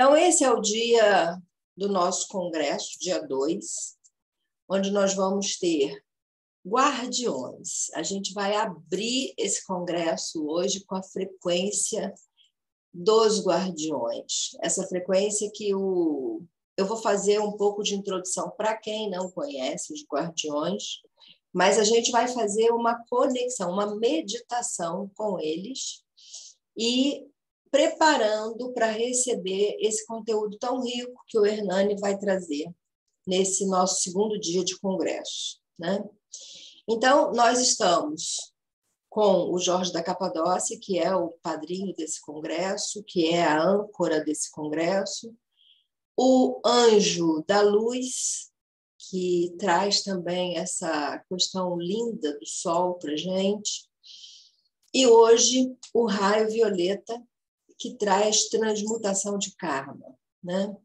Então, esse é o dia do nosso congresso, dia 2, onde nós vamos ter guardiões. A gente vai abrir esse congresso hoje com a frequência dos guardiões. Essa frequência que o eu vou fazer um pouco de introdução para quem não conhece os guardiões, mas a gente vai fazer uma conexão, uma meditação com eles e preparando para receber esse conteúdo tão rico que o Hernani vai trazer nesse nosso segundo dia de congresso. Né? Então, nós estamos com o Jorge da Capadócia, que é o padrinho desse congresso, que é a âncora desse congresso, o Anjo da Luz, que traz também essa questão linda do sol para gente, e hoje o Raio Violeta, que traz transmutação de karma. Né?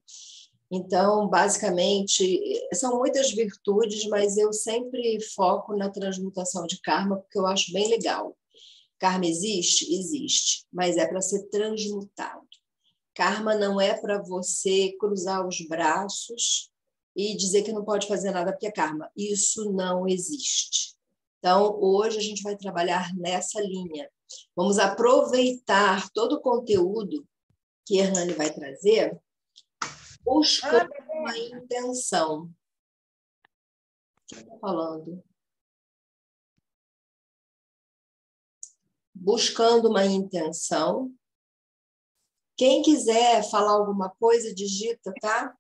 Então, basicamente, são muitas virtudes, mas eu sempre foco na transmutação de karma, porque eu acho bem legal. Karma existe? Existe, mas é para ser transmutado. Karma não é para você cruzar os braços e dizer que não pode fazer nada porque é karma. Isso não existe. Então, hoje a gente vai trabalhar nessa linha. Vamos aproveitar todo o conteúdo que Hernani vai trazer, buscando uma intenção. O que está falando? Buscando uma intenção. Quem quiser falar alguma coisa, digita, tá?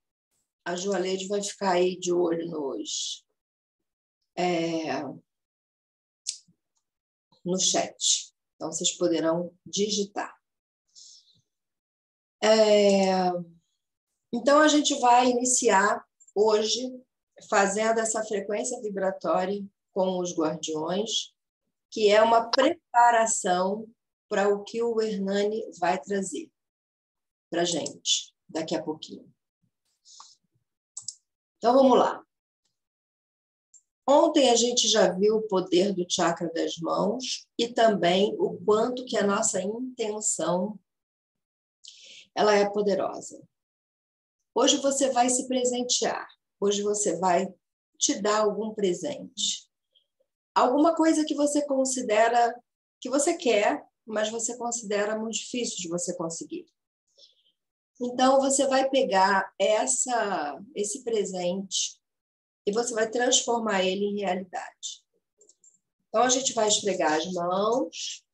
A Joaleide vai ficar aí de olho no hoje. É... No chat. Então, vocês poderão digitar. É... Então, a gente vai iniciar hoje fazendo essa frequência vibratória com os guardiões, que é uma preparação para o que o Hernani vai trazer para a gente daqui a pouquinho. Então, vamos lá. Ontem a gente já viu o poder do chakra das mãos e também o quanto que a nossa intenção ela é poderosa. Hoje você vai se presentear. Hoje você vai te dar algum presente. Alguma coisa que você considera que você quer, mas você considera muito difícil de você conseguir. Então você vai pegar essa esse presente e você vai transformar ele em realidade. Então, a gente vai esfregar as mãos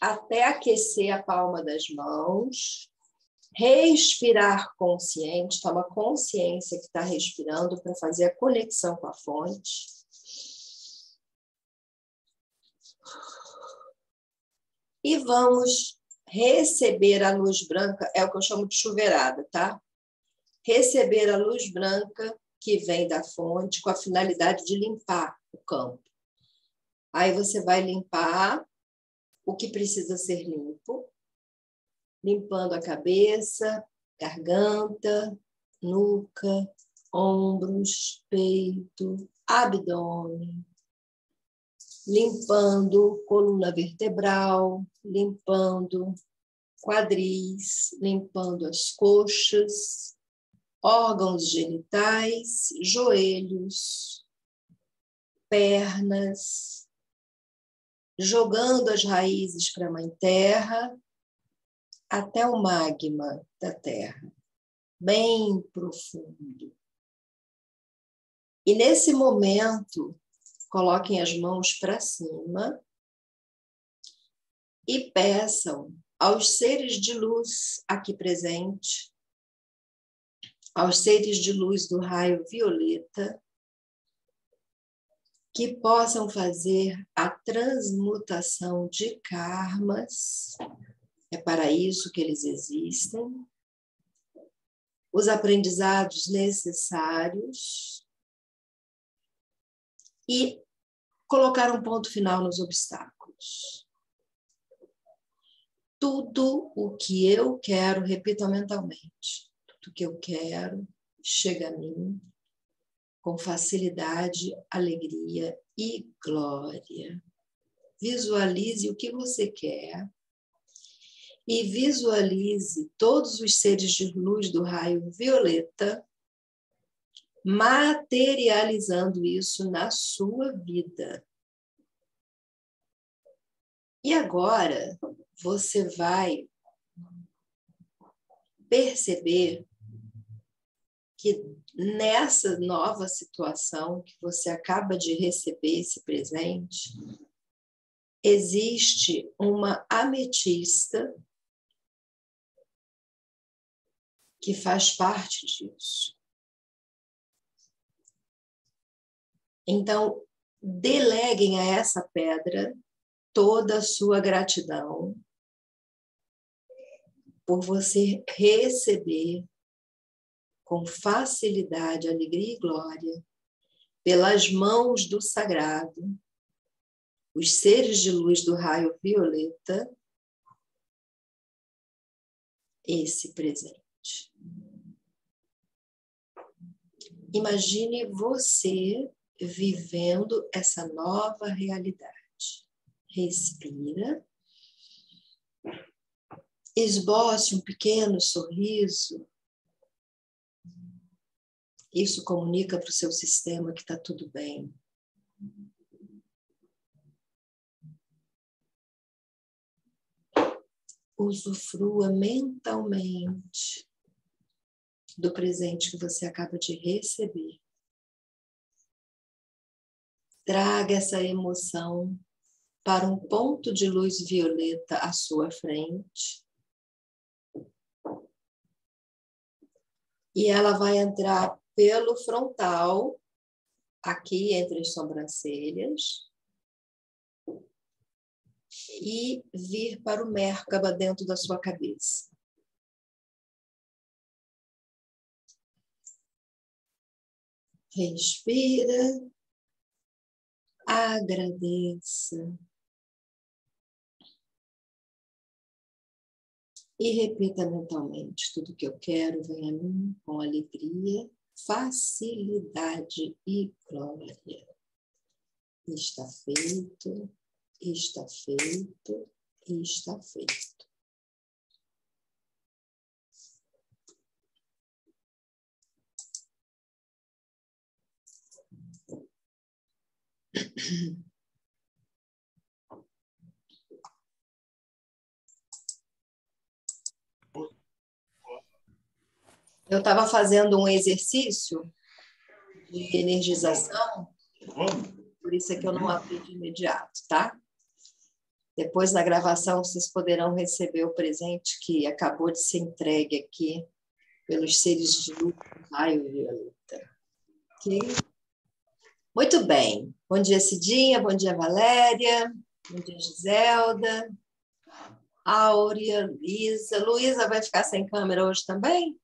até aquecer a palma das mãos, respirar consciente, toma consciência que está respirando para fazer a conexão com a fonte. E vamos receber a luz branca, é o que eu chamo de chuveirada, tá? Receber a luz branca que vem da fonte com a finalidade de limpar o campo. Aí você vai limpar o que precisa ser limpo, limpando a cabeça, garganta, nuca, ombros, peito, abdômen, limpando coluna vertebral, limpando quadris, limpando as coxas, órgãos genitais, joelhos, pernas, jogando as raízes para a Mãe Terra até o magma da Terra, bem profundo. E nesse momento, coloquem as mãos para cima e peçam aos seres de luz aqui presentes aos seres de luz do raio violeta que possam fazer a transmutação de karmas, é para isso que eles existem, os aprendizados necessários. E colocar um ponto final nos obstáculos. Tudo o que eu quero, repito mentalmente, do que eu quero chega a mim com facilidade, alegria e glória. Visualize o que você quer e visualize todos os seres de luz do raio violeta materializando isso na sua vida. E agora você vai perceber que nessa nova situação que você acaba de receber esse presente, existe uma ametista que faz parte disso. Então, deleguem a essa pedra toda a sua gratidão por você receber com facilidade, alegria e glória, pelas mãos do sagrado, os seres de luz do raio violeta, esse presente. Imagine você vivendo essa nova realidade. Respira. Esboce um pequeno sorriso. Isso comunica para o seu sistema que está tudo bem. Usufrua mentalmente do presente que você acaba de receber. Traga essa emoção para um ponto de luz violeta à sua frente. E ela vai entrar pelo frontal, aqui entre as sobrancelhas, e vir para o Merkaba dentro da sua cabeça. Respira agradeça. E repita mentalmente: tudo que eu quero vem a mim com alegria, facilidade e glória. Está feito, está feito, está feito. Eu estava fazendo um exercício de energização, por isso é que eu não abri de imediato, tá? Depois da gravação, vocês poderão receber o presente que acabou de ser entregue aqui pelos seres de luz raio violeta. Ok? Muito bem. Bom dia, Cidinha. Bom dia, Valéria. Bom dia, Giselda. Áurea, Luísa. Luísa vai ficar sem câmera hoje também?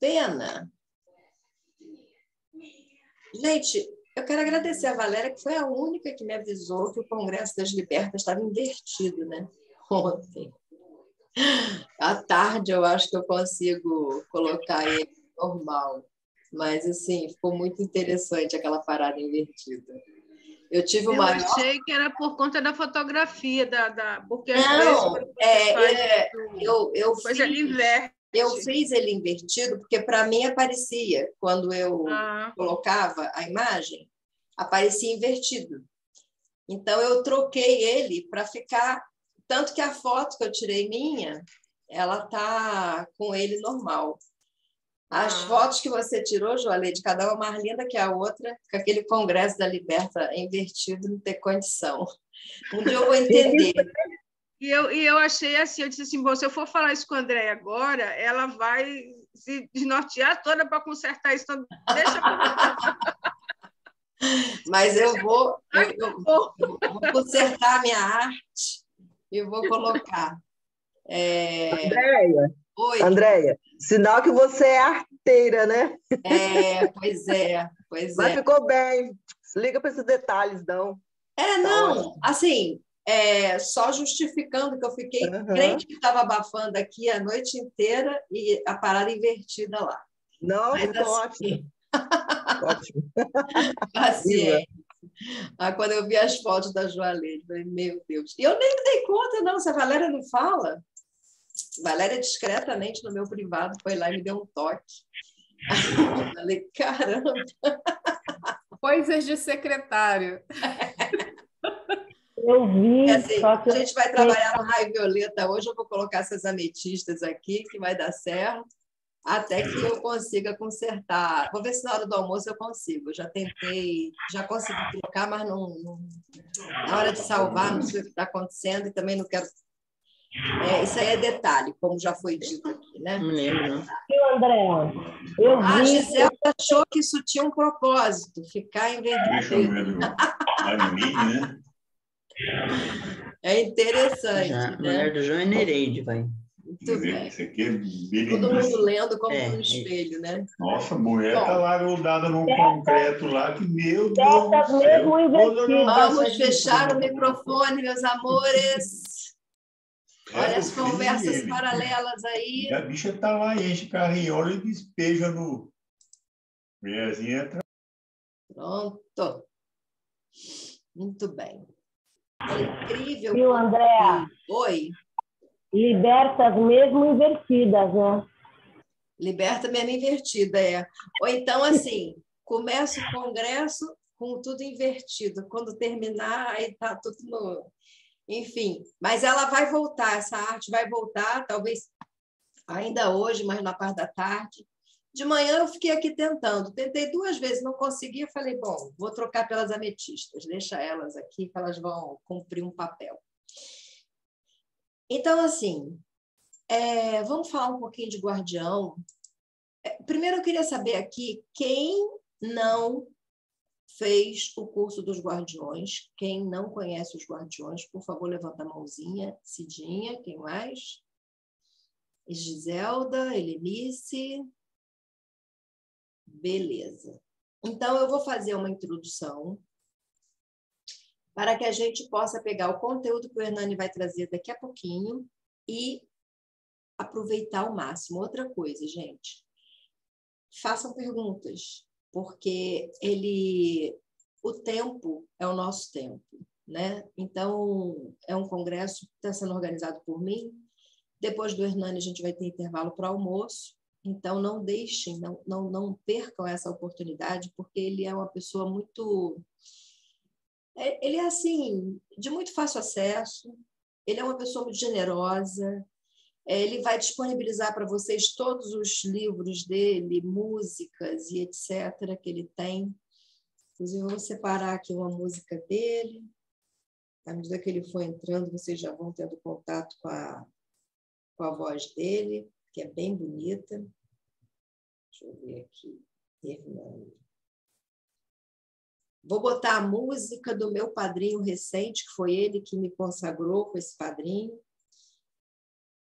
Pena. Gente, eu quero agradecer a Valéria, que foi a única que me avisou que o Congresso das Libertas estava invertido, né? Ontem. À tarde eu acho que eu consigo colocar ele normal. Mas, assim, ficou muito interessante aquela parada invertida. Eu tive uma. Eu maior... achei que era por conta da fotografia, da, da... porque Não, é, é, eu, eu fiz, ele inverte. Eu fiz ele invertido porque para mim aparecia, quando eu ah. colocava a imagem, aparecia invertido. Então eu troquei ele para ficar. Tanto que a foto que eu tirei minha, ela tá com ele normal. As ah. fotos que você tirou, Joalê, de cada uma mais linda que a outra, com aquele Congresso da Liberta invertido, não ter condição. Um dia eu vou entender. E eu, e eu achei assim, eu disse assim, bom, se eu for falar isso com a André agora, ela vai se desnortear toda para consertar isso. Então, deixa Mas eu vou, eu, eu, vou consertar a minha arte e vou colocar. É... Andréia, Oi. Andréia, sinal que você é arteira, né? É, pois é, pois Mas é. ficou bem. Liga para esses detalhes, não. É, não, assim, é, só justificando que eu fiquei uhum. crente que estava abafando aqui a noite inteira e a parada invertida lá. Não, Mas, assim... ótimo. ótimo. Paciência. Ah, quando eu vi as fotos da Joalene, falei, meu Deus. E eu nem me dei conta, não, se a Valéria não fala. Valéria, discretamente, no meu privado, foi lá e me deu um toque. Eu falei, caramba! Coisas de secretário. Eu vi. Assim, a gente vai trabalhar no raio violeta hoje. Eu vou colocar essas ametistas aqui, que vai dar certo, até que eu consiga consertar. Vou ver se na hora do almoço eu consigo. Eu já tentei, já consegui trocar, mas não, não, na hora de salvar, não sei o que está acontecendo e também não quero. É, isso aí é detalhe, como já foi dito aqui, né? Não lembro. Viu, André? Eu vi... A Gisela achou que isso tinha um propósito, ficar em vermelho. né? É interessante. Já, né? Mulher do João é Nereide, vai. Muito bem. Isso aqui é Todo mundo lendo como é, no espelho, né? Nossa, a mulher está lá grudada num concreto lá, que meu Deus do céu. Vamos fechar o microfone, meus amores. É, Olha as conversas ele. paralelas aí. A bicha está lá, enche carriola e despeja no... Mulherzinha entra. Pronto. Muito bem. É incrível. Viu, Andréa? Oi. Libertas mesmo invertidas, né? Liberta mesmo invertida, é. Ou então, assim, começa o congresso com tudo invertido. Quando terminar, aí tá tudo no... Enfim, mas ela vai voltar, essa arte vai voltar, talvez ainda hoje, mas na parte da tarde. De manhã eu fiquei aqui tentando, tentei duas vezes, não consegui, falei, bom, vou trocar pelas ametistas, deixa elas aqui que elas vão cumprir um papel. Então, assim, é, vamos falar um pouquinho de guardião. É, primeiro eu queria saber aqui quem não fez o curso dos guardiões, quem não conhece os guardiões, por favor, levanta a mãozinha. Cidinha, quem mais? Giselda, Helenice, Beleza. Então, eu vou fazer uma introdução para que a gente possa pegar o conteúdo que o Hernani vai trazer daqui a pouquinho e aproveitar ao máximo. Outra coisa, gente, façam perguntas, porque ele, o tempo é o nosso tempo, né? Então, é um congresso que está sendo organizado por mim. Depois do Hernani, a gente vai ter intervalo para almoço. Então, não deixem, não, não, não percam essa oportunidade, porque ele é uma pessoa muito. É, ele é assim, de muito fácil acesso, ele é uma pessoa muito generosa, é, ele vai disponibilizar para vocês todos os livros dele, músicas e etc. que ele tem. Inclusive, eu vou separar aqui uma música dele. À medida que ele for entrando, vocês já vão tendo contato com a, com a voz dele que é bem bonita. Deixa eu ver aqui. Vou botar a música do meu padrinho recente, que foi ele que me consagrou com esse padrinho.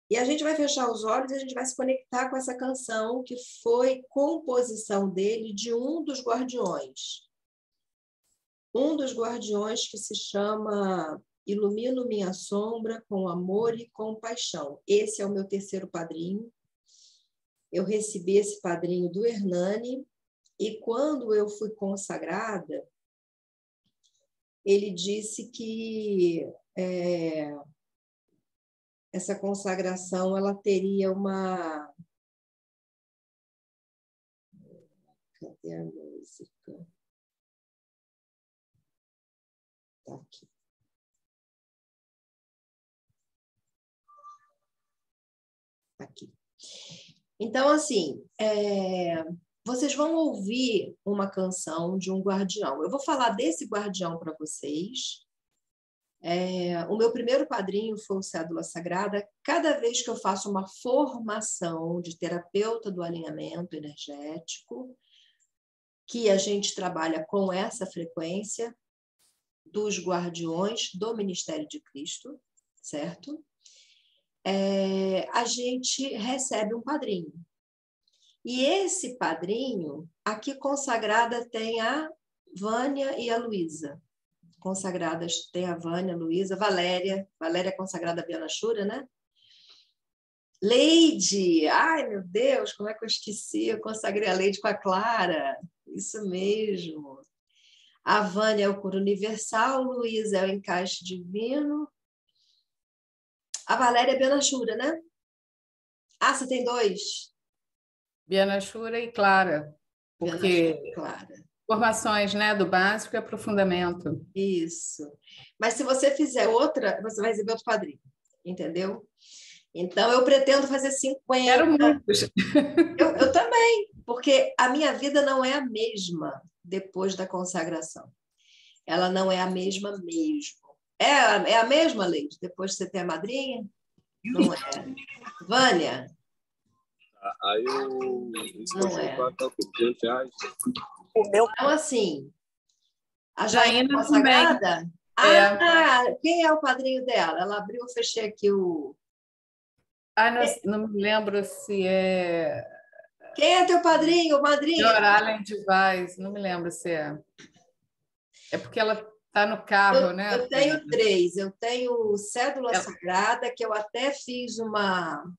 E a gente vai fechar os olhos e a gente vai se conectar com essa canção que foi composição dele de um dos guardiões. Um dos guardiões que se chama Ilumino Minha Sombra com Amor e Compaixão. Esse é o meu terceiro padrinho eu recebi esse padrinho do Hernani, e quando eu fui consagrada, ele disse que é, essa consagração ela teria uma. Cadê a música? Está aqui. Aqui. Então, assim, é, vocês vão ouvir uma canção de um guardião. Eu vou falar desse guardião para vocês. É, o meu primeiro padrinho foi o Cédula Sagrada. Cada vez que eu faço uma formação de terapeuta do alinhamento energético, que a gente trabalha com essa frequência dos guardiões do Ministério de Cristo, certo? É, a gente recebe um padrinho. E esse padrinho, aqui consagrada tem a Vânia e a Luísa. Consagradas tem a Vânia, Luísa, Valéria, Valéria é consagrada a Biana Shura, né? Leide, ai meu Deus, como é que eu esqueci? Eu consagrei a Leide com a Clara, isso mesmo. A Vânia é o coro universal, Luiz é o encaixe divino. A Valéria Benachura, né? Ah, você tem dois? Biana Shura e Clara, porque Benachura, Clara. formações né, do básico e aprofundamento. Isso. Mas se você fizer outra, você vai receber outro padrinho, entendeu? Então, eu pretendo fazer 50. Quero muitos. Eu, eu também, porque a minha vida não é a mesma depois da consagração. Ela não é a mesma mesmo. É, a- é a mesma, Leide, depois que você tem a madrinha? Não é. Vânia, Aí eu. Não é. quinhentos reais. O meu então assim, a Jaina consagrada? É. Ah, quem é o padrinho dela? Ela abriu, eu fechei aqui o... Ah, não, não me lembro se é Quem é teu padrinho, madrinha? Joralen de Vaz, não me lembro se é. É porque ela está no carro, Eu, né? eu tenho três. Eu tenho Cédula Ela- Sagrada, que eu até fiz uma,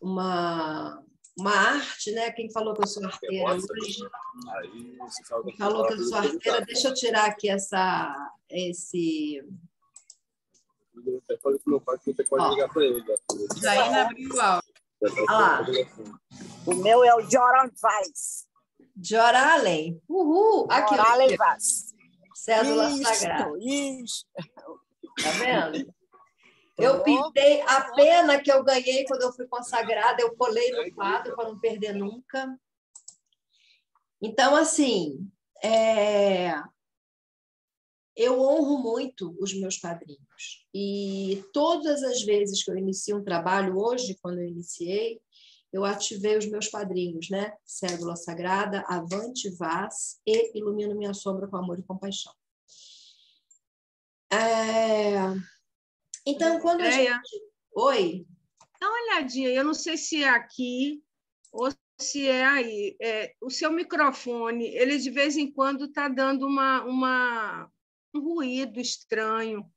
uma, uma arte, né? Quem falou que eu sou arteira hoje? Fala Falou que eu sou arteira. Deixa eu tirar aqui essa, esse. Jaina abriu lá. O meu é o Joran Vaz. Joralen. Uhul! Aqui, ó, Vaz. Cédula Sagrada. Isso, isso. Tá vendo? Eu pintei a pena que eu ganhei quando eu fui consagrada, eu colei no quadro para não perder nunca. Então, assim, é, eu honro muito os meus padrinhos. E todas as vezes que eu inicio um trabalho, hoje, quando eu iniciei, eu ativei os meus padrinhos, né? Cédula Sagrada, Avante Vaz e Ilumino Minha Sombra com Amor e Compaixão. É, Então, quando a gente. Oi? Dá uma olhadinha, eu não sei se é aqui ou se é aí. É, o seu microfone, ele de vez em quando está dando uma, uma, um ruído estranho.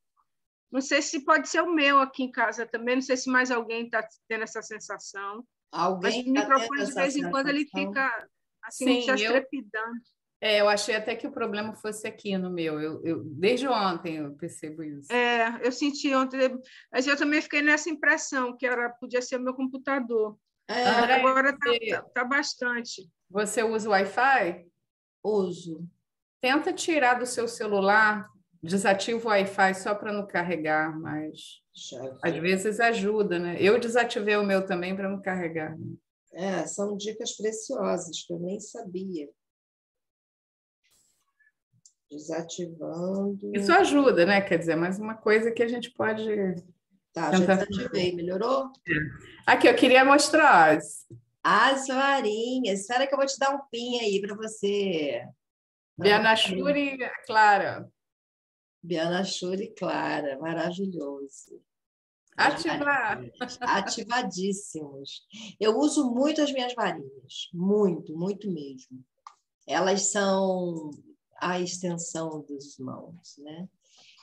Não sei se pode ser o meu aqui em casa também, não sei se mais alguém está tendo essa sensação. Mas Alguém o tá microfone, de vez em quando, ele fica assim, Sim, estrepidando. É, eu achei até que o problema fosse aqui no meu. Eu, eu- desde ontem eu percebo isso. É, eu senti ontem, mas eu também fiquei nessa impressão que era, podia ser o meu computador. É, Agora está você- tá bastante. Você usa o Wi-Fi? uso. Tenta tirar do seu celular, desativa o Wi-Fi só para não carregar, mas às ver. vezes ajuda, né? Eu desativei o meu também para não carregar. É, são dicas preciosas que eu nem sabia. Desativando. Isso ajuda, né? Quer dizer, mas uma coisa que a gente pode. Tá, já desativei. Melhorou? Aqui, eu queria mostrar. as- As varinhas. Espera que eu vou te dar um pin aí para você. Biana Shuri, Clara. Biana Shuri Clara, maravilhoso. Ativar. Ativadíssimos. Eu uso muito as minhas varinhas, muito, muito mesmo. Elas são a extensão dos mãos, né?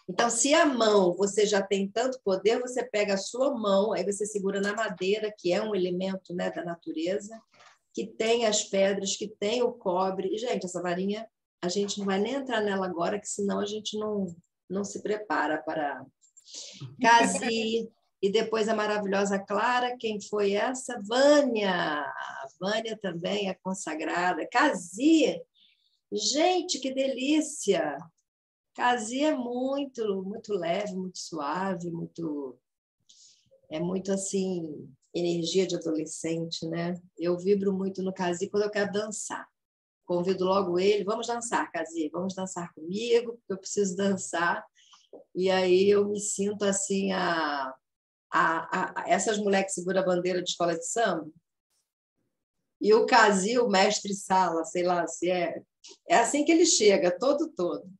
Então, se a mão você já tem tanto poder, você pega a sua mão, aí você segura na madeira, que é um elemento né, da natureza, que tem as pedras, que tem o cobre. E, gente, essa varinha, a gente não vai nem entrar nela agora, que senão a gente não, não se prepara para. Casi, e depois a maravilhosa Clara, quem foi essa? Vânia. A Vânia também é consagrada. Casi, gente, que delícia! Casi é muito, muito leve, muito suave, muito é muito assim energia de adolescente, né? Eu vibro muito no Casi quando eu quero dançar. Convido logo ele, vamos dançar, Casi, vamos dançar comigo, porque eu preciso dançar. E aí eu me sinto assim a, a, a essas mulheres que a bandeira de escola de samba. E o Casi, o mestre sala, sei lá se é, é assim que ele chega, todo todo.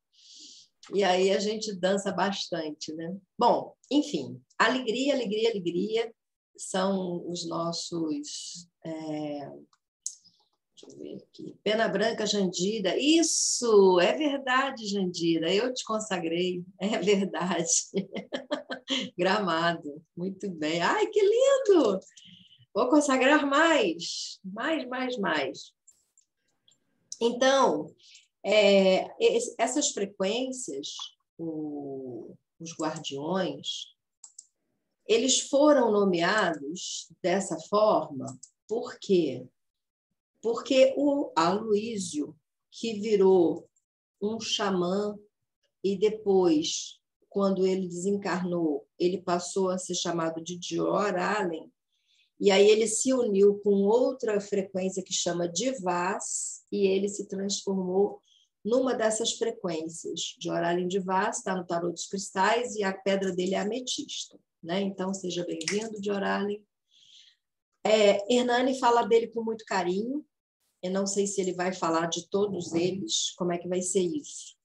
E aí a gente dança bastante, né? Bom, enfim, alegria, alegria, alegria são os nossos. é, Deixa eu ver aqui. Pena Branca, Jandira. Isso, é verdade, Jandira. Eu te consagrei. É verdade. Gramado. Muito bem. Ai, que lindo! Vou consagrar mais. Mais, mais, mais. Então, É, es- essas frequências, o- os guardiões, eles foram nomeados dessa forma por quê? Porque o Aloísio, que virou um xamã e depois, quando ele desencarnou, ele passou a ser chamado de Dior Allen, e aí ele se uniu com outra frequência que chama Divas, e ele se transformou numa dessas frequências. Dior Allen Divas está no Tarot dos Cristais e a pedra dele é ametista. Né? Então, seja bem-vindo, Dior Allen. É, Hernani fala dele com muito carinho. Eu não sei se ele vai falar de todos eles, como é que vai ser isso.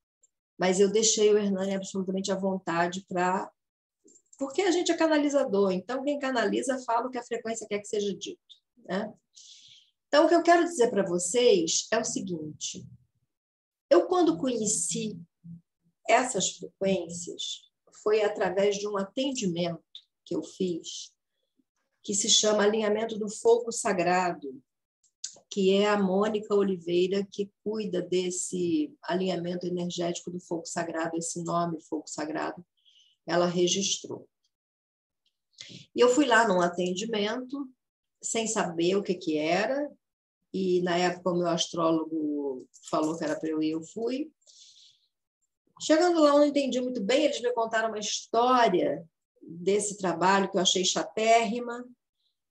Mas eu deixei o Hernani absolutamente à vontade para. Porque a gente é canalizador, então quem canaliza fala o que a frequência quer que seja dito. Né? Então, o que eu quero dizer para vocês é o seguinte: eu, quando conheci essas frequências, foi através de um atendimento que eu fiz, que se chama Alinhamento do Fogo Sagrado, que é a Mônica Oliveira que cuida desse alinhamento energético do fogo sagrado, esse nome fogo sagrado, ela registrou. E eu fui lá num atendimento, sem saber o que, que era, e na época o meu astrólogo falou que era para eu ir, eu fui. Chegando lá, eu não entendi muito bem, eles me contaram uma história desse trabalho que eu achei chatérrima,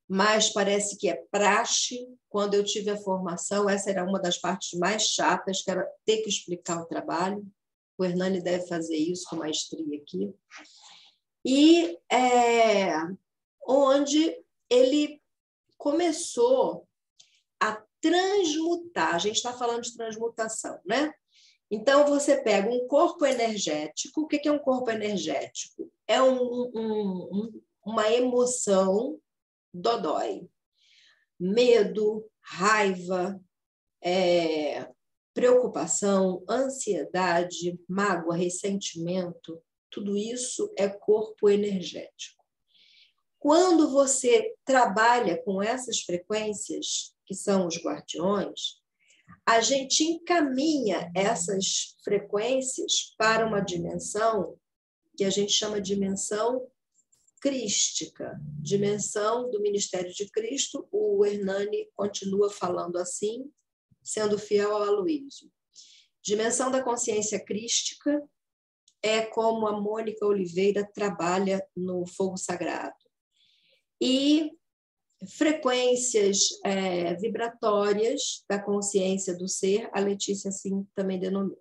mas parece que é praxe. Quando eu tive a formação, essa era uma das partes mais chatas, que era ter que explicar o trabalho. O Hernani deve fazer isso com maestria aqui. E é, onde ele começou a transmutar. A gente está falando de transmutação, né? Então, você pega um corpo energético. O que é um corpo energético? É um, um, uma emoção dodói. Medo, raiva, é, preocupação, ansiedade, mágoa, ressentimento, tudo isso é corpo energético. Quando você trabalha com essas frequências, que são os guardiões, a gente encaminha essas frequências para uma dimensão que a gente chama de dimensão crística, dimensão do ministério de Cristo. O Hernani continua falando assim, sendo fiel ao Aloísio. Dimensão da consciência crística é como a Mônica Oliveira trabalha no fogo sagrado. E frequências é, vibratórias da consciência do ser, a Letícia assim também denomina.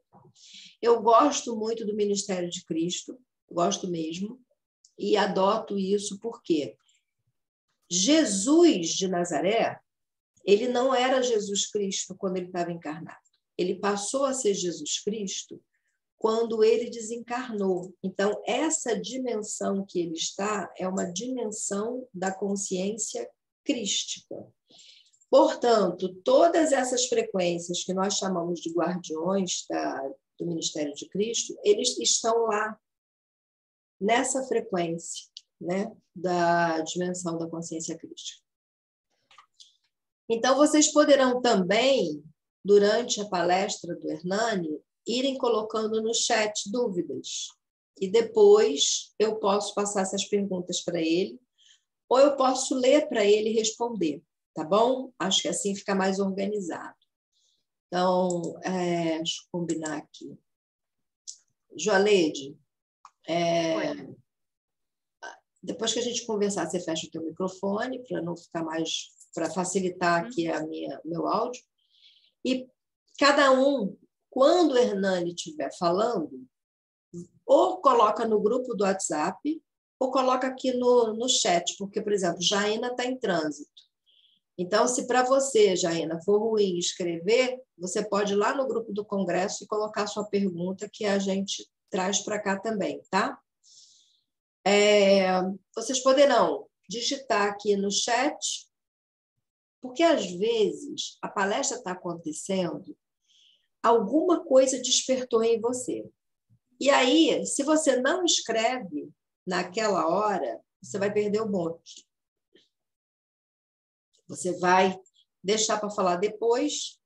Eu gosto muito do Ministério de Cristo, gosto mesmo, e adoto isso porque Jesus de Nazaré, ele não era Jesus Cristo quando ele estava encarnado. Ele passou a ser Jesus Cristo quando ele desencarnou. Então, essa dimensão que ele está é uma dimensão da consciência crística. Portanto, todas essas frequências que nós chamamos de guardiões da, do Ministério de Cristo, eles estão lá, nessa frequência né, da dimensão da consciência crística. Então, vocês poderão também, durante a palestra do Hernani, irem colocando no chat dúvidas. E depois eu posso passar essas perguntas para ele, ou eu posso ler para ele responder, tá bom? Acho que assim fica mais organizado. Então, é, deixa eu combinar aqui. Joaleide, é, depois que a gente conversar, você fecha o teu microfone para não ficar mais, para facilitar aqui a minha, meu áudio. E cada um, quando o Hernani estiver falando, ou coloca no grupo do WhatsApp, ou coloca aqui no, no chat, porque, por exemplo, Jaina está em trânsito. Então, se para você, Jaina, for ruim escrever, você pode ir lá no grupo do Congresso e colocar sua pergunta, que a gente traz para cá também, tá? É, vocês poderão digitar aqui no chat, porque às vezes a palestra está acontecendo, alguma coisa despertou em você. E aí, se você não escreve naquela hora, você vai perder o bonde. Você vai deixar para falar depois.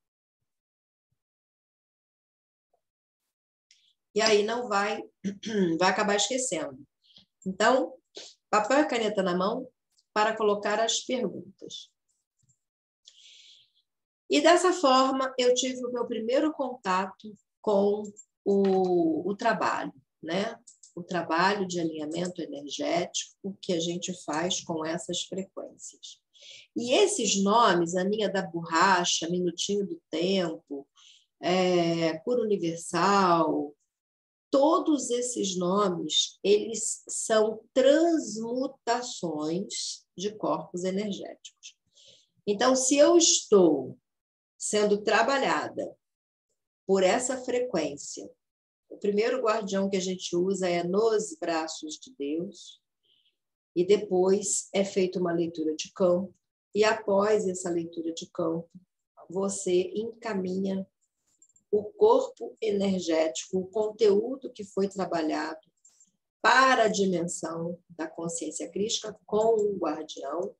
E aí não vai, vai acabar esquecendo. Então, papel e caneta na mão para colocar as perguntas. E dessa forma, eu tive o meu primeiro contato com o, o trabalho, né? O trabalho de alinhamento energético que a gente faz com essas frequências. E esses nomes, Aninha da Borracha, Minutinho do Tempo, é, Cura Universal, todos esses nomes, eles são transmutações de corpos energéticos. Então, se eu estou sendo trabalhada por essa frequência, o primeiro guardião que a gente usa é nos braços de Deus, e depois é feita uma leitura de campo, e após essa leitura de campo, você encaminha o corpo energético, o conteúdo que foi trabalhado para a dimensão da consciência crística com o guardião.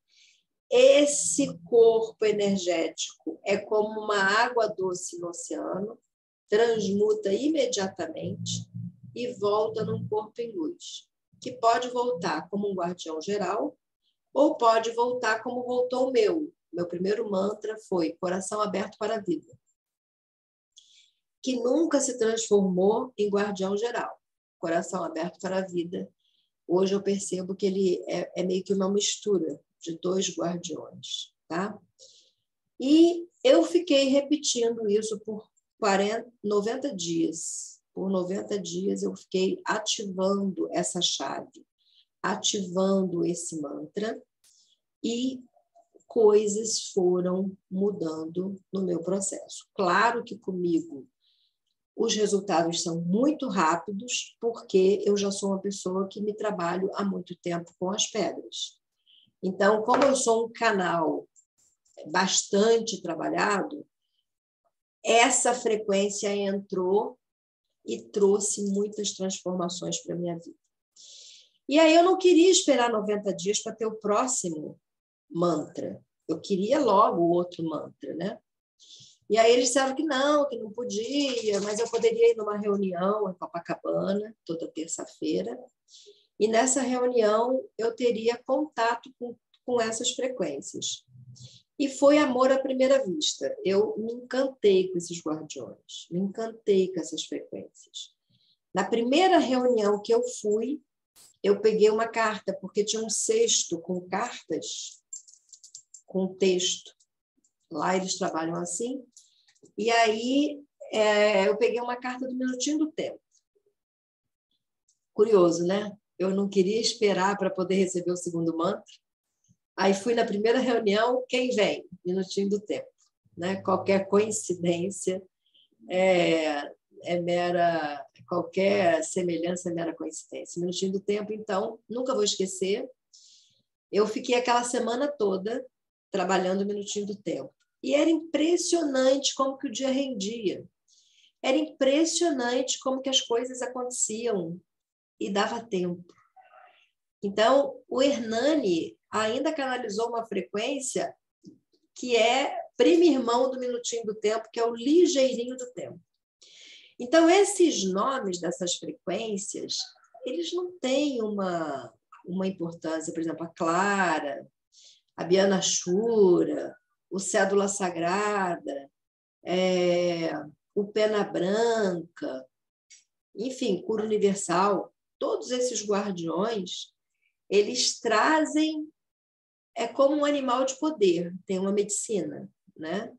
Esse corpo energético é como uma água doce no oceano, transmuta imediatamente e volta num corpo em luz, que pode voltar como um guardião geral ou pode voltar como voltou o meu. Meu primeiro mantra foi coração aberto para a vida que nunca se transformou em guardião geral. Coração aberto para a vida. Hoje eu percebo que ele é, é meio que uma mistura de dois guardiões, tá? E eu fiquei repetindo isso por 40, 90 dias. Por 90 dias eu fiquei ativando essa chave, ativando esse mantra e coisas foram mudando no meu processo. Claro que comigo os resultados são muito rápidos, porque eu já sou uma pessoa que me trabalho há muito tempo com as pedras. Então, como eu sou um canal bastante trabalhado, essa frequência entrou e trouxe muitas transformações para a minha vida. E aí eu não queria esperar 90 dias para ter o próximo mantra. Eu queria logo o outro mantra, né? E aí eles disseram que não, que não podia, mas eu poderia ir numa reunião em Copacabana, toda terça-feira, e nessa reunião eu teria contato com, com essas frequências. E foi amor à primeira vista. Eu me encantei com esses guardiões, me encantei com essas frequências. Na primeira reunião que eu fui, eu peguei uma carta, porque tinha um cesto com cartas, com texto. Lá eles trabalham assim. E aí é, eu peguei uma carta do Minutinho do Tempo. Curioso, né? Eu não queria esperar para poder receber o segundo mantra. Aí fui na primeira reunião, quem vem? Minutinho do Tempo. Né? Qualquer coincidência é, é mera, qualquer semelhança é mera coincidência. Minutinho do Tempo, então, nunca vou esquecer. Eu fiquei aquela semana toda trabalhando o Minutinho do Tempo. E era impressionante como que o dia rendia. Era impressionante como que as coisas aconteciam e dava tempo. Então, o Hernani ainda canalizou uma frequência que é primo irmão do minutinho do tempo, que é o ligeirinho do tempo. Então, esses nomes dessas frequências, eles não têm uma, uma importância, por exemplo, a Clara, a Biana Shura, o Cédula Sagrada, é, o Pena Branca, enfim, Cura Universal, todos esses guardiões, eles trazem, é como um animal de poder, tem uma medicina, né?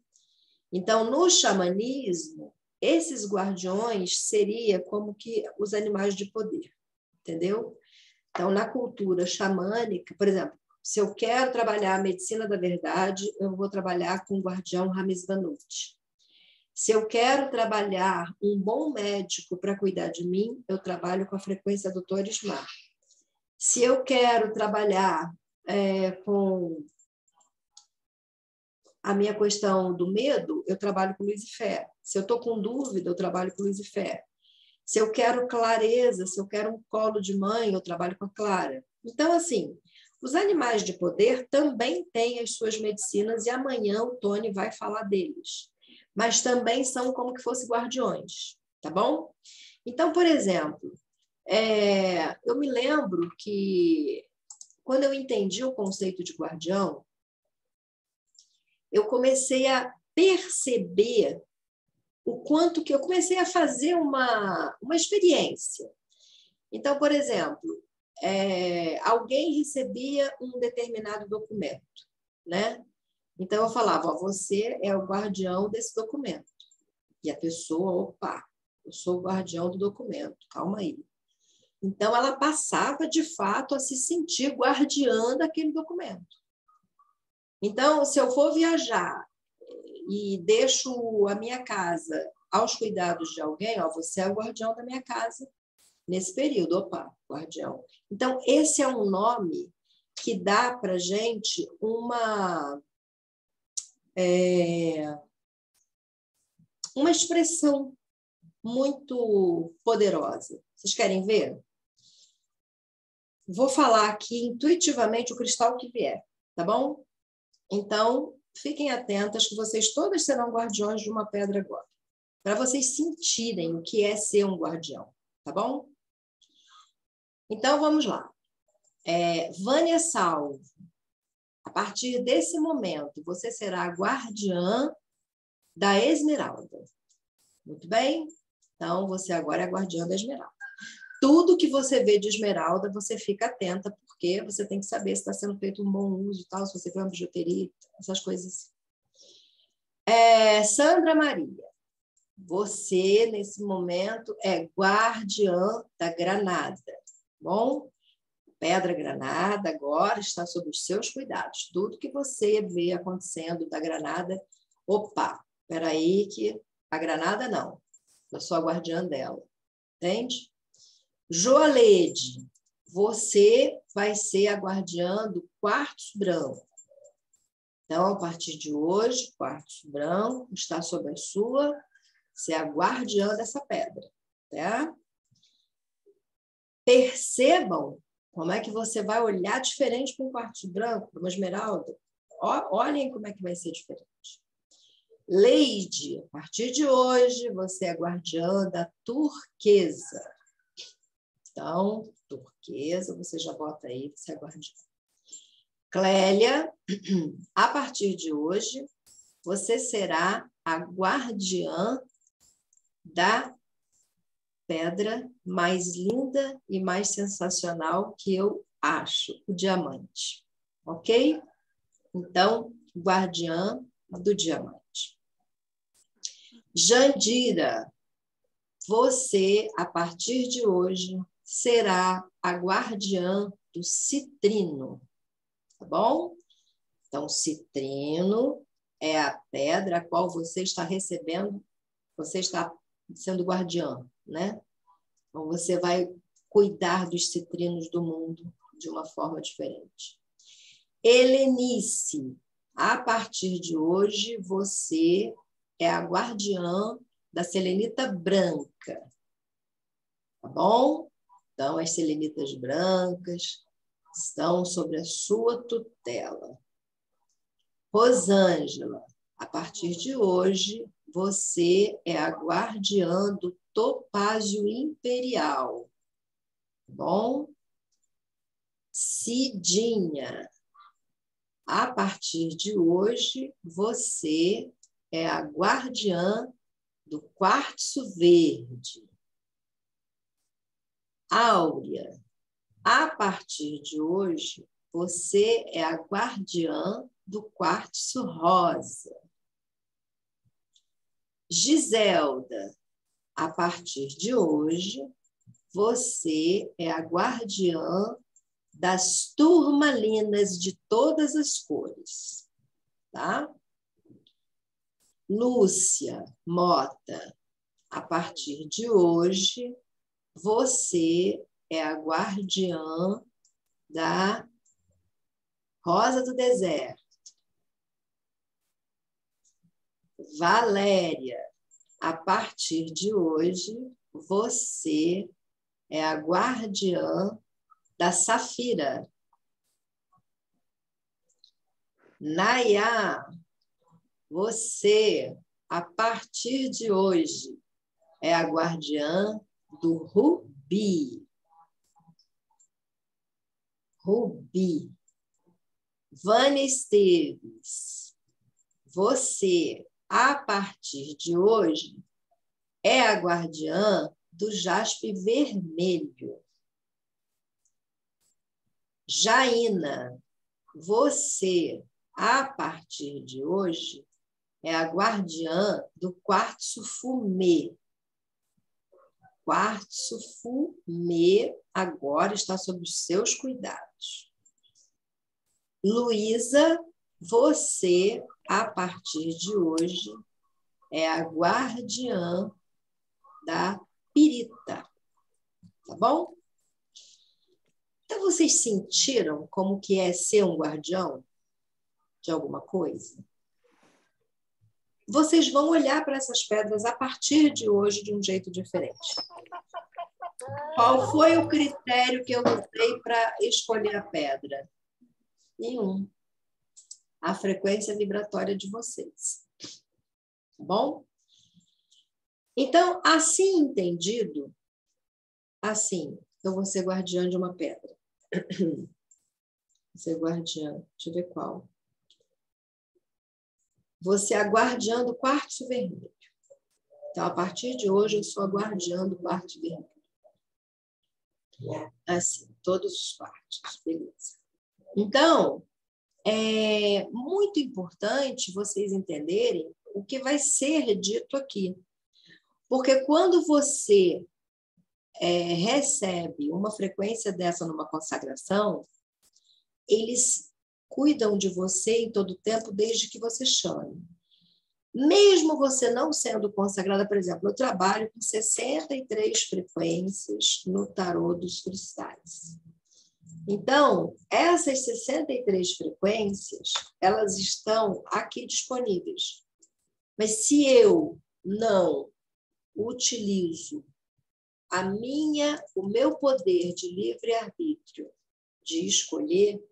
Então, no xamanismo, esses guardiões seria como que os animais de poder, entendeu? Então, na cultura xamânica, por exemplo, se eu quero trabalhar a medicina da verdade, eu vou trabalhar com o guardião Ramis Vanucci. Se eu quero trabalhar um bom médico para cuidar de mim, eu trabalho com a frequência do Torismar. Se eu quero trabalhar é, com a minha questão do medo, eu trabalho com Lucifer. Se eu estou com dúvida, eu trabalho com Lucifer. Se eu quero clareza, se eu quero um colo de mãe, eu trabalho com a Clara. Então, assim, os animais de poder também têm as suas medicinas e amanhã o Tony vai falar deles. Mas também são como que fossem guardiões, tá bom? Então, por exemplo, é, eu me lembro que quando eu entendi o conceito de guardião, eu comecei a perceber o quanto que eu comecei a fazer uma, uma experiência. Então, por exemplo, é, alguém recebia um determinado documento, né? Então eu falava, ó, você é o guardião desse documento. E a pessoa, opa, eu sou o guardião do documento, calma aí. Então ela passava de fato a se sentir guardiã daquele documento. Então, se eu for viajar e deixo a minha casa aos cuidados de alguém, ó, você é o guardião da minha casa nesse período, opa, guardião. Então, esse é um nome que dá para gente uma é, uma expressão muito poderosa. Vocês querem ver? Vou falar aqui intuitivamente o cristal que vier, tá bom? Então, fiquem atentas que vocês todas serão guardiões de uma pedra agora, para vocês sentirem o que é ser um guardião, tá bom? Então, vamos lá. É, Vânia Salvo, a partir desse momento, você será guardiã da Esmeralda. Muito bem? Então, você agora é guardiã da Esmeralda. Tudo que você vê de Esmeralda, você fica atenta, porque você tem que saber se está sendo feito um bom uso, tal, se você quer uma bijuteria, essas coisas assim. É, Sandra Maria, você, nesse momento, é guardiã da granada, bom? Pedra Granada agora está sob os seus cuidados. Tudo que você vê acontecendo da Granada, opa, espera aí que a Granada não, eu sou a guardiã dela, entende? Joalede, você vai ser a guardiã do quartzo branco. Então, a partir de hoje, quartzo branco está sob a sua, você é a guardiã dessa pedra, tá? Percebam como é que você vai olhar diferente para um quartzo branco, para uma esmeralda? Olhem como é que vai ser diferente. Leide, a partir de hoje, você é guardiã da turquesa. Então, turquesa, você já bota aí, você é guardiã. Clélia, a partir de hoje, você será a guardiã da pedra mais linda e mais sensacional que eu acho, o diamante. Ok? Então, guardiã do diamante. Jandira, você, a partir de hoje, será a guardiã do citrino. Tá bom? Então, citrino é a pedra a qual você está recebendo, você está sendo guardiã né? Então, você vai cuidar dos citrinos do mundo de uma forma diferente. Helenice, a partir de hoje, você é a guardiã da selenita branca. Tá bom? Então, as selenitas brancas estão sobre a sua tutela. Rosângela, a partir de hoje, você é a guardiã do topázio imperial. Bom? Cidinha, a partir de hoje, você é a guardiã do quartzo verde. Áurea, a partir de hoje, você é a guardiã do quartzo rosa. Giselda, a partir de hoje, você é a guardiã das turmalinas de todas as cores, tá? Lúcia Mota, a partir de hoje, você é a guardiã da Rosa do Deserto. Valéria, a partir de hoje, você é a guardiã da Safira. Nayá, você, a partir de hoje, é a guardiã do Rubi. Rubi. Vânia Esteves, você, a partir de hoje, é a guardiã do jaspe vermelho. Jaina, você, a partir de hoje, é a guardiã do quartzo fumê. Quartzo fumê agora está sob os seus cuidados. Luísa, você, a partir de hoje, é a guardiã da pirita. Tá bom? Então, vocês sentiram como que é ser um guardião de alguma coisa? Vocês vão olhar para essas pedras a partir de hoje de um jeito diferente. Qual foi o critério que eu usei para escolher a pedra? Nenhum. A frequência vibratória de vocês. Tá bom? Então, assim entendido, assim, eu vou ser guardiã de uma pedra. Vou ser guardiã, deixa eu ver qual. Você é a guardiã do quartzo vermelho. Então, a partir de hoje, eu sou a guardiã do quartzo vermelho. Assim, todos os quartos, beleza. Então, é muito importante vocês entenderem o que vai ser dito aqui. Porque quando você é, recebe uma frequência dessa numa consagração, eles cuidam de você em todo tempo desde que você chame. Mesmo você não sendo consagrada, por exemplo, eu trabalho com 63 frequências no tarô dos cristais. Então, essas 63 frequências, elas estão aqui disponíveis. Mas se eu não utilizo a minha, o meu poder de livre arbítrio de escolher,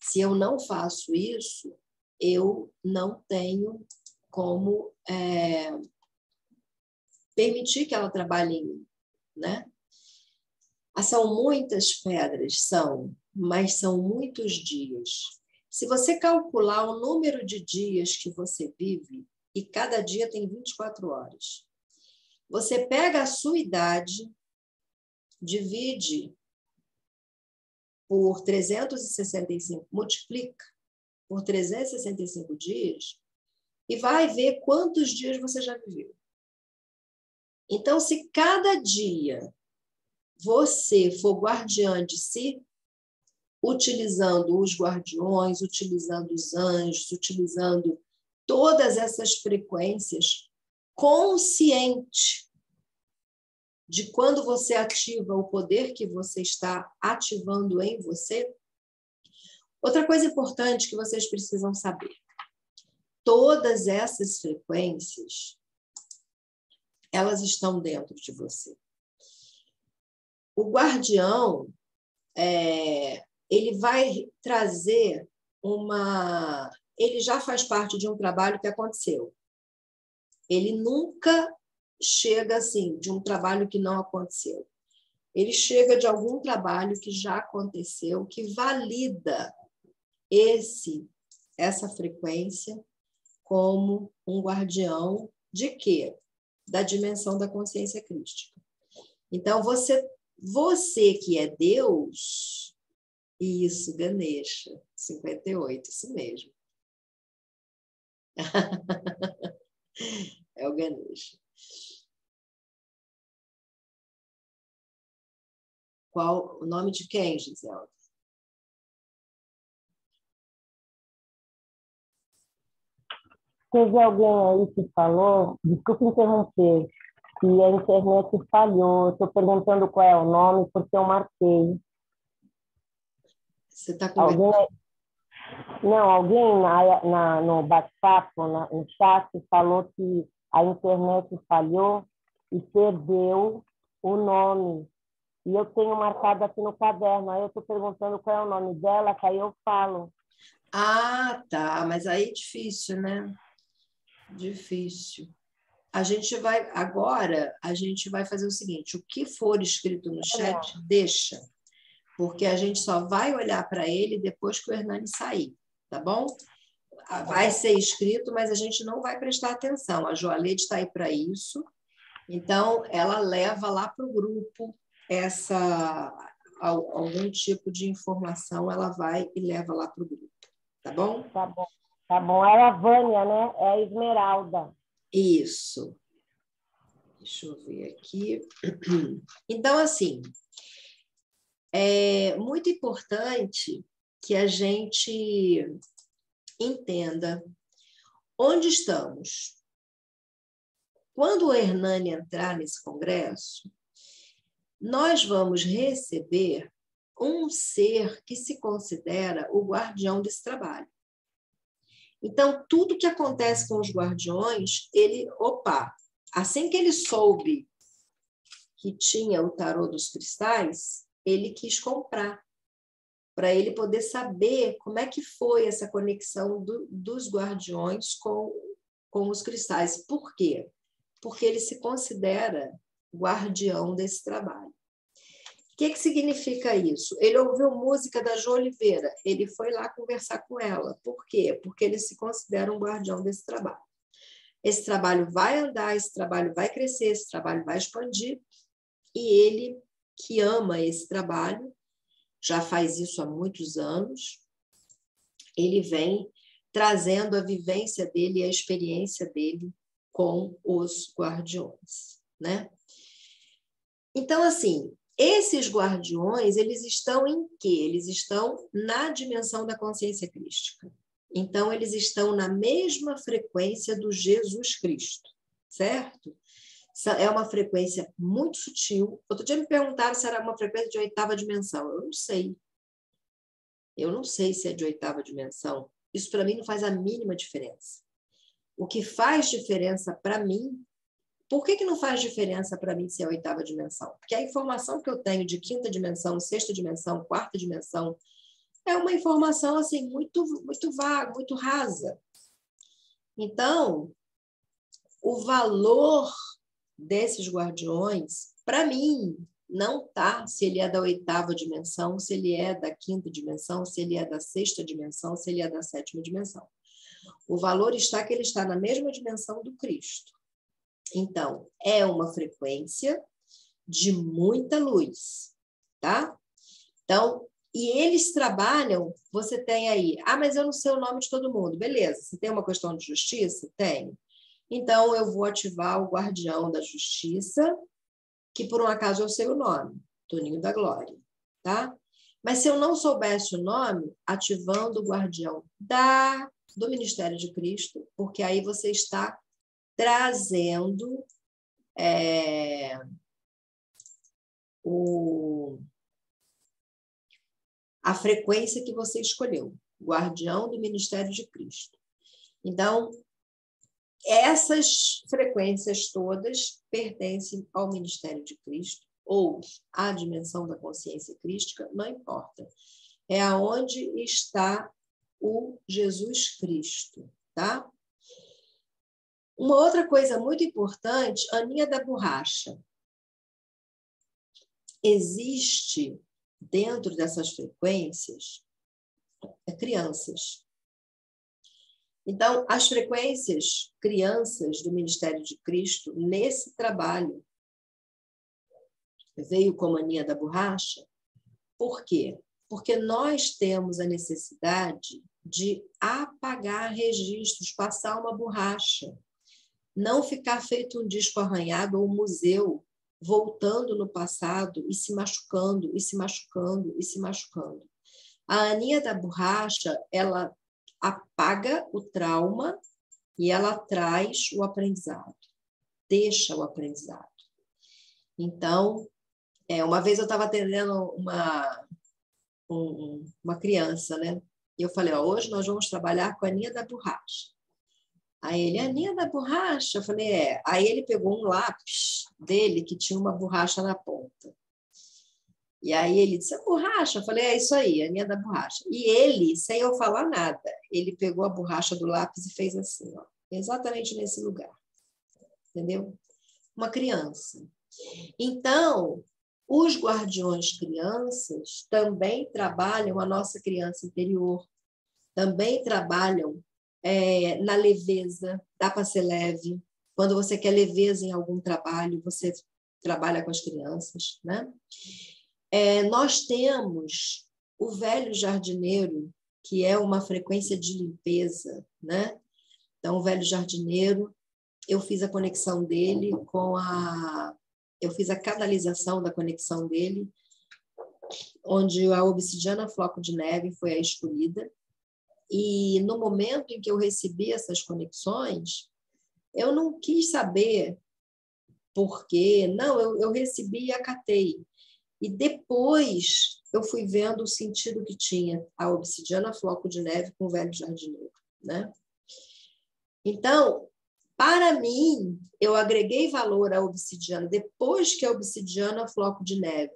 se eu não faço isso, eu não tenho como é, permitir que ela trabalhe em mim, né? Ah, são muitas pedras, são, mas são muitos dias. Se você calcular o número de dias que você vive, e cada dia tem 24 horas, você pega a sua idade, divide por 365, multiplica por 365 dias e vai ver quantos dias você já viveu. Então, se cada dia você for guardiã de si, utilizando os guardiões, utilizando os anjos, utilizando todas essas frequências consciente de quando você ativa o poder que você está ativando em você. Outra coisa importante que vocês precisam saber: todas essas frequências elas estão dentro de você. O guardião é, ele vai trazer uma, ele já faz parte de um trabalho que aconteceu ele nunca chega assim de um trabalho que não aconteceu. Ele chega de algum trabalho que já aconteceu, que valida esse essa frequência como um guardião de quê? Da dimensão da consciência crística. Então você você que é Deus, isso, Ganesha, 58, isso mesmo. É o Ganesha. Qual o nome de quem, Gisela? Teve alguém aí que falou, desculpe interromper, que a internet falhou. Estou perguntando qual é o nome, porque eu marquei. Você está com alguém, Não, alguém na, na no bate-papo, no chat, falou que a internet falhou e perdeu o nome. E eu tenho marcado aqui no caderno. Aí eu estou perguntando qual é o nome dela, que aí eu falo. Ah, tá. Mas aí é difícil, né? Difícil. A gente vai agora a gente vai fazer o seguinte: o que for escrito no chat, deixa, porque a gente só vai olhar para ele depois que o Hernani sair, tá bom? Vai ser escrito, mas a gente não vai prestar atenção. A Joalete está aí para isso, então ela leva lá para o grupo essa algum tipo de informação, ela vai e leva lá para o grupo, tá bom? Tá bom. Tá bom. É a Vânia, né? É a Esmeralda. Isso. Deixa eu ver aqui. Então, assim, é muito importante que a gente entenda onde estamos. Quando o Hernani entrar nesse congresso, nós vamos receber um ser que se considera o guardião desse trabalho. Então, tudo que acontece com os guardiões, ele, opa, assim que ele soube que tinha o tarô dos cristais, ele quis comprar para ele poder saber como é que foi essa conexão do, dos guardiões com, com os cristais. Por quê? Porque ele se considera guardião desse trabalho. O que, que significa isso? Ele ouviu música da Jo Oliveira, ele foi lá conversar com ela. Por quê? Porque ele se considera um guardião desse trabalho. Esse trabalho vai andar, esse trabalho vai crescer, esse trabalho vai expandir, e ele, que ama esse trabalho, já faz isso há muitos anos, ele vem trazendo a vivência dele e a experiência dele com os guardiões, né? Então, assim, esses guardiões, eles estão em quê? Eles estão na dimensão da consciência crística. Então, eles estão na mesma frequência do Jesus Cristo, certo? É uma frequência muito sutil. Outro dia me perguntaram se era uma frequência de oitava dimensão. Eu não sei. Eu não sei se é de oitava dimensão. Isso para mim não faz a mínima diferença. O que faz diferença para mim por que, que não faz diferença para mim ser a oitava dimensão? Porque a informação que eu tenho de quinta dimensão, sexta dimensão, quarta dimensão, é uma informação assim muito, muito vaga, muito rasa. Então, o valor desses guardiões, para mim, não tá se ele é da oitava dimensão, se ele é da quinta dimensão, se ele é da sexta dimensão, se ele é da sétima dimensão. O valor está que ele está na mesma dimensão do Cristo. Então, é uma frequência de muita luz, tá? Então, e eles trabalham, você tem aí, ah, mas eu não sei o nome de todo mundo. Beleza, você tem uma questão de justiça? Tenho. Então, eu vou ativar o guardião da justiça, que por um acaso eu sei o nome, Toninho da Glória, tá? Mas se eu não soubesse o nome, ativando o guardião da do Ministério de Cristo, porque aí você está trazendo é, o, a frequência que você escolheu, guardião do ministério de Cristo. Então, essas frequências todas pertencem ao ministério de Cristo ou à dimensão da consciência crística, não importa. É aonde está o Jesus Cristo, tá? Uma outra coisa muito importante, Aninha da borracha. Existe dentro dessas frequências crianças. Então, as frequências crianças do Ministério de Cristo, nesse trabalho, veio com a mania da borracha. Por quê? Porque nós temos a necessidade de apagar registros, passar uma borracha não ficar feito um disco arranhado ou um museu voltando no passado e se machucando, e se machucando, e se machucando. A Aninha da Borracha, ela apaga o trauma e ela traz o aprendizado, deixa o aprendizado. Então, é, uma vez eu estava atendendo uma, um, uma criança, né? E eu falei, ó, hoje nós vamos trabalhar com a Aninha da Borracha. Aí ele, Aninha da borracha? Eu falei, é. Aí ele pegou um lápis dele que tinha uma borracha na ponta. E aí ele disse, a borracha? Eu falei, é isso aí, Aninha da borracha. E ele, sem eu falar nada, ele pegou a borracha do lápis e fez assim, ó, exatamente nesse lugar. entendeu? Uma criança. Então, os guardiões crianças também trabalham a nossa criança interior, também trabalham é, na leveza, dá para ser leve. Quando você quer leveza em algum trabalho, você trabalha com as crianças. Né? É, nós temos o velho jardineiro, que é uma frequência de limpeza. Né? Então, o velho jardineiro, eu fiz a conexão dele com a eu fiz a canalização da conexão dele, onde a obsidiana floco de neve foi a escolhida. E no momento em que eu recebi essas conexões, eu não quis saber por quê. Não, eu, eu recebi e acatei. E depois eu fui vendo o sentido que tinha a obsidiana floco de neve com o velho jardineiro. Né? Então, para mim, eu agreguei valor à obsidiana depois que a obsidiana floco de neve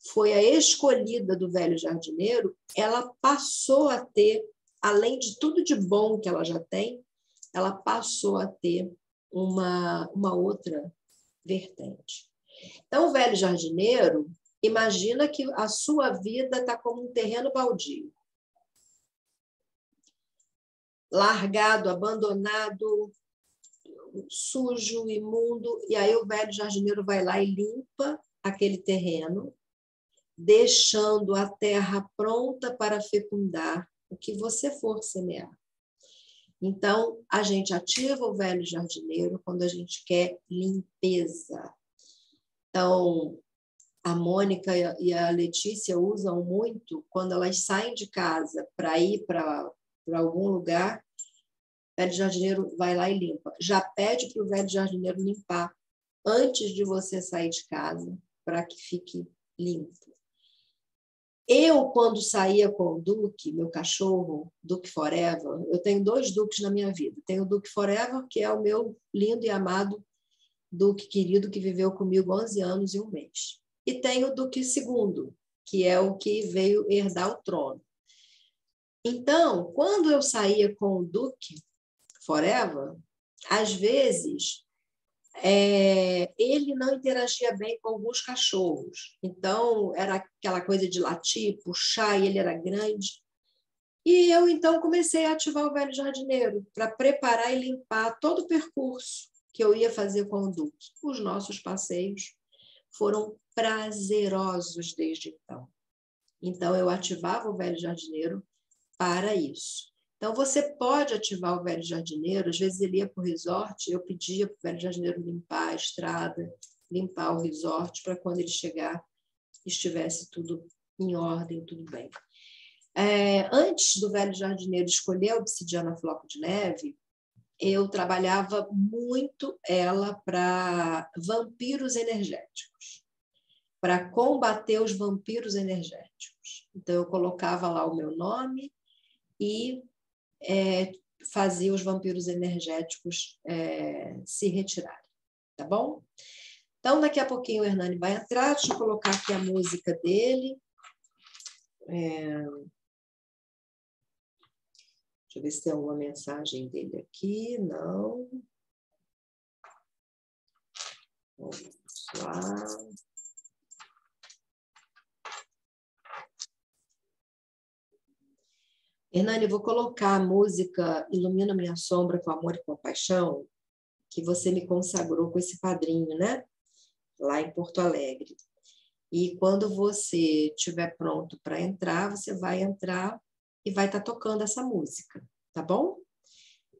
foi a escolhida do velho jardineiro, ela passou a ter, além de tudo de bom que ela já tem, ela passou a ter uma, uma outra vertente. Então, o velho jardineiro, imagina que a sua vida está como um terreno baldio. Largado, abandonado, sujo, imundo, e aí o velho jardineiro vai lá e limpa aquele terreno, deixando a terra pronta para fecundar o que você for semear. Então, a gente ativa o velho jardineiro quando a gente quer limpeza. Então, a Mônica e a Letícia usam muito quando elas saem de casa para ir para algum lugar, velho jardineiro vai lá e limpa. Já pede para o velho jardineiro limpar antes de você sair de casa, para que fique limpo. Eu, quando saía com o Duque, meu cachorro, Duque Forever, eu tenho dois Duques na minha vida. Tenho o Duque Forever, que é o meu lindo e amado Duque querido, que viveu comigo 11 anos e um mês. E tenho o Duque II, que é o que veio herdar o trono. Então, quando eu saía com o Duque, Forever, às vezes é, ele não interagia bem com alguns cachorros. Então, era aquela coisa de latir, puxar, e ele era grande. E eu, então, comecei a ativar o velho jardineiro para preparar e limpar todo o percurso que eu ia fazer com o Duque. Os nossos passeios foram prazerosos desde então. Então, eu ativava o velho jardineiro para isso. Então, você pode ativar o velho jardineiro, às vezes ele ia para o resort, eu pedia para o velho jardineiro limpar a estrada, limpar o resort, para quando ele chegar estivesse tudo em ordem, tudo bem. É, antes do velho jardineiro escolher a obsidiana floco de neve, eu trabalhava muito ela para vampiros energéticos, para combater os vampiros energéticos. Então, eu colocava lá o meu nome e é, fazia os vampiros energéticos é, se retirarem, tá bom? Então, daqui a pouquinho o Hernani vai entrar, deixa eu colocar aqui a música dele. É... Deixa eu ver se tem alguma mensagem dele aqui. Não. Vamos lá. Hernani, vou colocar a música Ilumina Minha Sombra com Amor e Compaixão, que você me consagrou com esse padrinho, né? Lá em Porto Alegre. E quando você estiver pronto para entrar, você vai entrar e vai estar tá tocando essa música, tá bom?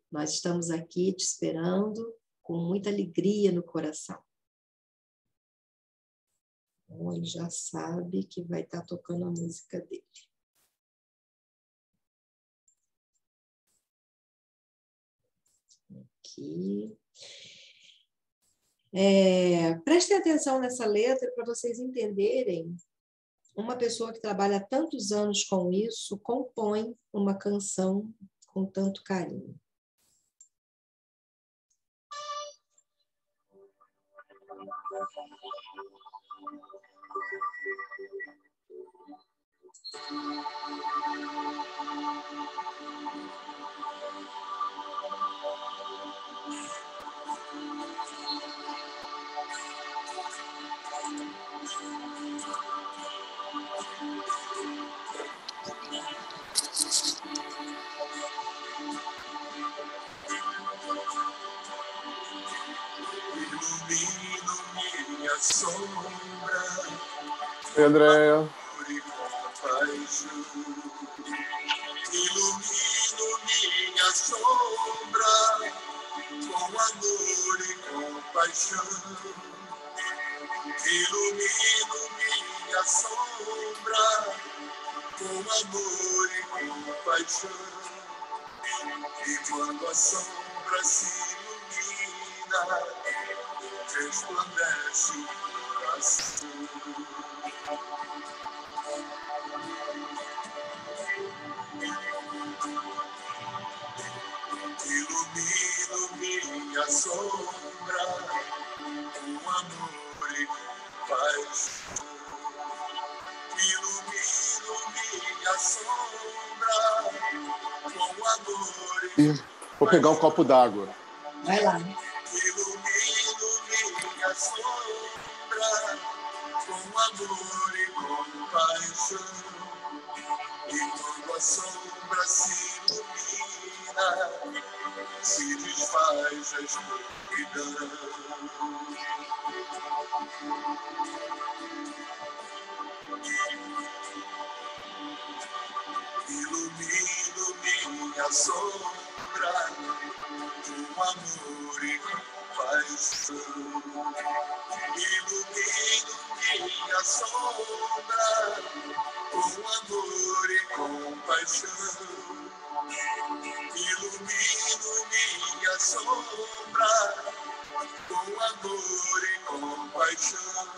Nós estamos aqui te esperando com muita alegria no coração. Então, ele já sabe que vai estar tá tocando a música dele. Aqui. É, prestem atenção nessa letra para vocês entenderem. Uma pessoa que trabalha tantos anos com isso compõe uma canção com tanto carinho. Oi, Andréia. Ilumino minha sombra com amor e compaixão. Ilumino minha sombra com amor e compaixão. E quando a sombra se ilumina, resplandece o coração. Ilumino minha sombra com amor e compaixão. Ilumino minha sombra com amor e Vou pegar um copo d'água. Vai lá. Sombra com amor e compaixão. E quando a sombra se ilumina, se desfaz a escuridão. Ilumino minha sombra com amor e compaixão. Ilumino minha sombra com amor e compaixão. Ilumino minha sombra com amor e compaixão.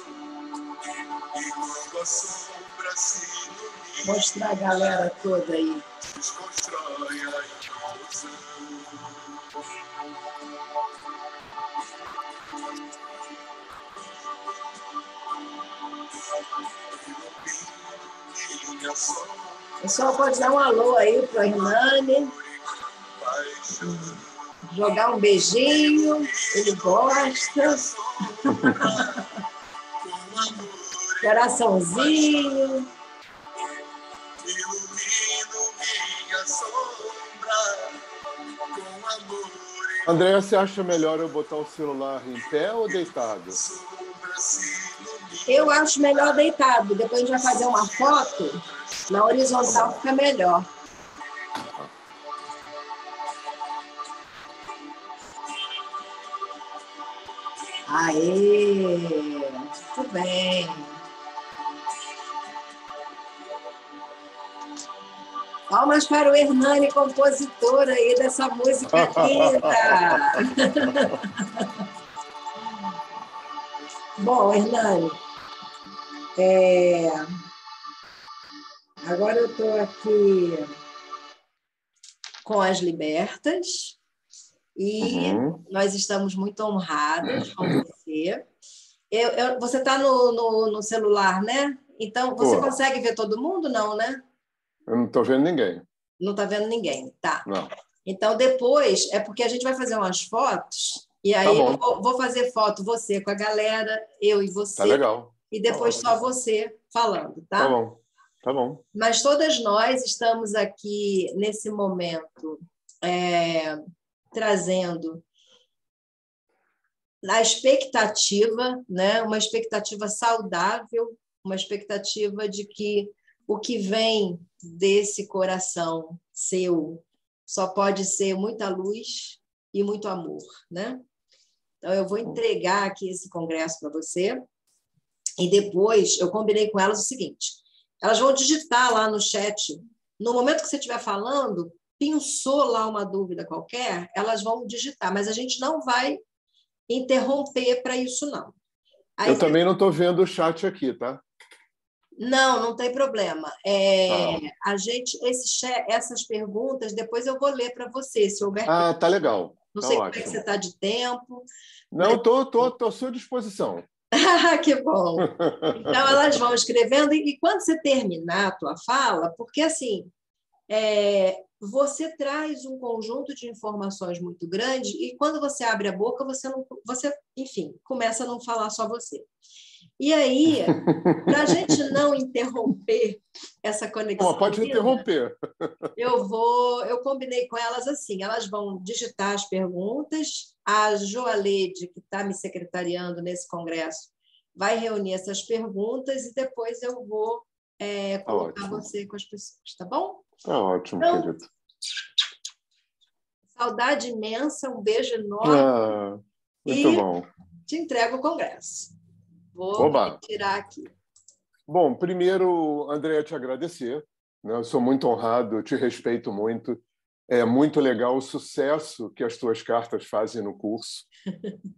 E quando a sombra se ilumina, Mostrar a galera toda aí. desconstrói a ilusão. Pessoal pode dar um alô aí pro Hernani, jogar um beijinho, ele gosta, coraçãozinho. Andréia, você acha melhor eu botar o celular em pé ou deitado? Eu acho melhor deitado. Depois a gente vai fazer uma foto. Na horizontal fica melhor. Aê! Muito bem. Palmas para o Hernani, compositor aí dessa música linda. Bom, Hernani, é, agora eu estou aqui com as libertas e Uhum. nós estamos muito honradas com você. Eu- eu- você está no, no- no celular, né? Então, você Tô. consegue ver todo mundo? Não, né? Eu não estou vendo ninguém. Não está vendo ninguém. Tá. Não. Então, depois, é porque a gente vai fazer umas fotos, e aí Tá eu vou, vou fazer foto você com a galera, eu e você, Tá legal. E depois Tá só você falando, Tá bom. Tá bom. Mas todas nós estamos aqui nesse momento é, trazendo a expectativa, né? uma expectativa saudável, uma expectativa de que o que vem desse coração seu só pode ser muita luz e muito amor. Né? Então, eu vou entregar aqui esse congresso para você e depois eu combinei com elas o seguinte: elas vão digitar lá no chat. No momento que você estiver falando, pensou lá uma dúvida qualquer, elas vão digitar, mas a gente não vai interromper para isso, não. Aí Eu você- também não estou vendo o chat aqui, tá? Não, não tem problema. É, Tá. a gente, esse essas perguntas, depois eu vou ler para você, se houver. Ah, tá legal. não Tá sei como é que ótimo. você está de tempo. Não, tô, tô, tô à sua disposição. Ah, que bom! Então, elas vão escrevendo, e e quando você terminar a tua fala, porque assim, é, você traz um conjunto de informações muito grande, e quando você abre a boca, você não, você, enfim, começa a não falar só você. E aí, para a gente não interromper essa conexão, pode interromper. eu vou, eu combinei com elas assim, elas vão digitar as perguntas. A Joalede, que está me secretariando nesse congresso, vai reunir essas perguntas e depois eu vou é, colocar ótimo. você com as pessoas, tá bom? Tá ótimo, Então, querido. Saudade imensa, um beijo enorme. Ah, muito E- bom. Te entrego o congresso. Vou Oba. tirar aqui. Bom, primeiro, André, te agradecer. né? Eu sou muito honrado, te respeito muito. É muito legal o sucesso que as tuas cartas fazem no curso.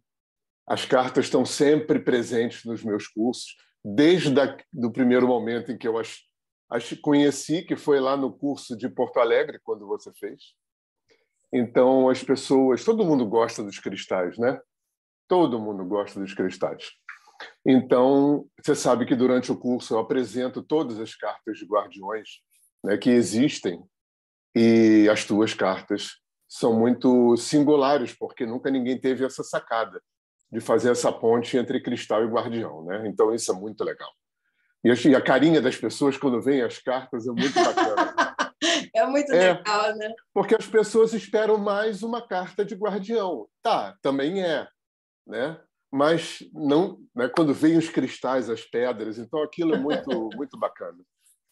As cartas estão sempre presentes nos meus cursos, desde o primeiro momento em que eu as, as conheci, que foi lá no curso de Porto Alegre, quando você fez. Então, as pessoas, todo mundo gosta dos cristais, né? Todo mundo gosta dos cristais. Então, você sabe que durante o curso eu apresento todas as cartas de guardiões né, que existem e as tuas cartas são muito singulares, porque nunca ninguém teve essa sacada de fazer essa ponte entre cristal e guardião. Né? Então, isso é muito legal. E a- e a carinha das pessoas quando veem as cartas é muito bacana. É muito É. legal, né? Porque as pessoas esperam mais uma carta de guardião. Tá, também é, né? Mas não, né? quando vem os cristais, as pedras, então aquilo é muito, muito bacana.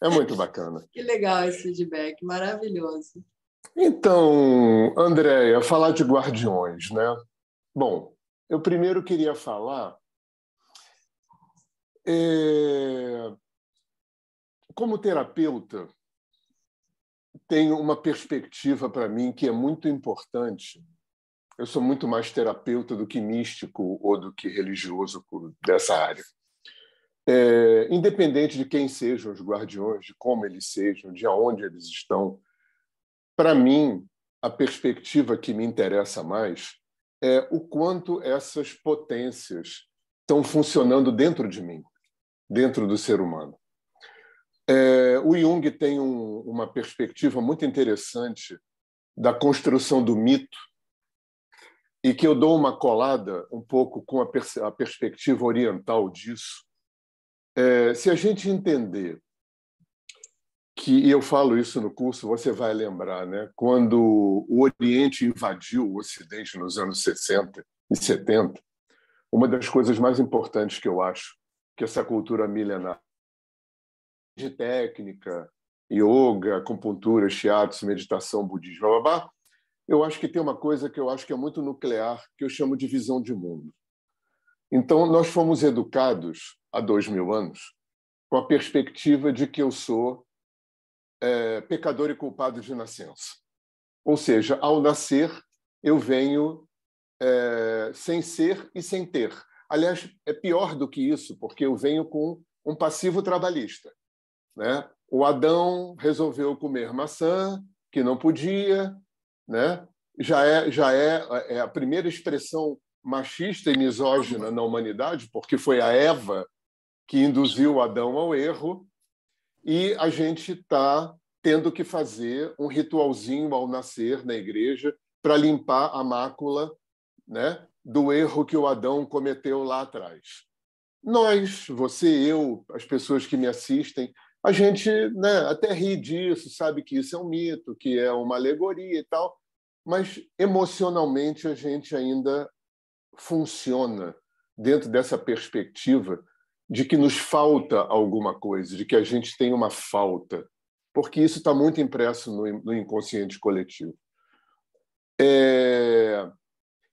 É muito bacana. Que legal esse feedback, maravilhoso. Então, Andréia, falar de guardiões, né? Bom, eu primeiro queria falar é, como terapeuta tem uma perspectiva para mim que é muito importante. Eu sou muito mais terapeuta do que místico ou do que religioso dessa área. É, independente de quem sejam os guardiões, de como eles sejam, de aonde eles estão, para mim, a perspectiva que me interessa mais é o quanto essas potências estão funcionando dentro de mim, dentro do ser humano. É, o Jung tem um- uma perspectiva muito interessante da construção do mito e que eu dou uma colada um pouco com a, perce- a perspectiva oriental disso. É, se a gente entender que e eu falo isso no curso, você vai lembrar, né? Quando o Oriente invadiu o Ocidente nos anos 60 e 70, uma das coisas mais importantes que eu acho que essa cultura milenar de técnica, yoga, acupuntura, shiatsu, meditação, budismo, blá, eu acho que tem uma coisa que eu acho que é muito nuclear, que eu chamo de visão de mundo. Então, nós fomos educados há dois mil anos com a perspectiva de que eu sou é, pecador e culpado de nascença. Ou seja, ao nascer, eu venho é, sem ser e sem ter. Aliás, é pior do que isso, porque eu venho com um passivo trabalhista. Né? O Adão resolveu comer maçã, que não podia, né? já, é, já é, é a primeira expressão machista e misógina na humanidade, porque foi a Eva que induziu Adão ao erro, e a gente está tendo que fazer um ritualzinho ao nascer na igreja para limpar a mácula né, do erro que o Adão cometeu lá atrás. Nós, você, eu, as pessoas que me assistem, a gente né, até ri disso, sabe que isso é um mito, que é uma alegoria e tal, mas emocionalmente a gente ainda funciona dentro dessa perspectiva de que nos falta alguma coisa, de que a gente tem uma falta, porque isso está muito impresso no, inconsciente coletivo. É...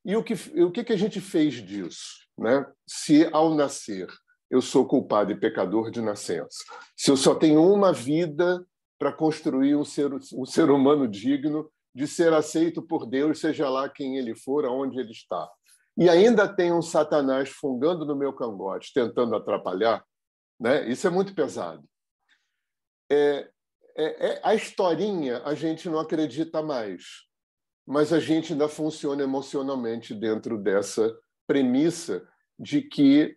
E o que, o que a gente fez disso? Né? Se, ao nascer, eu sou culpado e pecador de nascença, se eu só tenho uma vida para construir um ser, um ser humano digno de ser aceito por Deus, seja lá quem ele for, aonde ele está, e ainda tem um Satanás fungando no meu cangote, tentando atrapalhar, né? isso é muito pesado. É, é, é, a historinha a gente não acredita mais, mas a gente ainda funciona emocionalmente dentro dessa premissa de que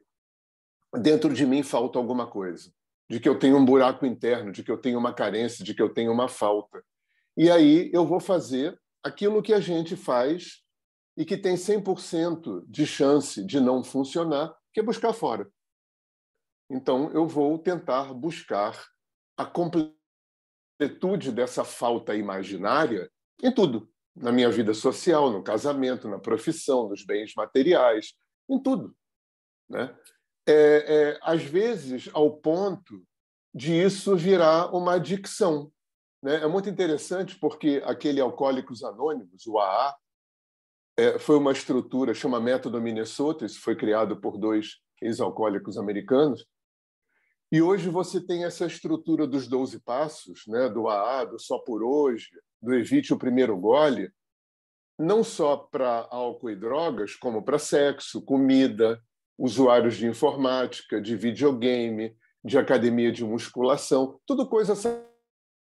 dentro de mim falta alguma coisa, de que eu tenho um buraco interno, de que eu tenho uma carência, de que eu tenho uma falta. E aí eu vou fazer aquilo que a gente faz e que tem 100% de chance de não funcionar, que é buscar fora. Então, eu vou tentar buscar a completude dessa falta imaginária em tudo, na minha vida social, no casamento, na profissão, nos bens materiais, em tudo. Né? É, é, às vezes ao ponto de isso virar uma adicção. Né? É muito interessante porque aquele Alcoólicos Anônimos, o AA, é, foi uma estrutura, chama Método Minnesota, isso foi criado por dois ex-alcoólicos americanos, e hoje você tem essa estrutura dos 12 passos, né, do AA, do Só por Hoje, do Evite o Primeiro Gole, não só para álcool e drogas, como para sexo, comida, usuários de informática, de videogame, de academia de musculação, tudo coisa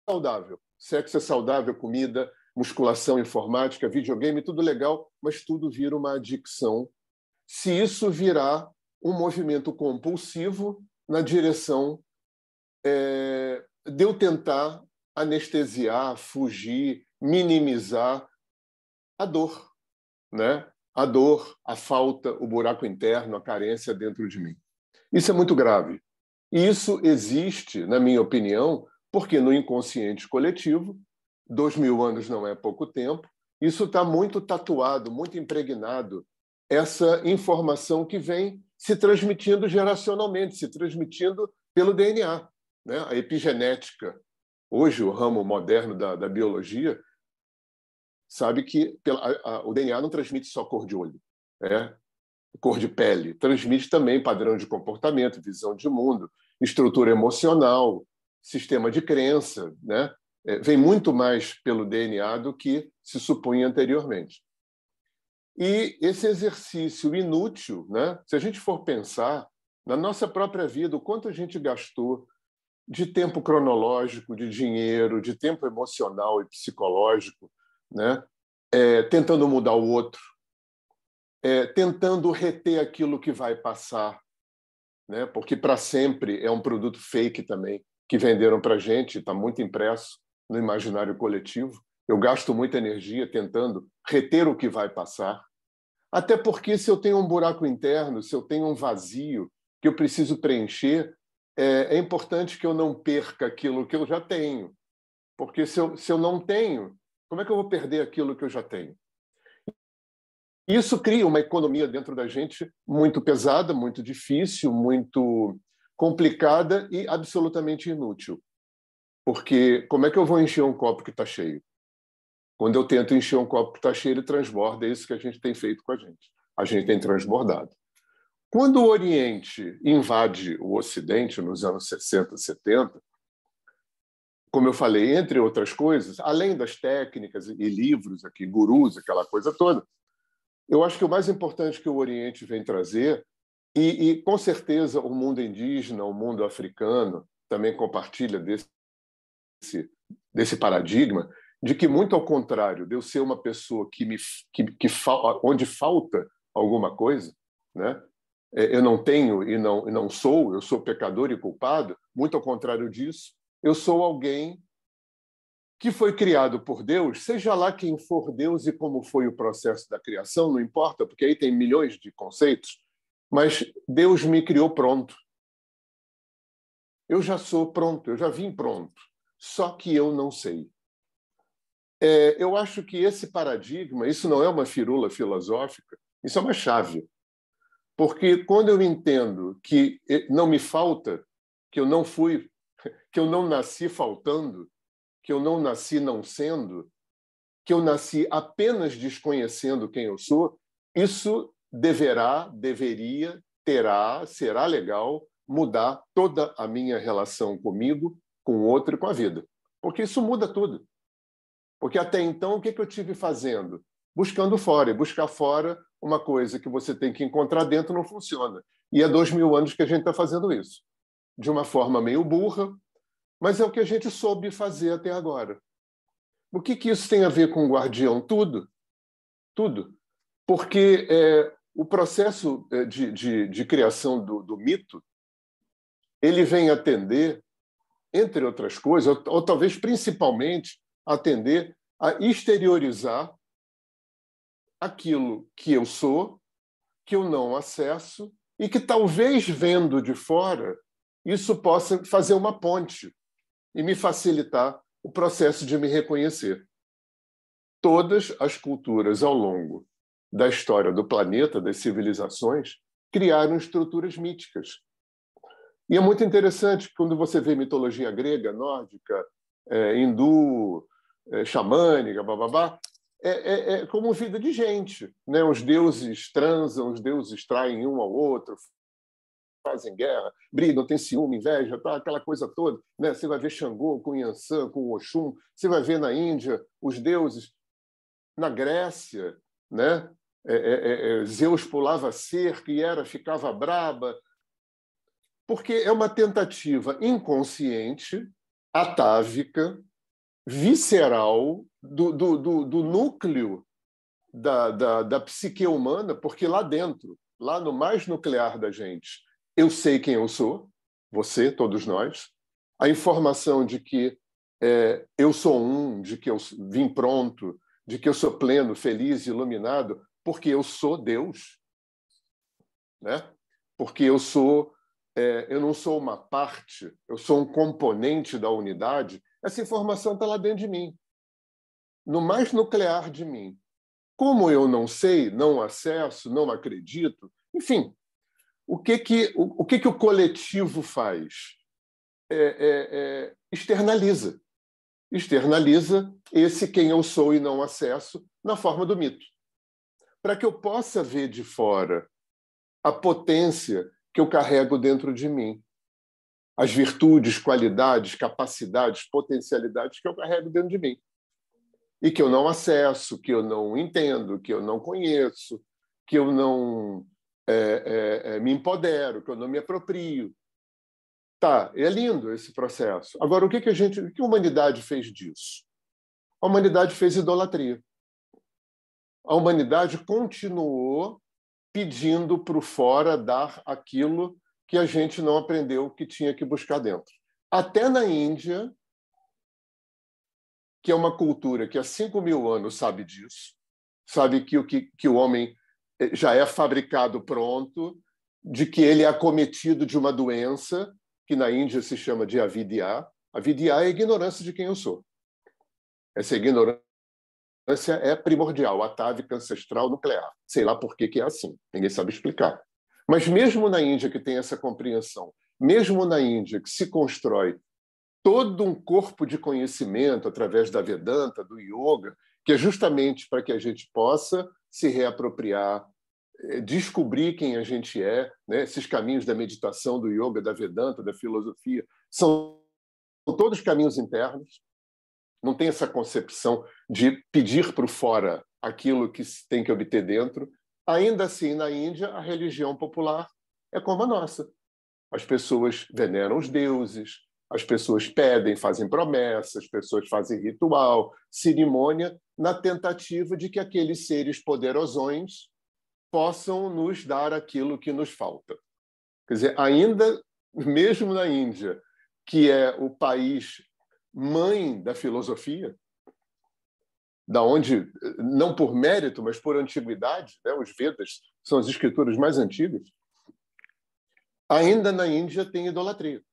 saudável. Sexo é saudável, comida, musculação, informática, videogame, tudo legal, mas tudo vira uma adicção. Se isso virar um movimento compulsivo na direção é, de eu tentar anestesiar, fugir, minimizar a dor, né? A dor, a falta, o buraco interno, a carência dentro de mim. Isso é muito grave. E isso existe, na minha opinião, porque no inconsciente coletivo, dois mil anos não é pouco tempo, isso está muito tatuado, muito impregnado, essa informação que vem se transmitindo geracionalmente, se transmitindo pelo DNA. Né? A epigenética, hoje o ramo moderno da, da biologia, sabe que pela, a, a, o DNA não transmite só cor de olho, é cor de pele, transmite também padrão de comportamento, visão de mundo, estrutura emocional, sistema de crença, né? É, vem muito mais pelo DNA do que se supunha anteriormente. E esse exercício inútil, né? se a gente for pensar na nossa própria vida, o quanto a gente gastou de tempo cronológico, de dinheiro, de tempo emocional e psicológico, né? É, tentando mudar o outro, é, tentando reter aquilo que vai passar, né? porque para sempre é um produto fake também, que venderam para a gente, está muito impresso no imaginário coletivo. Eu gasto muita energia tentando reter o que vai passar. Até porque, se eu tenho um buraco interno, se eu tenho um vazio que eu preciso preencher, é, é importante que eu não perca aquilo que eu já tenho. Porque se eu, se eu não tenho, como é que eu vou perder aquilo que eu já tenho? Isso cria uma economia dentro da gente muito pesada, muito difícil, muito complicada e absolutamente inútil. Porque como é que eu vou encher um copo que está cheio? Quando eu tento encher um copo que está cheio, ele transborda. É isso que a gente tem feito com a gente. A gente tem transbordado. Quando o Oriente invade o Ocidente, nos anos 60, 70, como eu falei, entre outras coisas, além das técnicas e livros aqui, gurus, aquela coisa toda, eu acho que o mais importante que o Oriente vem trazer, e, e com certeza o mundo indígena, o mundo africano, também compartilha desse, desse paradigma, de que, muito ao contrário, de eu ser uma pessoa que me, que, que onde falta alguma coisa, né? É, eu não tenho e não, e não sou, eu sou pecador e culpado, muito ao contrário disso, eu sou alguém que foi criado por Deus, seja lá quem for Deus e como foi o processo da criação, não importa, porque aí tem milhões de conceitos, mas Deus me criou pronto. Eu já sou pronto, eu já vim pronto, só que eu não sei. É, eu acho que esse paradigma, isso não é uma firula filosófica, isso é uma chave. Porque quando eu entendo que não me falta, que eu não fui, que eu não nasci faltando, que eu não nasci não sendo, que eu nasci apenas desconhecendo quem eu sou, isso deverá, deveria, terá, será legal mudar toda a minha relação comigo, com o outro e com a vida. Porque isso muda tudo. Porque até então, o que, eu tive fazendo? Buscando fora. E buscar fora uma coisa que você tem que encontrar dentro não funciona. E há dois mil anos que a gente está fazendo isso. De uma forma meio burra, mas é o que a gente soube fazer até agora. O que, que isso tem a ver com o guardião? Tudo. Tudo. Porque é, o processo é, de, de, de criação do, do, mito ele vem atender, entre outras coisas, ou, ou talvez principalmente, atender a exteriorizar aquilo que eu sou, que eu não acesso e que talvez vendo de fora isso possa fazer uma ponte e me facilitar o processo de me reconhecer. Todas as culturas ao longo da história do planeta, das civilizações, criaram estruturas míticas. E é muito interessante quando você vê mitologia grega, nórdica, é, hindu, é, xamânica, bababá, é, é, é como vida de gente. Né? Os deuses transam, os deuses traem um ao outro, fazem guerra, brigam, tem ciúme, inveja, tá, aquela coisa toda. Né? Você vai ver Xangô com Yansan, com Oxum, você vai ver na Índia os deuses. Na Grécia, né? É, é, é, Zeus pulava cerca e era ficava braba, porque é uma tentativa inconsciente, atávica, visceral do, do, do, do núcleo da, da, da psique humana, porque lá dentro, lá no mais nuclear da gente, eu sei quem eu sou, você, todos nós, a informação de que é, eu sou um, de que eu vim pronto, de que eu sou pleno, feliz, iluminado, porque eu sou Deus, né? Porque eu sou, é, eu não sou uma parte, eu sou um componente da unidade. Essa informação está lá dentro de mim, no mais nuclear de mim. Como eu não sei, não acesso, não acredito, enfim, o que que o, o que que o coletivo faz? É, é, é, externaliza, externaliza esse quem eu sou e não acesso na forma do mito, para que eu possa ver de fora a potência que eu carrego dentro de mim, as virtudes, qualidades, capacidades, potencialidades que eu carrego dentro de mim. E que eu não acesso, que eu não entendo, que eu não conheço, que eu não é, é, é, me empodero, que eu não me aproprio. Tá, é lindo esse processo. Agora, o que, que a gente, o que a humanidade fez disso? A humanidade fez idolatria. A humanidade continuou pedindo para o fora dar aquilo que a gente não aprendeu que tinha que buscar dentro. Até na Índia, que é uma cultura que há 5 mil anos sabe disso, sabe que o, que, que o homem já é fabricado pronto, de que ele é acometido de uma doença que na Índia se chama de avidya. Avidya é a ignorância de quem eu sou. Essa ignorância é primordial, atávica, ancestral, nuclear. Sei lá por que, que é assim, ninguém sabe explicar. Mas mesmo na Índia que tem essa compreensão, mesmo na Índia que se constrói todo um corpo de conhecimento através da Vedanta, do yoga, que é justamente para que a gente possa se reapropriar, eh, descobrir quem a gente é, né? esses caminhos da meditação, do yoga, da Vedanta, da filosofia, são todos caminhos internos. Não tem essa concepção de pedir para o fora aquilo que tem que obter dentro. Ainda assim, na Índia, a religião popular é como a nossa. As pessoas veneram os deuses, as pessoas pedem, fazem promessas, as pessoas fazem ritual, cerimônia, na tentativa de que aqueles seres poderosões possam nos dar aquilo que nos falta. Quer dizer, ainda mesmo na Índia, que é o país mãe da filosofia, da onde não por mérito, mas por antiguidade, né, os Vedas são as escrituras mais antigas. Ainda na Índia tem idolatria.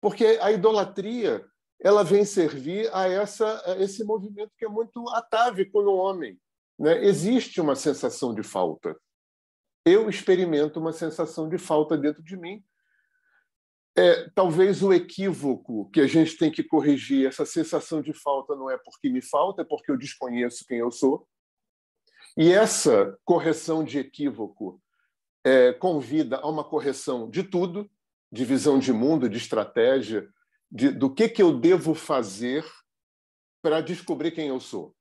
Porque a idolatria ela vem servir a, essa, a esse movimento que é muito atávico no homem. Né? Existe uma sensação de falta. Eu experimento uma sensação de falta dentro de mim. É, talvez o equívoco que a gente tem que corrigir, essa sensação de falta não é porque me falta, é porque eu desconheço quem eu sou. E essa correção de equívoco é, convida a uma correção de tudo, de visão de mundo, de estratégia, de, do que, que eu devo fazer para descobrir quem eu sou.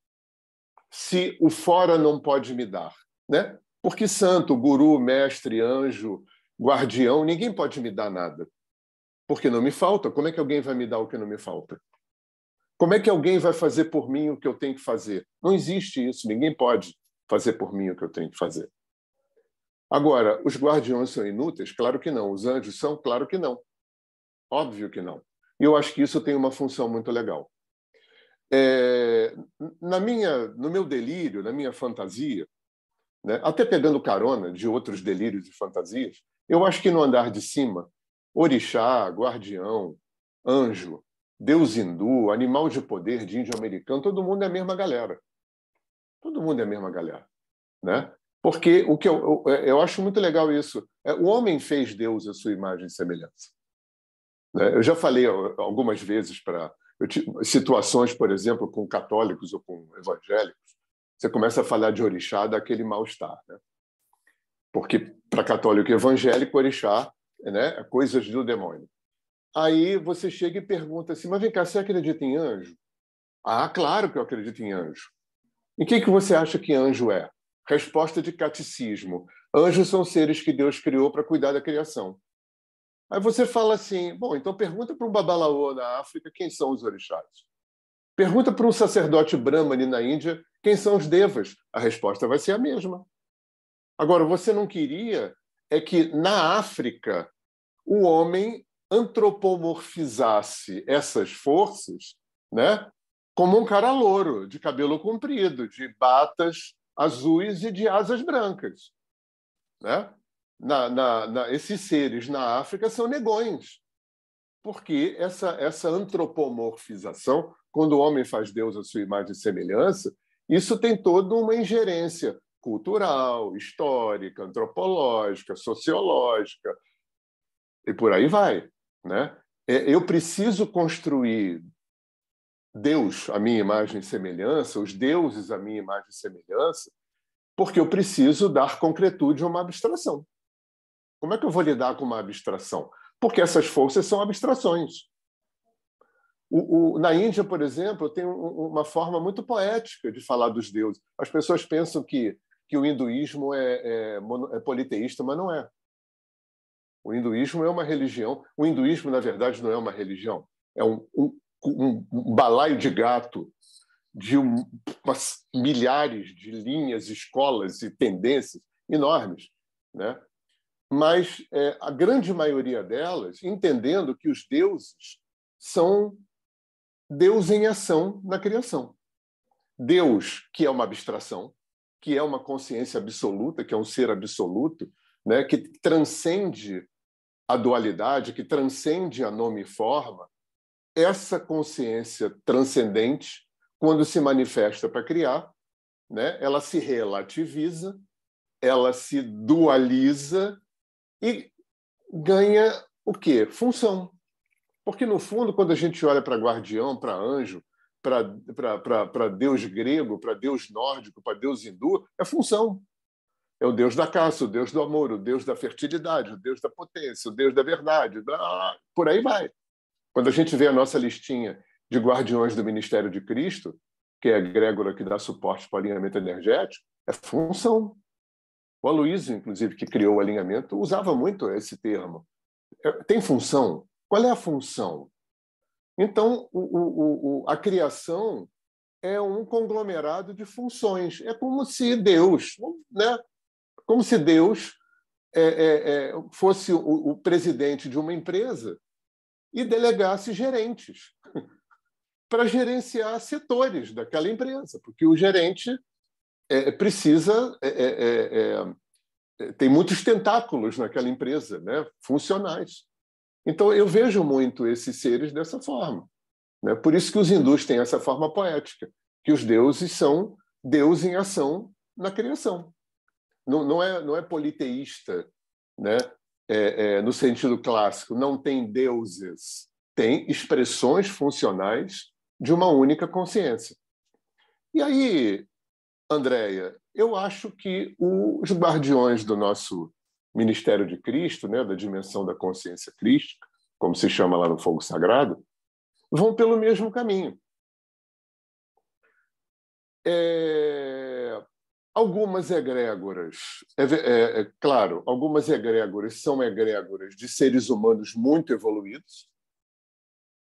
Se o fora não pode me dar. Né? Porque santo, guru, mestre, anjo, guardião, ninguém pode me dar nada. Porque não me falta. Como é que alguém vai me dar o que não me falta? Como é que alguém vai fazer por mim o que eu tenho que fazer? Não existe isso. Ninguém pode fazer por mim o que eu tenho que fazer. Agora, os guardiões são inúteis? Claro que não. Os anjos são? Claro que não. Óbvio que não. E eu acho que isso tem uma função muito legal. É, na minha, no meu delírio, na minha fantasia, né, até pegando carona de outros delírios e fantasias, eu acho que no andar de cima, orixá, guardião, anjo, deus hindu, animal de poder de índio americano, todo mundo é a mesma galera. Todo mundo é a mesma galera. Né? Porque o que eu, eu, eu acho muito legal isso. É, o homem fez Deus a sua imagem e semelhança. Né? Eu já falei algumas vezes para situações, por exemplo, com católicos ou com evangélicos, você começa a falar de orixá, daquele mal-estar. Né? Porque para católico e evangélico, orixá né, é coisas do demônio. Aí você chega e pergunta assim, mas vem cá, você acredita em anjo? Ah, claro que eu acredito em anjo. Em que, que você acha que anjo é? Resposta de catecismo. Anjos são seres que Deus criou para cuidar da criação. Aí você fala assim: bom, então pergunta para um babalaô na África quem são os orixás. Pergunta para um sacerdote brahmani na Índia quem são os devas. A resposta vai ser a mesma. Agora, você não queria é que na África o homem antropomorfizasse essas forças, né, como um cara louro, de cabelo comprido, de batas azuis e de asas brancas, né? Na, na, na, esses seres na África são negões, porque essa, essa antropomorfização, quando o homem faz Deus à sua imagem e semelhança, isso tem toda uma ingerência cultural, histórica, antropológica, sociológica, e por aí vai. Né? É, eu preciso construir Deus à minha imagem e semelhança, os deuses à minha imagem e semelhança, porque eu preciso dar concretude a uma abstração. Como é que eu vou lidar com uma abstração? Porque essas forças são abstrações. O, o, na Índia, por exemplo, tem um, uma forma muito poética de falar dos deuses. As pessoas pensam que, que o hinduísmo é, é, é politeísta, mas não é. O hinduísmo é uma religião. O hinduísmo, na verdade, não é uma religião. É um, um, um balaio de gato de umas milhares de linhas, escolas e tendências enormes, né? Mas é, a grande maioria delas entendendo que os deuses são Deus em ação na criação. Deus, que é uma abstração, que é uma consciência absoluta, que é um ser absoluto, né, que transcende a dualidade, que transcende a nome e forma, essa consciência transcendente, quando se manifesta para criar, né, ela se relativiza, ela se dualiza e ganha o quê? Função. Porque, no fundo, quando a gente olha para guardião, para anjo, para Deus grego, para Deus nórdico, para Deus hindu, é função. É o Deus da caça, o Deus do amor, o Deus da fertilidade, o Deus da potência, o Deus da verdade. Da... Por aí vai. Quando a gente vê a nossa listinha de guardiões do Ministério de Cristo, que é a egrégora que dá suporte para o alinhamento energético, é função. O Aloysio, inclusive, que criou o alinhamento, usava muito esse termo. É, tem função? Qual é a função? Então, o, o, o, a criação é um conglomerado de funções. É como se Deus, né? como se Deus é, é, é fosse o, presidente de uma empresa e delegasse gerentes para gerenciar setores daquela empresa, porque o gerente é, precisa é é, é, é, tem muitos tentáculos naquela empresa, né? funcionais. Então eu vejo muito esses seres dessa forma. Né? Por isso que os hindus têm essa forma poética, que os deuses são Deus em ação na criação. Não, não é não é politeísta, né? É, no sentido clássico, não tem deuses, tem expressões funcionais de uma única consciência. E aí Andréia, eu acho que os guardiões do nosso Ministério de Cristo, né, da dimensão da consciência crística, como se chama lá no Fogo Sagrado, vão pelo mesmo caminho. É... Algumas egrégoras, é, é, é, claro, algumas egrégoras são egrégoras de seres humanos muito evoluídos,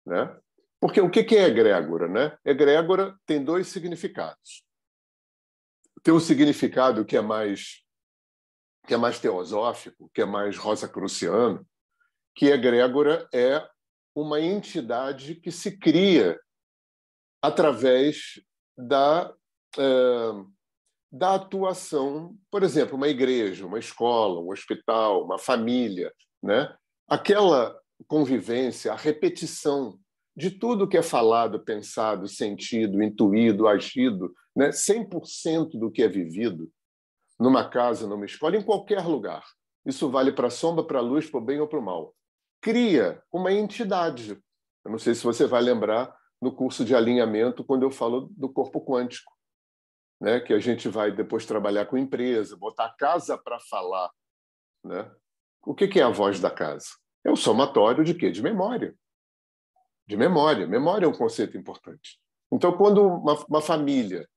né? Porque o que é egrégora? Né? Egrégora tem dois significados tem um significado que é mais que é mais teosófico, que é mais rosacruciano, que egrégora é uma entidade que se cria através da é, da atuação, por exemplo, uma igreja, uma escola, um hospital, uma família, né? Aquela convivência, a repetição de tudo que é falado, pensado, sentido, intuído, agido, né? 100% do que é vivido, numa casa, numa escola, em qualquer lugar. Isso vale para a sombra, para a luz, para o bem ou para o mal. Cria uma entidade. Eu não sei se você vai lembrar no curso de alinhamento, quando eu falo do corpo quântico, né? que a gente vai depois trabalhar com empresa, botar a casa para falar. Né? O que é a voz da casa? É o somatório de quê? De memória. De memória. Memória é um conceito importante. Então, quando uma, uma família,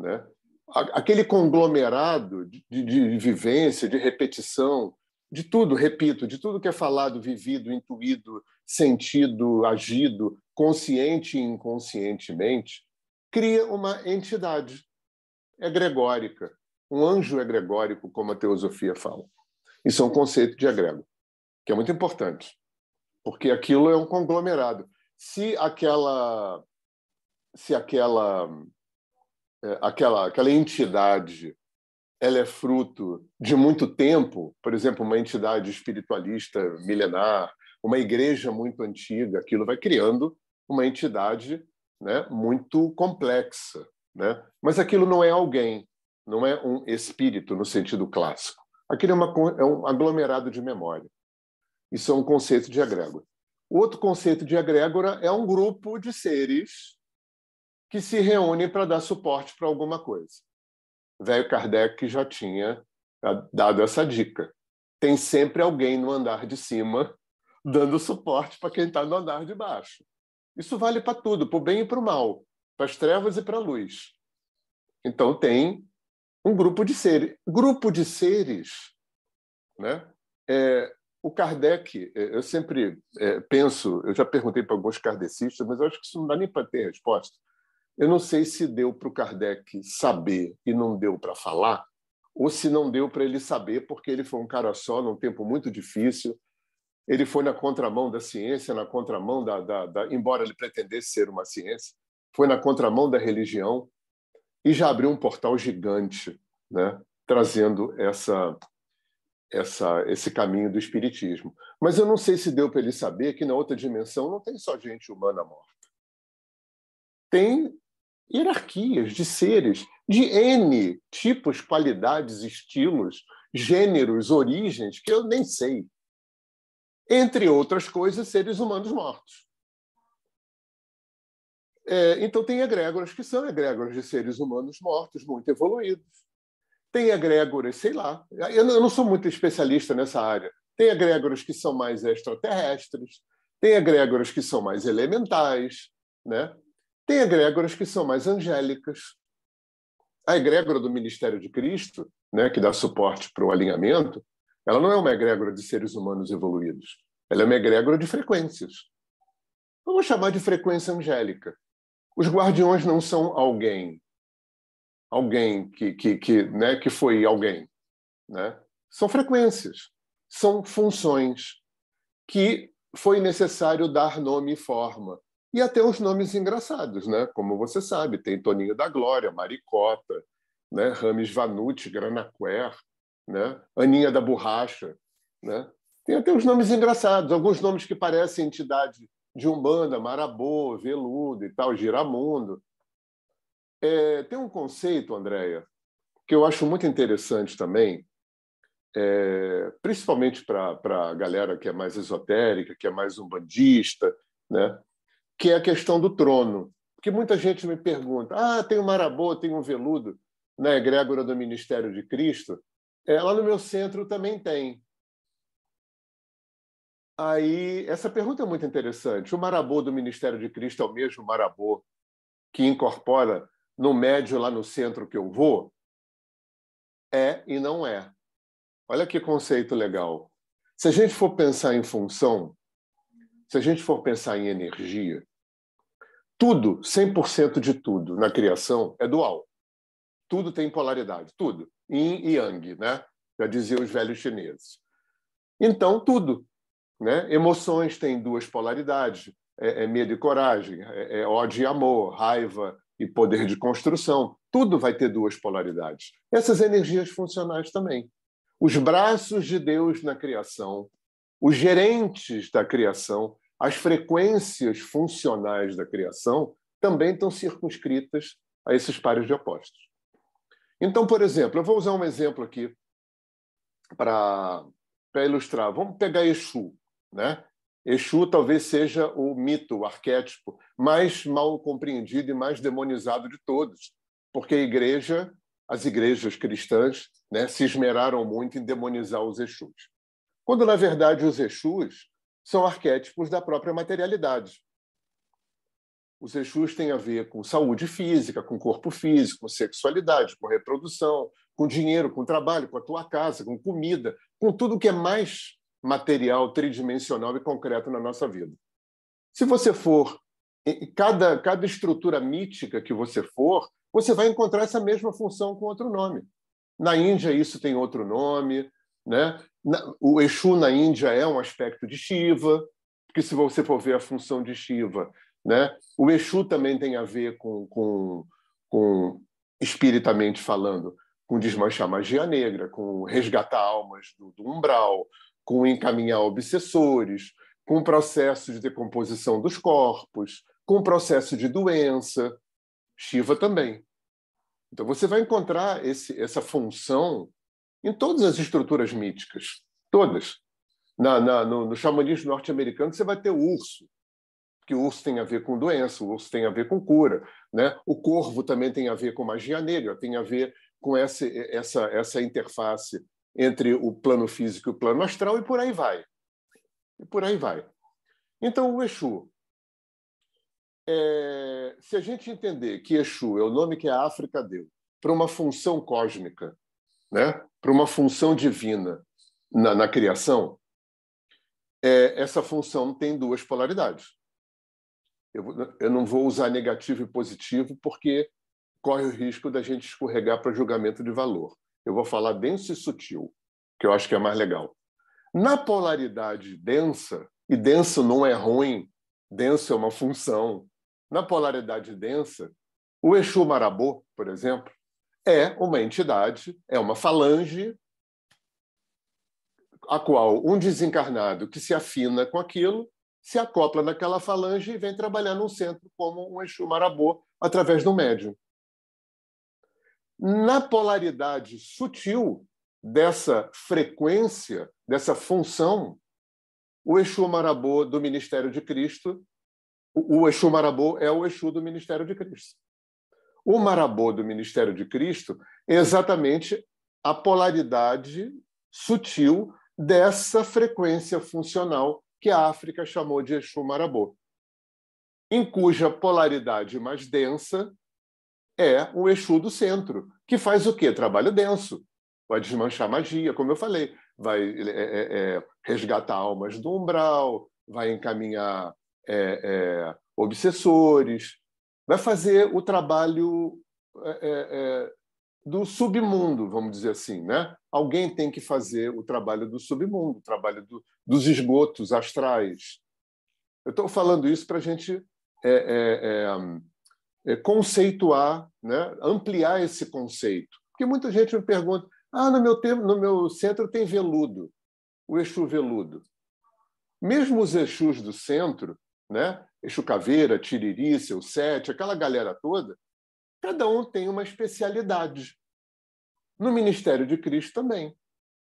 né? aquele conglomerado de, de, de vivência, de repetição, de tudo, repito, de tudo que é falado, vivido, intuído, sentido, agido, consciente e inconscientemente, cria uma entidade egregórica, um anjo egregórico, como a teosofia fala. Isso é um conceito de egrego, que é muito importante, porque aquilo é um conglomerado. Se aquela se aquela é, aquela aquela entidade ela é fruto de muito tempo, por exemplo, uma entidade espiritualista milenar, uma igreja muito antiga, aquilo vai criando uma entidade né, muito complexa. Né? Mas aquilo não é alguém, não é um espírito no sentido clássico. Aquilo é, uma, é um aglomerado de memória. Isso é um conceito de egrégora. Outro conceito de egrégora é um grupo de seres que se reúnem para dar suporte para alguma coisa velho Kardec já tinha ah, dado essa dica. Tem sempre alguém no andar de cima dando suporte para quem está no andar de baixo. Isso vale para tudo, para o bem e para o mal, para as trevas e para a luz. Então tem um grupo de seres. Grupo de seres, né? É, o Kardec, é, eu sempre é, penso, eu já perguntei para alguns kardecistas, mas eu acho que isso não dá nem para ter resposta. Eu não sei se deu para o Kardec saber e não deu para falar, ou se não deu para ele saber, porque ele foi um cara só, num tempo muito difícil. Ele foi na contramão da ciência, na contramão da, da, da embora ele pretendesse ser uma ciência, foi na contramão da religião e já abriu um portal gigante, né, trazendo essa essa, esse caminho do espiritismo. Mas eu não sei se deu para ele saber que na outra dimensão não tem só gente humana morta. Tem hierarquias de seres de N tipos, qualidades, estilos, gêneros, origens, que eu nem sei. Entre outras coisas, seres humanos mortos. É, então, tem egrégoras que são egrégoras de seres humanos mortos, muito evoluídos. Tem egrégoras, sei lá, eu não, sou muito especialista nessa área. Tem egrégoras que são mais extraterrestres, tem egrégoras que são mais elementais, né? Tem egrégoras que são mais angélicas. A egrégora do Ministério de Cristo, né, que dá suporte para o alinhamento, ela não é uma egrégora de seres humanos evoluídos. Ela é uma egrégora de frequências. Vamos chamar de frequência angélica. Os guardiões não são alguém, alguém que, que, que, né, que foi alguém. Né? São frequências, são funções que foi necessário dar nome e forma e até os nomes engraçados, né? Como você sabe, tem Toninho da Glória, Maricota, né? Rames Vanucci, Granaquer, né? Aninha da Borracha, né? Tem até os nomes engraçados, alguns nomes que parecem entidade de Umbanda, Marabô, Veludo e tal, Giramundo. É, tem um conceito, Andréia, que eu acho muito interessante também, é, principalmente para a galera que é mais esotérica, que é mais umbandista, né? Que é a questão do trono. Porque muita gente me pergunta: ah, tem um marabô, tem um veludo na egrégora do Ministério de Cristo. É, lá no meu centro também tem. Aí, essa pergunta é muito interessante. O marabô do Ministério de Cristo é o mesmo marabô que incorpora no médio lá no centro que eu vou? É e não é. Olha que conceito legal. Se a gente for pensar em função, se a gente for pensar em energia, tudo, 100% de tudo na criação é dual. Tudo tem polaridade, tudo. Yin e Yang, né? Já diziam os velhos chineses. Então, tudo. Né? Emoções têm duas polaridades: é, é medo e coragem, é, é ódio e amor, raiva e poder de construção. Tudo vai ter duas polaridades. Essas energias funcionais também. Os braços de Deus na criação, os gerentes da criação, as frequências funcionais da criação também estão circunscritas a esses pares de opostos. Então, por exemplo, eu vou usar um exemplo aqui para ilustrar. Vamos pegar Exu. Né? Exu talvez seja o mito, o arquétipo mais mal compreendido e mais demonizado de todos, porque a igreja, as igrejas cristãs, né, se esmeraram muito em demonizar os Exus. Quando, na verdade, os Exus são arquétipos da própria materialidade. Os Exus têm a ver com saúde física, com corpo físico, com sexualidade, com reprodução, com dinheiro, com trabalho, com a tua casa, com comida, com tudo que é mais material, tridimensional e concreto na nossa vida. Se você for cada, cada estrutura mítica que você for, você vai encontrar essa mesma função com outro nome. Na Índia, isso tem outro nome. Né? O Exu na Índia é um aspecto de Shiva, porque se você for ver a função de Shiva, né? O Exu também tem a ver com, com, com espiritamente falando, com desmanchar magia negra, com resgatar almas do, do umbral, com encaminhar obsessores, com o processo de decomposição dos corpos, com o processo de doença. Shiva também. Então você vai encontrar esse, essa função em todas as estruturas míticas, todas. Na, na, no, no xamanismo norte-americano você vai ter o urso, que o urso tem a ver com doença, o urso tem a ver com cura, né? O corvo também tem a ver com magia negra, tem a ver com essa essa essa interface entre o plano físico e o plano astral e por aí vai. E por aí vai. Então o Exu é, se a gente entender que Exu é o nome que a África deu para uma função cósmica, né? para uma função divina na, na criação, é, essa função tem duas polaridades. Eu, eu não vou usar negativo e positivo porque corre o risco da gente escorregar para julgamento de valor. Eu vou falar denso e sutil, que eu acho que é mais legal. Na polaridade densa, e denso não é ruim, denso é uma função. Na polaridade densa, o Exu Marabô, por exemplo, é uma entidade, é uma falange a qual um desencarnado que se afina com aquilo se acopla naquela falange e vem trabalhar num centro como um Exu Marabô, através do médium. Na polaridade sutil dessa frequência, dessa função, o Exu Marabô do Ministério de Cristo, o Exu Marabô é o Exu do Ministério de Cristo. O Marabô do Ministério de Cristo é exatamente a polaridade sutil dessa frequência funcional que a África chamou de Exu Marabô, em cuja polaridade mais densa é o Exu do centro, que faz o quê? Trabalho denso. Vai desmanchar magia, como eu falei, vai é, é, é resgatar almas do umbral, vai encaminhar é, é obsessores, vai fazer o trabalho é, do submundo, vamos dizer assim, né? Alguém tem que fazer o trabalho do submundo, o trabalho do, dos esgotos astrais. Eu estou falando isso para a gente é, é, é, é, conceituar, né? ampliar esse conceito. Porque muita gente me pergunta: ah, no meu, tempo, no meu centro tem veludo, o Exu veludo. Mesmo os Exus do centro, né? Exu Caveira, Tiriri, Seu Sete, aquela galera toda, cada um tem uma especialidade. No Ministério de Cristo também.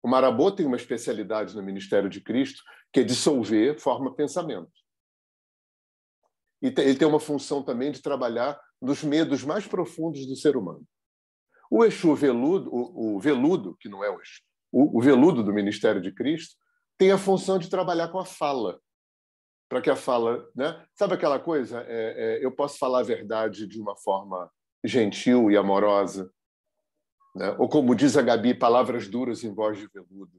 O Marabô tem uma especialidade no Ministério de Cristo, que é dissolver forma pensamento. E ele tem uma função também de trabalhar nos medos mais profundos do ser humano. O Exu veludo, o, veludo, que não é o Exu, o, veludo do Ministério de Cristo, tem a função de trabalhar com a fala, para que a fala, né? Sabe aquela coisa? É, é, eu posso falar a verdade de uma forma gentil e amorosa, né? ou como diz a Gabi, palavras duras em voz de veludo.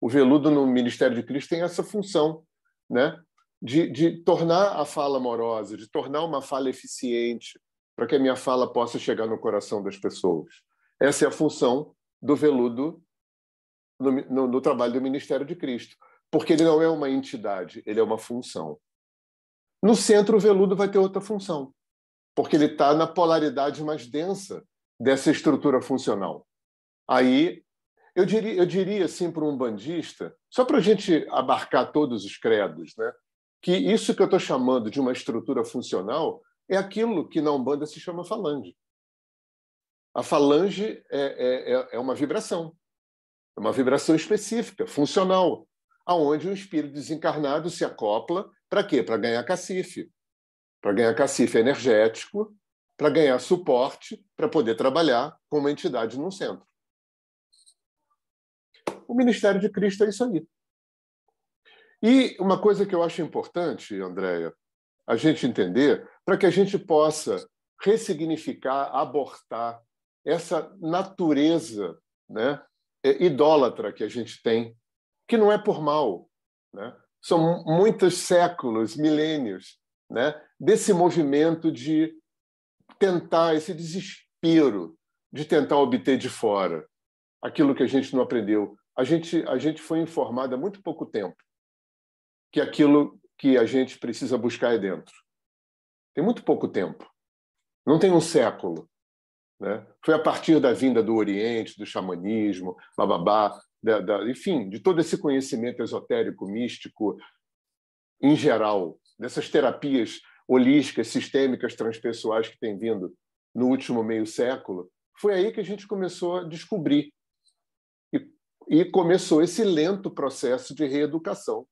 O veludo no Ministério de Cristo tem essa função, né? de, de tornar a fala amorosa, de tornar uma fala eficiente, para que a minha fala possa chegar no coração das pessoas. Essa é a função do veludo no, no, no trabalho do Ministério de Cristo, porque ele não é uma entidade, ele é uma função. No centro, o veludo vai ter outra função porque ele está na polaridade mais densa dessa estrutura funcional. Aí, eu diria, eu diria assim para um bandista, só para a gente abarcar todos os credos, né, que isso que eu estou chamando de uma estrutura funcional é aquilo que na Umbanda se chama falange. A falange é, é, é uma vibração, é uma vibração específica, funcional, aonde o espírito desencarnado se acopla para quê? Para ganhar cacife, para ganhar cacife energético, para ganhar suporte, para poder trabalhar com uma entidade num centro. O Ministério de Cristo é isso aí. E uma coisa que eu acho importante, Andréia, a gente entender, para que a gente possa ressignificar, abortar essa natureza né, é, idólatra que a gente tem, que não é por mal. Né? São muitos séculos, milênios, né, desse movimento de tentar, esse desespero de tentar obter de fora aquilo que a gente não aprendeu. A gente, a gente foi informado há muito pouco tempo que aquilo que a gente precisa buscar é dentro. Tem muito pouco tempo. Não tem um século. Né? Foi a partir da vinda do Oriente, do xamanismo, bababá, da, da, enfim, de todo esse conhecimento esotérico, místico, em geral, dessas terapias holísticas, sistêmicas, transpessoais que têm vindo no último meio século, foi aí que a gente começou a descobrir. E, e começou esse lento processo de reeducação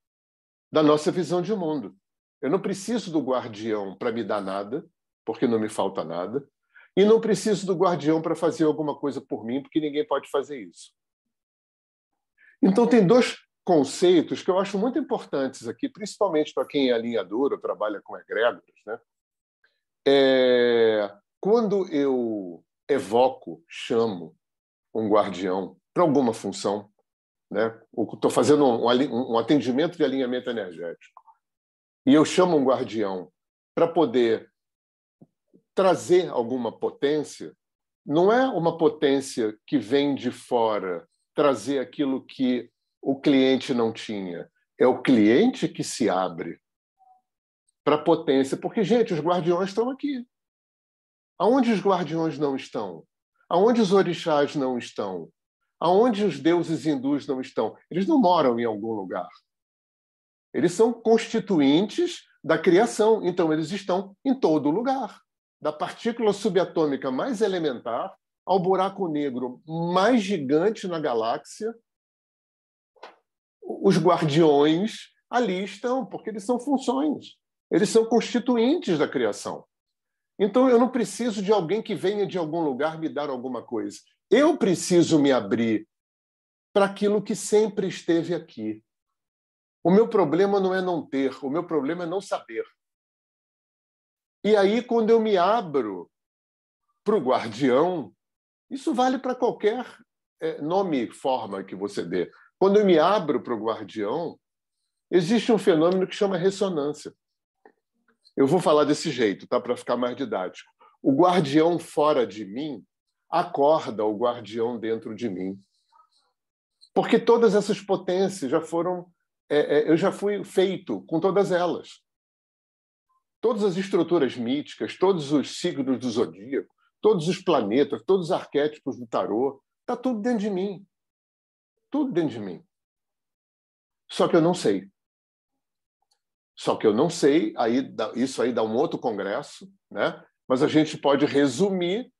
da nossa visão de mundo. Eu não preciso do guardião para me dar nada, porque não me falta nada, e não preciso do guardião para fazer alguma coisa por mim, porque ninguém pode fazer isso. Então, tem dois conceitos que eu acho muito importantes aqui, principalmente para quem é alinhador ou trabalha com egrégoras. Né? É, quando eu evoco, chamo um guardião para alguma função, né? Estou fazendo um, um atendimento de alinhamento energético e eu chamo um guardião para poder trazer alguma potência, não é uma potência que vem de fora trazer aquilo que o cliente não tinha. É o cliente que se abre para a potência. Porque, gente, os guardiões estão aqui. Aonde os guardiões não estão? Aonde os orixás não estão? Aonde os deuses hindus não estão? Eles não moram em algum lugar. Eles são constituintes da criação, então eles estão em todo lugar. Da partícula subatômica mais elementar ao buraco negro mais gigante na galáxia, os guardiões ali estão, porque eles são funções, eles são constituintes da criação. Então eu não preciso de alguém que venha de algum lugar me dar alguma coisa. Eu preciso me abrir para aquilo que sempre esteve aqui. O meu problema não é não ter, o meu problema é não saber. E aí, quando eu me abro para o guardião, isso vale para qualquer é, nome, forma que você dê. Quando eu me abro para o guardião, existe um fenômeno que chama ressonância. Eu vou falar desse jeito, tá? Para ficar mais didático. O guardião fora de mim acorda o guardião dentro de mim. Porque todas essas potências já foram. É, é, eu já fui feito com todas elas. Todas as estruturas míticas, todos os signos do zodíaco, todos os planetas, todos os arquétipos do tarô, está tudo dentro de mim. Tudo dentro de mim. Só que eu não sei. Só que eu não sei, aí isso aí dá um outro congresso, né? mas a gente pode resumir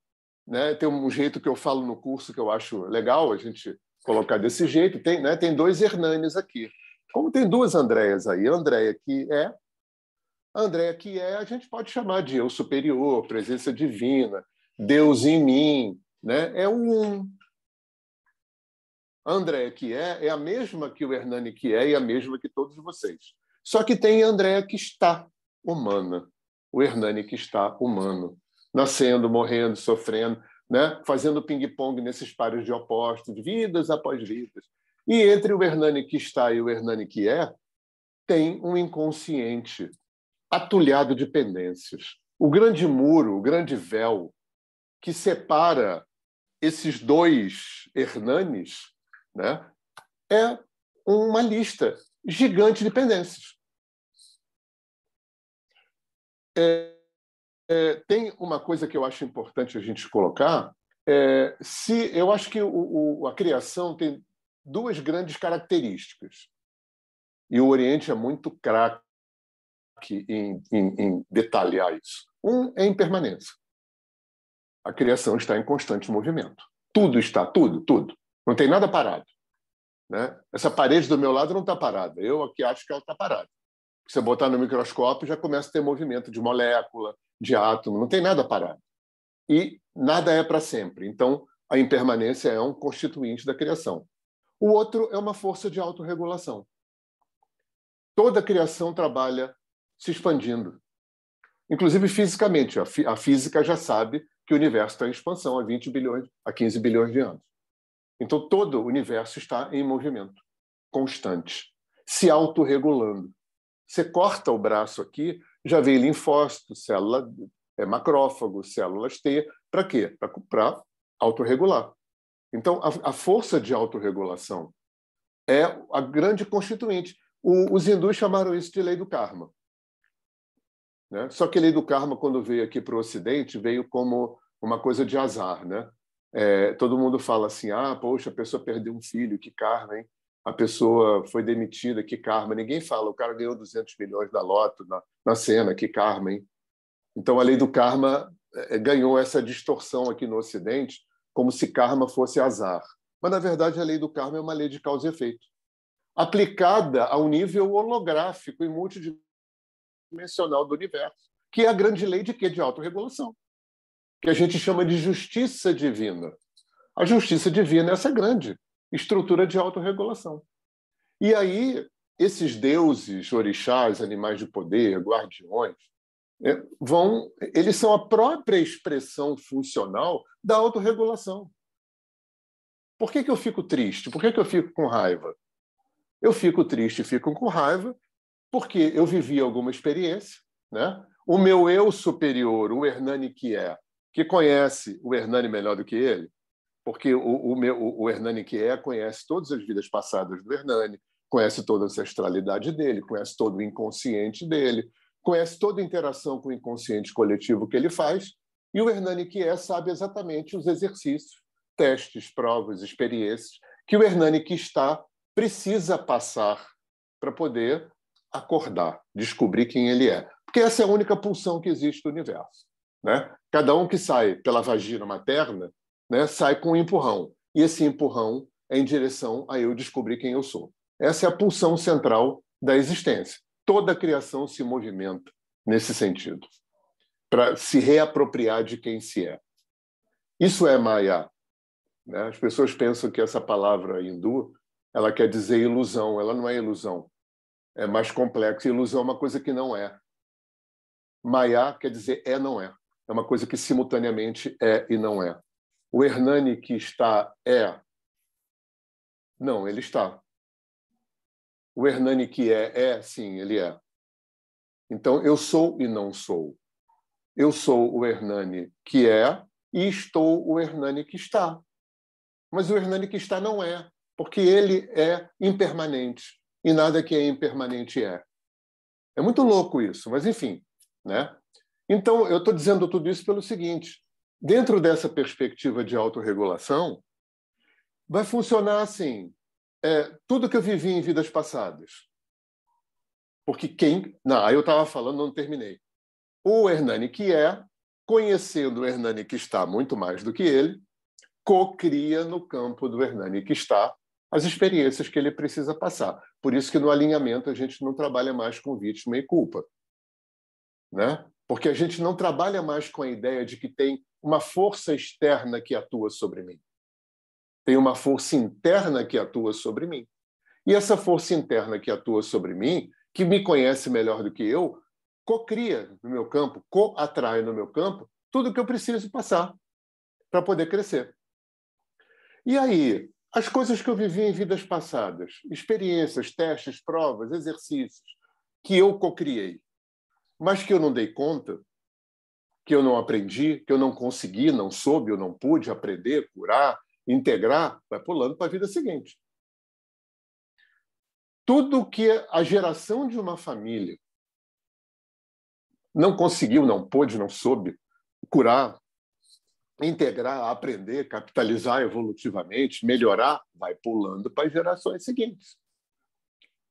né? Tem um jeito que eu falo no curso que eu acho legal a gente colocar desse jeito. Tem, né? tem dois Hernanes aqui. Como tem duas Andréas aí, a Andréia que é, a Andréia que é, a gente pode chamar de eu superior, presença divina, Deus em mim, né? É um. A Andréia que é é a mesma que o Hernani que é e a mesma que todos vocês. Só que tem a Andréia que está humana, o Hernani que está humano nascendo, morrendo, sofrendo, né? fazendo ping-pong nesses pares de opostos, vidas após vidas. E entre o Hernani que está e o Hernani que é, tem um inconsciente atulhado de pendências. O grande muro, o grande véu que separa esses dois Hernanes né, é uma lista gigante de pendências. É, é, tem uma coisa que eu acho importante a gente colocar. É, se eu acho que o, o, a criação tem duas grandes características e o Oriente é muito craque em, em, em detalhar isso. Um é impermanência. A criação está em constante movimento. Tudo está, tudo, tudo. Não tem nada parado. Né? Essa parede do meu lado não está parada. Eu aqui acho que ela está parada. Se você botar no microscópio, já começa a ter movimento de molécula, de átomo, não tem nada parado. E nada é para sempre. Então, a impermanência é um constituinte da criação. O outro é uma força de autorregulação. Toda criação trabalha se expandindo. Inclusive fisicamente. A física já sabe que o universo está em expansão há 20 bilhões, a 15 bilhões de anos. Então, todo o universo está em movimento constante, se autorregulando. Você corta o braço aqui, já vem linfócito, célula é, macrófago, células T. Para quê? Para autorregular. Então, a, a, força de autorregulação é a grande constituinte. O, os hindus chamaram isso de lei do karma. Né? Só que a lei do karma, quando veio aqui para o Ocidente, veio como uma coisa de azar. Né? É, todo mundo fala assim: ah, poxa, a pessoa perdeu um filho, que karma, hein? A pessoa foi demitida, que karma. Ninguém fala, o cara ganhou 200 milhões da loto na, na cena, que karma, hein? Então a lei do karma é, ganhou essa distorção aqui no Ocidente, como se karma fosse azar. Mas, na verdade, a lei do karma é uma lei de causa e efeito, aplicada a um nível holográfico e multidimensional dimensional do universo, que é a grande lei de quê? De autorregulação, que a gente chama de justiça divina. A justiça divina é essa grande estrutura de autorregulação. E aí, esses deuses, orixás, animais de poder, guardiões, é, vão, eles são a própria expressão funcional da autorregulação. Por que, que eu fico triste? Por que, que eu fico com raiva? Eu fico triste fico com raiva porque eu vivi alguma experiência, né? O meu eu superior, o Hernani que é, que conhece o Hernani melhor do que ele, porque o, o, meu, o Hernani que é conhece todas as vidas passadas do Hernani, conhece toda a ancestralidade dele, conhece todo o inconsciente dele, conhece toda a interação com o inconsciente coletivo que ele faz, e o Hernani que é sabe exatamente os exercícios, testes, provas, experiências que o Hernani que está precisa passar para poder acordar, descobrir quem ele é. Porque essa é a única pulsão que existe no universo. Né? Cada um que sai pela vagina materna né, sai com um empurrão. E esse empurrão é em direção a eu descobrir quem eu sou. Essa é a pulsão central da existência. Toda a criação se movimenta nesse sentido, para se reapropriar de quem se é. Isso é Maya. Né? As pessoas pensam que essa palavra hindu ela quer dizer ilusão. Ela não é ilusão é mais complexo. Ilusão é uma coisa que não é. Maya quer dizer é, não é. É uma coisa que simultaneamente é e não é. O Hernani que está é. Não, ele está. O Hernani que é, é, sim, ele é. Então, eu sou e não sou. Eu sou o Hernani que é e estou o Hernani que está. Mas o Hernani que está não é, porque ele é impermanente e nada que é impermanente é. É muito louco isso, mas enfim. Né? Então, eu estou dizendo tudo isso pelo seguinte: dentro dessa perspectiva de autorregulação, vai funcionar assim: é, tudo que eu vivi em vidas passadas. Porque quem. Não, aí eu estava falando, não terminei. O Hernani que é, conhecendo o Hernani que está muito mais do que ele, cocria no campo do Hernani que está as experiências que ele precisa passar. Por isso que no alinhamento a gente não trabalha mais com vítima e culpa. Né? Porque a gente não trabalha mais com a ideia de que tem uma força externa que atua sobre mim. Tem uma força interna que atua sobre mim. E essa força interna que atua sobre mim, que me conhece melhor do que eu, cocria no meu campo, co-atrai no meu campo tudo que eu preciso passar para poder crescer. E aí, as coisas que eu vivi em vidas passadas, experiências, testes, provas, exercícios, que eu cocriei, mas que eu não dei conta, que eu não aprendi, que eu não consegui, não soube, eu não pude aprender, curar, integrar, vai pulando para a vida seguinte. Tudo que a geração de uma família não conseguiu, não pôde, não soube curar, integrar, aprender, capitalizar evolutivamente, melhorar, vai pulando para as gerações seguintes.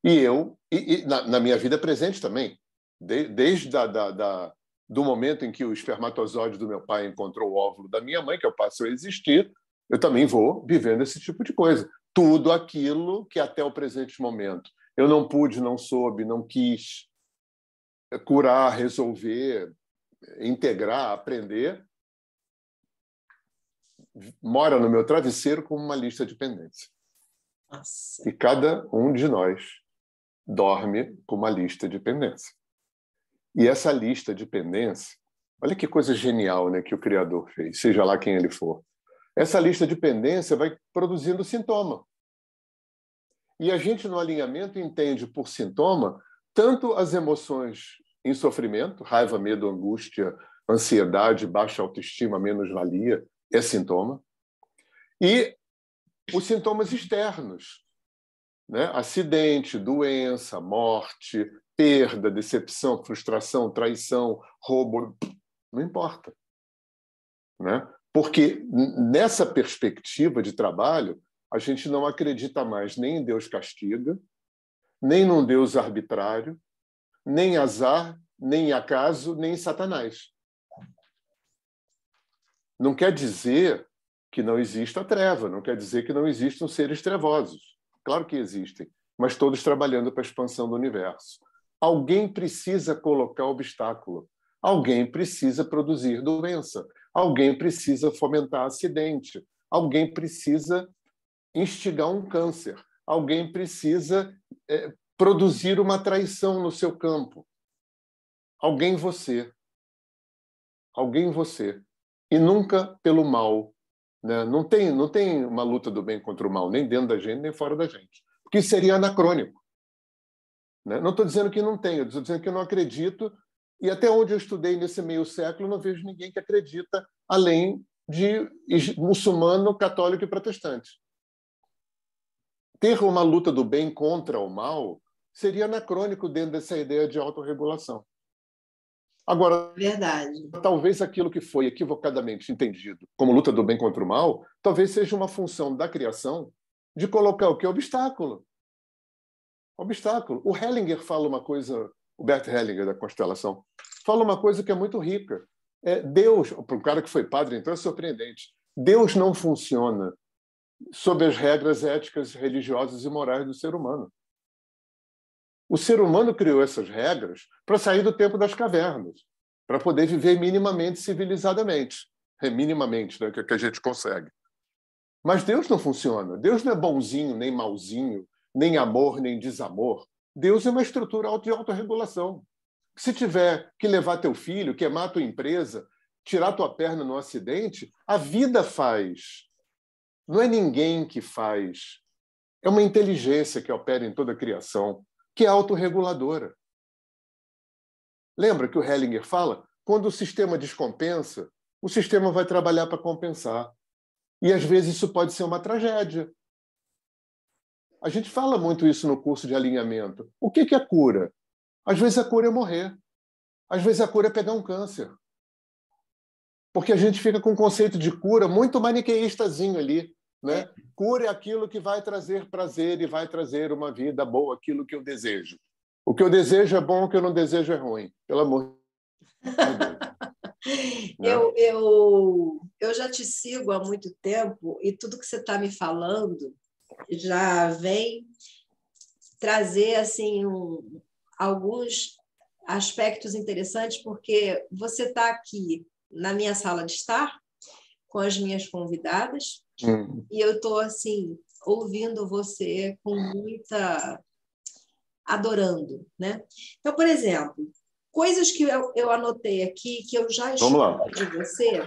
E eu, e, e na, na, minha vida presente também, de, desde da, da, da, do momento em que o espermatozoide do meu pai encontrou o óvulo da minha mãe, que eu passo a existir, eu também vou vivendo esse tipo de coisa. Tudo aquilo que até o presente momento eu não pude, não soube, não quis curar, resolver, integrar, aprender, mora no meu travesseiro como uma lista de pendência. Nossa. E cada um de nós dorme com uma lista de pendência. E essa lista de pendência, olha que coisa genial né, que o Criador fez, seja lá quem ele for. Essa lista de pendência vai produzindo sintoma. E a gente, no alinhamento, entende por sintoma tanto as emoções em sofrimento, raiva, medo, angústia, ansiedade, baixa autoestima, menos-valia, é sintoma. E os sintomas externos, né? acidente, doença, morte, perda, decepção, frustração, traição, roubo, não importa. Né? Porque nessa perspectiva de trabalho, a gente não acredita mais nem em Deus castiga, nem num Deus arbitrário, nem azar, nem acaso, nem Satanás. Não quer dizer que não exista treva, não quer dizer que não existam seres trevosos. Claro que existem, mas todos trabalhando para a expansão do universo. Alguém precisa colocar obstáculo, alguém precisa produzir doença, alguém precisa fomentar acidente, alguém precisa instigar um câncer, alguém precisa é, produzir uma traição no seu campo. Alguém você. Alguém você. E nunca pelo mal. Né? Não, tem, não tem uma luta do bem contra o mal, nem dentro da gente, nem fora da gente. Porque seria anacrônico. Né? Não estou dizendo que não tenho, estou dizendo que eu não acredito. E até onde eu estudei nesse meio século, não vejo ninguém que acredita além de muçulmano, católico e protestante. Ter uma luta do bem contra o mal seria anacrônico dentro dessa ideia de autorregulação. Agora, verdade. Talvez aquilo que foi equivocadamente entendido como luta do bem contra o mal, talvez seja uma função da criação de colocar o que obstáculo. Obstáculo. O Hellinger fala uma coisa, o Bert Hellinger da constelação, fala uma coisa que é muito rica. É Deus, para um cara que foi padre, então é surpreendente. Deus não funciona sob as regras éticas, religiosas e morais do ser humano. O ser humano criou essas regras para sair do tempo das cavernas, para poder viver minimamente civilizadamente. É minimamente né, que a gente consegue. Mas Deus não funciona. Deus não é bonzinho, nem malzinho, nem amor, nem desamor. Deus é uma estrutura de autorregulação. Se tiver que levar teu filho, queimar tua empresa, tirar tua perna no acidente, a vida faz. Não é ninguém que faz. É uma inteligência que opera em toda a criação, que é autorreguladora. Lembra que o Hellinger fala? Quando o sistema descompensa, o sistema vai trabalhar para compensar. E às vezes isso pode ser uma tragédia. A gente fala muito isso no curso de alinhamento. O que é cura? Às vezes a cura é morrer. Às vezes a cura é pegar um câncer. Porque a gente fica com um conceito de cura muito maniqueistazinho ali. Né? Cure aquilo que vai trazer prazer e vai trazer uma vida boa, aquilo que eu desejo. O que eu desejo é bom, o que eu não desejo é ruim. Pelo amor de Deus. eu, eu, eu já te sigo há muito tempo e tudo que você está me falando já vem trazer assim um, alguns aspectos interessantes, porque você está aqui na minha sala de estar com as minhas convidadas Hum. E eu estou assim ouvindo você com muita adorando, né? Então, por exemplo, coisas que eu, eu anotei aqui que eu já escuto de você,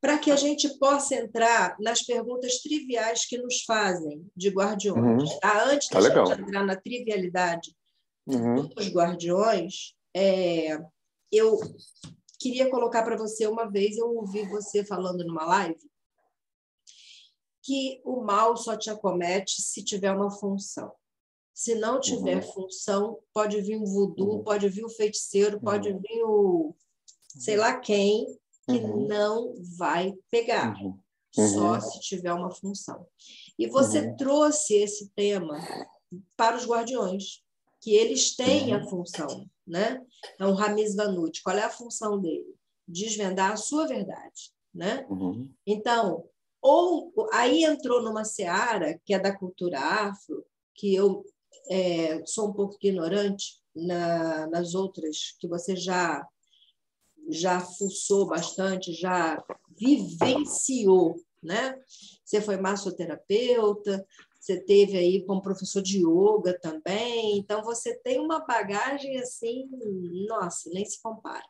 para que a gente possa entrar nas perguntas triviais que nos fazem de guardiões. Uhum. Tá? Antes tá gente entrar na trivialidade uhum. dos guardiões, é, eu queria colocar para você uma vez, eu ouvi você falando numa live que o mal só te acomete se tiver uma função. Se não tiver uhum. função, pode vir um voodoo, uhum. pode vir o feiticeiro, uhum. pode vir o sei lá quem, que Uhum. não vai pegar, Uhum. só Uhum. se tiver uma função. E você Uhum. trouxe esse tema para os guardiões, que eles têm a Uhum. função. né? Então, Ramiz Vanucci, qual é a função dele? Desvendar a sua verdade, né? Uhum. Então, ou aí entrou numa seara que é da cultura afro, que eu é, sou um pouco ignorante na, nas outras que você já já fuçou bastante, já vivenciou, né? Você foi massoterapeuta, você teve aí como professor de yoga também, então você tem uma bagagem assim, nossa, nem se compara.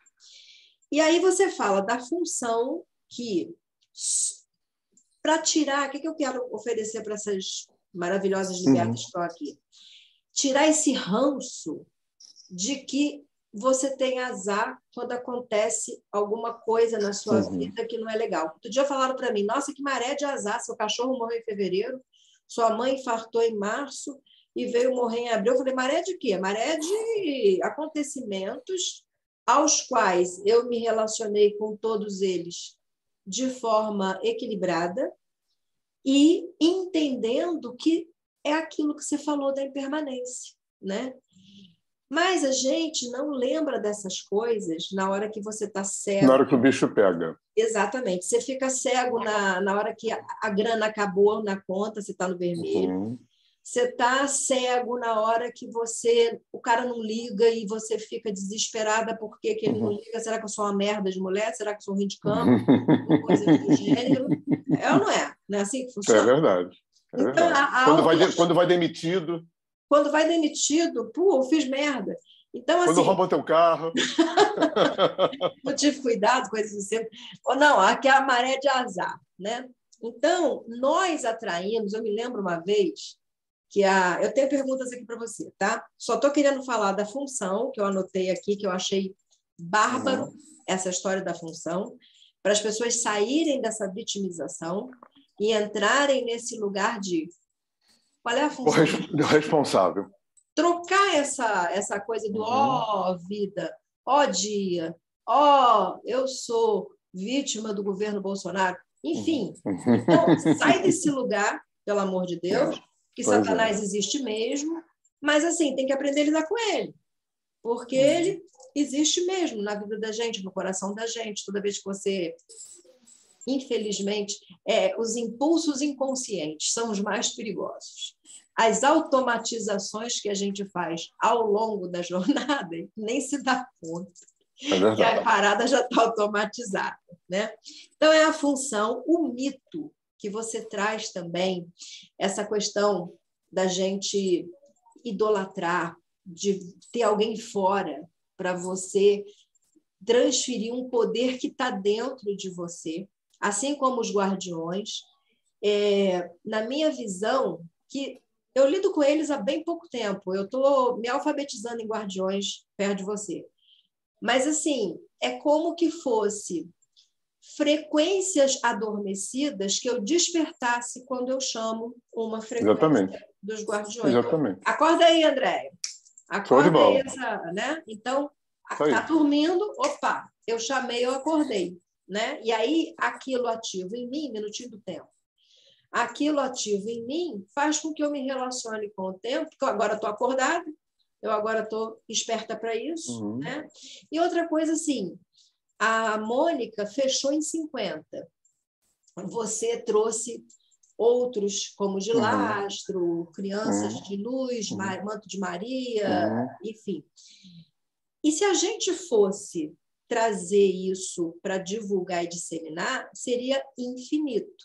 E aí você fala da função que para tirar, o que, que eu quero oferecer para essas maravilhosas libertas que estão aqui? Tirar esse ranço de que você tem azar quando acontece alguma coisa na sua Uhum. vida que não é legal. Outro dia falaram para mim: nossa, que maré de azar, seu cachorro morreu em fevereiro, sua mãe infartou em março e veio morrer em abril. Eu falei: maré de quê? Maré de acontecimentos aos quais eu me relacionei com todos eles de forma equilibrada e entendendo que é aquilo que você falou da impermanência, né? Mas a gente não lembra dessas coisas na hora que você está cego. Na hora que o bicho pega. Exatamente. Você fica cego na, na hora que a, a grana acabou na conta, você está no vermelho. Uhum. Você está cego na hora que você o cara não liga e você fica desesperada porque que ele não Uhum. liga. Será que eu sou uma merda de mulher? Será que eu sou ruim de cama? Coisa do gênero. É ou não é? Não é assim que É funciona? verdade. É Então, verdade. a- a Quando, vai auto- quando vai demitido, Quando vai demitido, pô, eu fiz merda. Então, quando assim, roubam teu carro. não tive cuidado, coisas assim. Ou não, aqui é a maré de azar, né? Então, nós atraímos, eu me lembro uma vez que a. Eu tenho perguntas aqui para você, tá? Só estou querendo falar da função, que eu anotei aqui, que eu achei bárbaro essa história da função, para as pessoas saírem dessa vitimização e entrarem nesse lugar de qual é a O função? res- responsável. trocar essa, essa coisa do Uhum. ó vida, ó dia, ó eu sou vítima do governo Bolsonaro. Enfim, então, sai desse lugar, pelo amor de Deus, que Pois é. Satanás existe mesmo, mas assim, tem que aprender a lidar com ele. Porque Uhum. ele existe mesmo na vida da gente, no coração da gente. Toda vez que você, infelizmente, é, os impulsos inconscientes são os mais perigosos. As automatizações que a gente faz ao longo da jornada, nem se dá conta É que a parada já está automatizada. Né? Então, é a função, o mito que você traz também, essa questão da gente idolatrar, de ter alguém fora para você transferir um poder que está dentro de você, assim como os guardiões. É, na minha visão, que eu lido com eles há bem pouco tempo, eu estou me alfabetizando em guardiões perto de você. Mas, assim, é como que fosse frequências adormecidas que eu despertasse quando eu chamo uma frequência Exatamente. dos guardiões. Exatamente. Acorda aí, Andréia. De Acorda aí, essa, né? Então, Isso aí. tá dormindo, opa, eu chamei, eu acordei, né? E aí, aquilo ativo em mim, minutinho do tempo. Aquilo ativo em mim faz com que eu me relacione com o tempo, porque eu agora estou acordada, eu agora estou esperta para isso, Uhum. né? E outra coisa, assim, a Mônica fechou em 50. Você trouxe outros, como de Uhum. lastro, crianças Uhum. de luz, Uhum. Ma- manto de Maria, Uhum. enfim. E se a gente fosse trazer isso para divulgar e disseminar, seria infinito,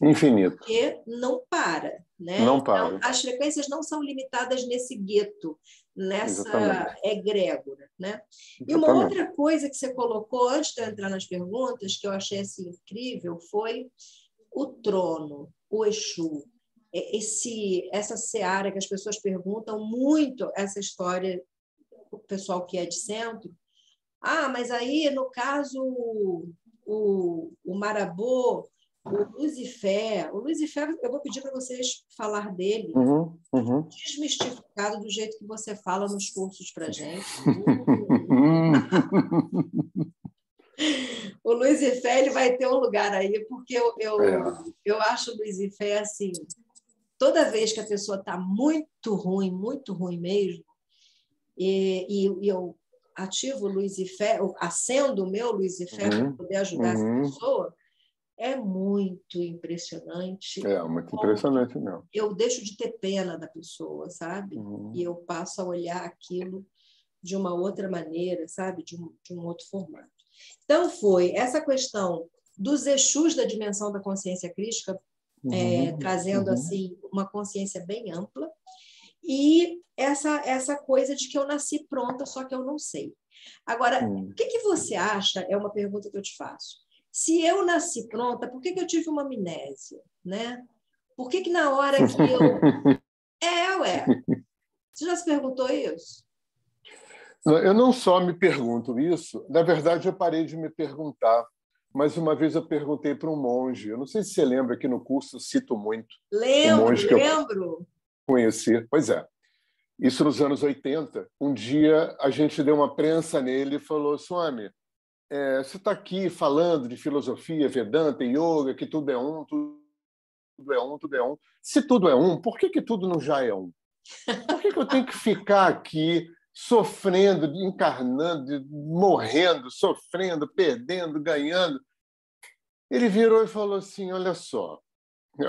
Infinito. porque não para. Né? Não para. Então, as frequências não são limitadas nesse gueto, nessa Exatamente. egrégora. Né? E uma outra coisa que você colocou antes de eu entrar nas perguntas, que eu achei assim, incrível, foi o trono, o Exu. É, Esse, essa seara que as pessoas perguntam muito, essa história, o pessoal que é de centro. Ah, mas aí, no caso, o, o Marabô, o Lucifer, o Lucifer, eu vou pedir para vocês falar dele, Uhum. Uhum. desmistificado do jeito que você fala nos cursos para gente. O Luiz Ifé ele vai ter um lugar aí, porque eu, eu, É. eu acho o Luiz Ifé assim, toda vez que a pessoa está muito ruim, muito ruim mesmo, e, e, e eu ativo Lucifer, acendo o meu Lucifer Uhum, para poder ajudar uhum. essa pessoa, é muito impressionante. É, muito impressionante mesmo. Eu deixo de ter pena da pessoa, sabe? Uhum. E eu passo a olhar aquilo de uma outra maneira, sabe? De um, de um outro formato. Então, foi essa questão dos Exus da dimensão da consciência crística, é, Uhum, trazendo uhum. assim uma consciência bem ampla, e essa, essa coisa de que eu nasci pronta, só que eu não sei. Agora, o que, que você acha? É uma pergunta que eu te faço. Se eu nasci pronta, por que, que eu tive uma amnésia? Né? Por que, que na hora que eu. É, ué. Você já se perguntou isso? Eu não só me pergunto isso, na verdade, eu parei de me perguntar. Mas uma vez eu perguntei para um monge, eu não sei se você lembra que no curso eu cito muito Lembro, monge que lembro. conhecer. Pois é. Isso nos anos 80. Um dia a gente deu uma prensa nele e falou: Swami, é, você está aqui falando de filosofia, Vedanta, yoga, que tudo é um, tudo é um, tudo é um. Se tudo é um, por que, que tudo não já é um? Por que, que eu tenho que ficar aqui sofrendo, encarnando, morrendo, sofrendo, perdendo, ganhando? Ele virou e falou assim: Olha só.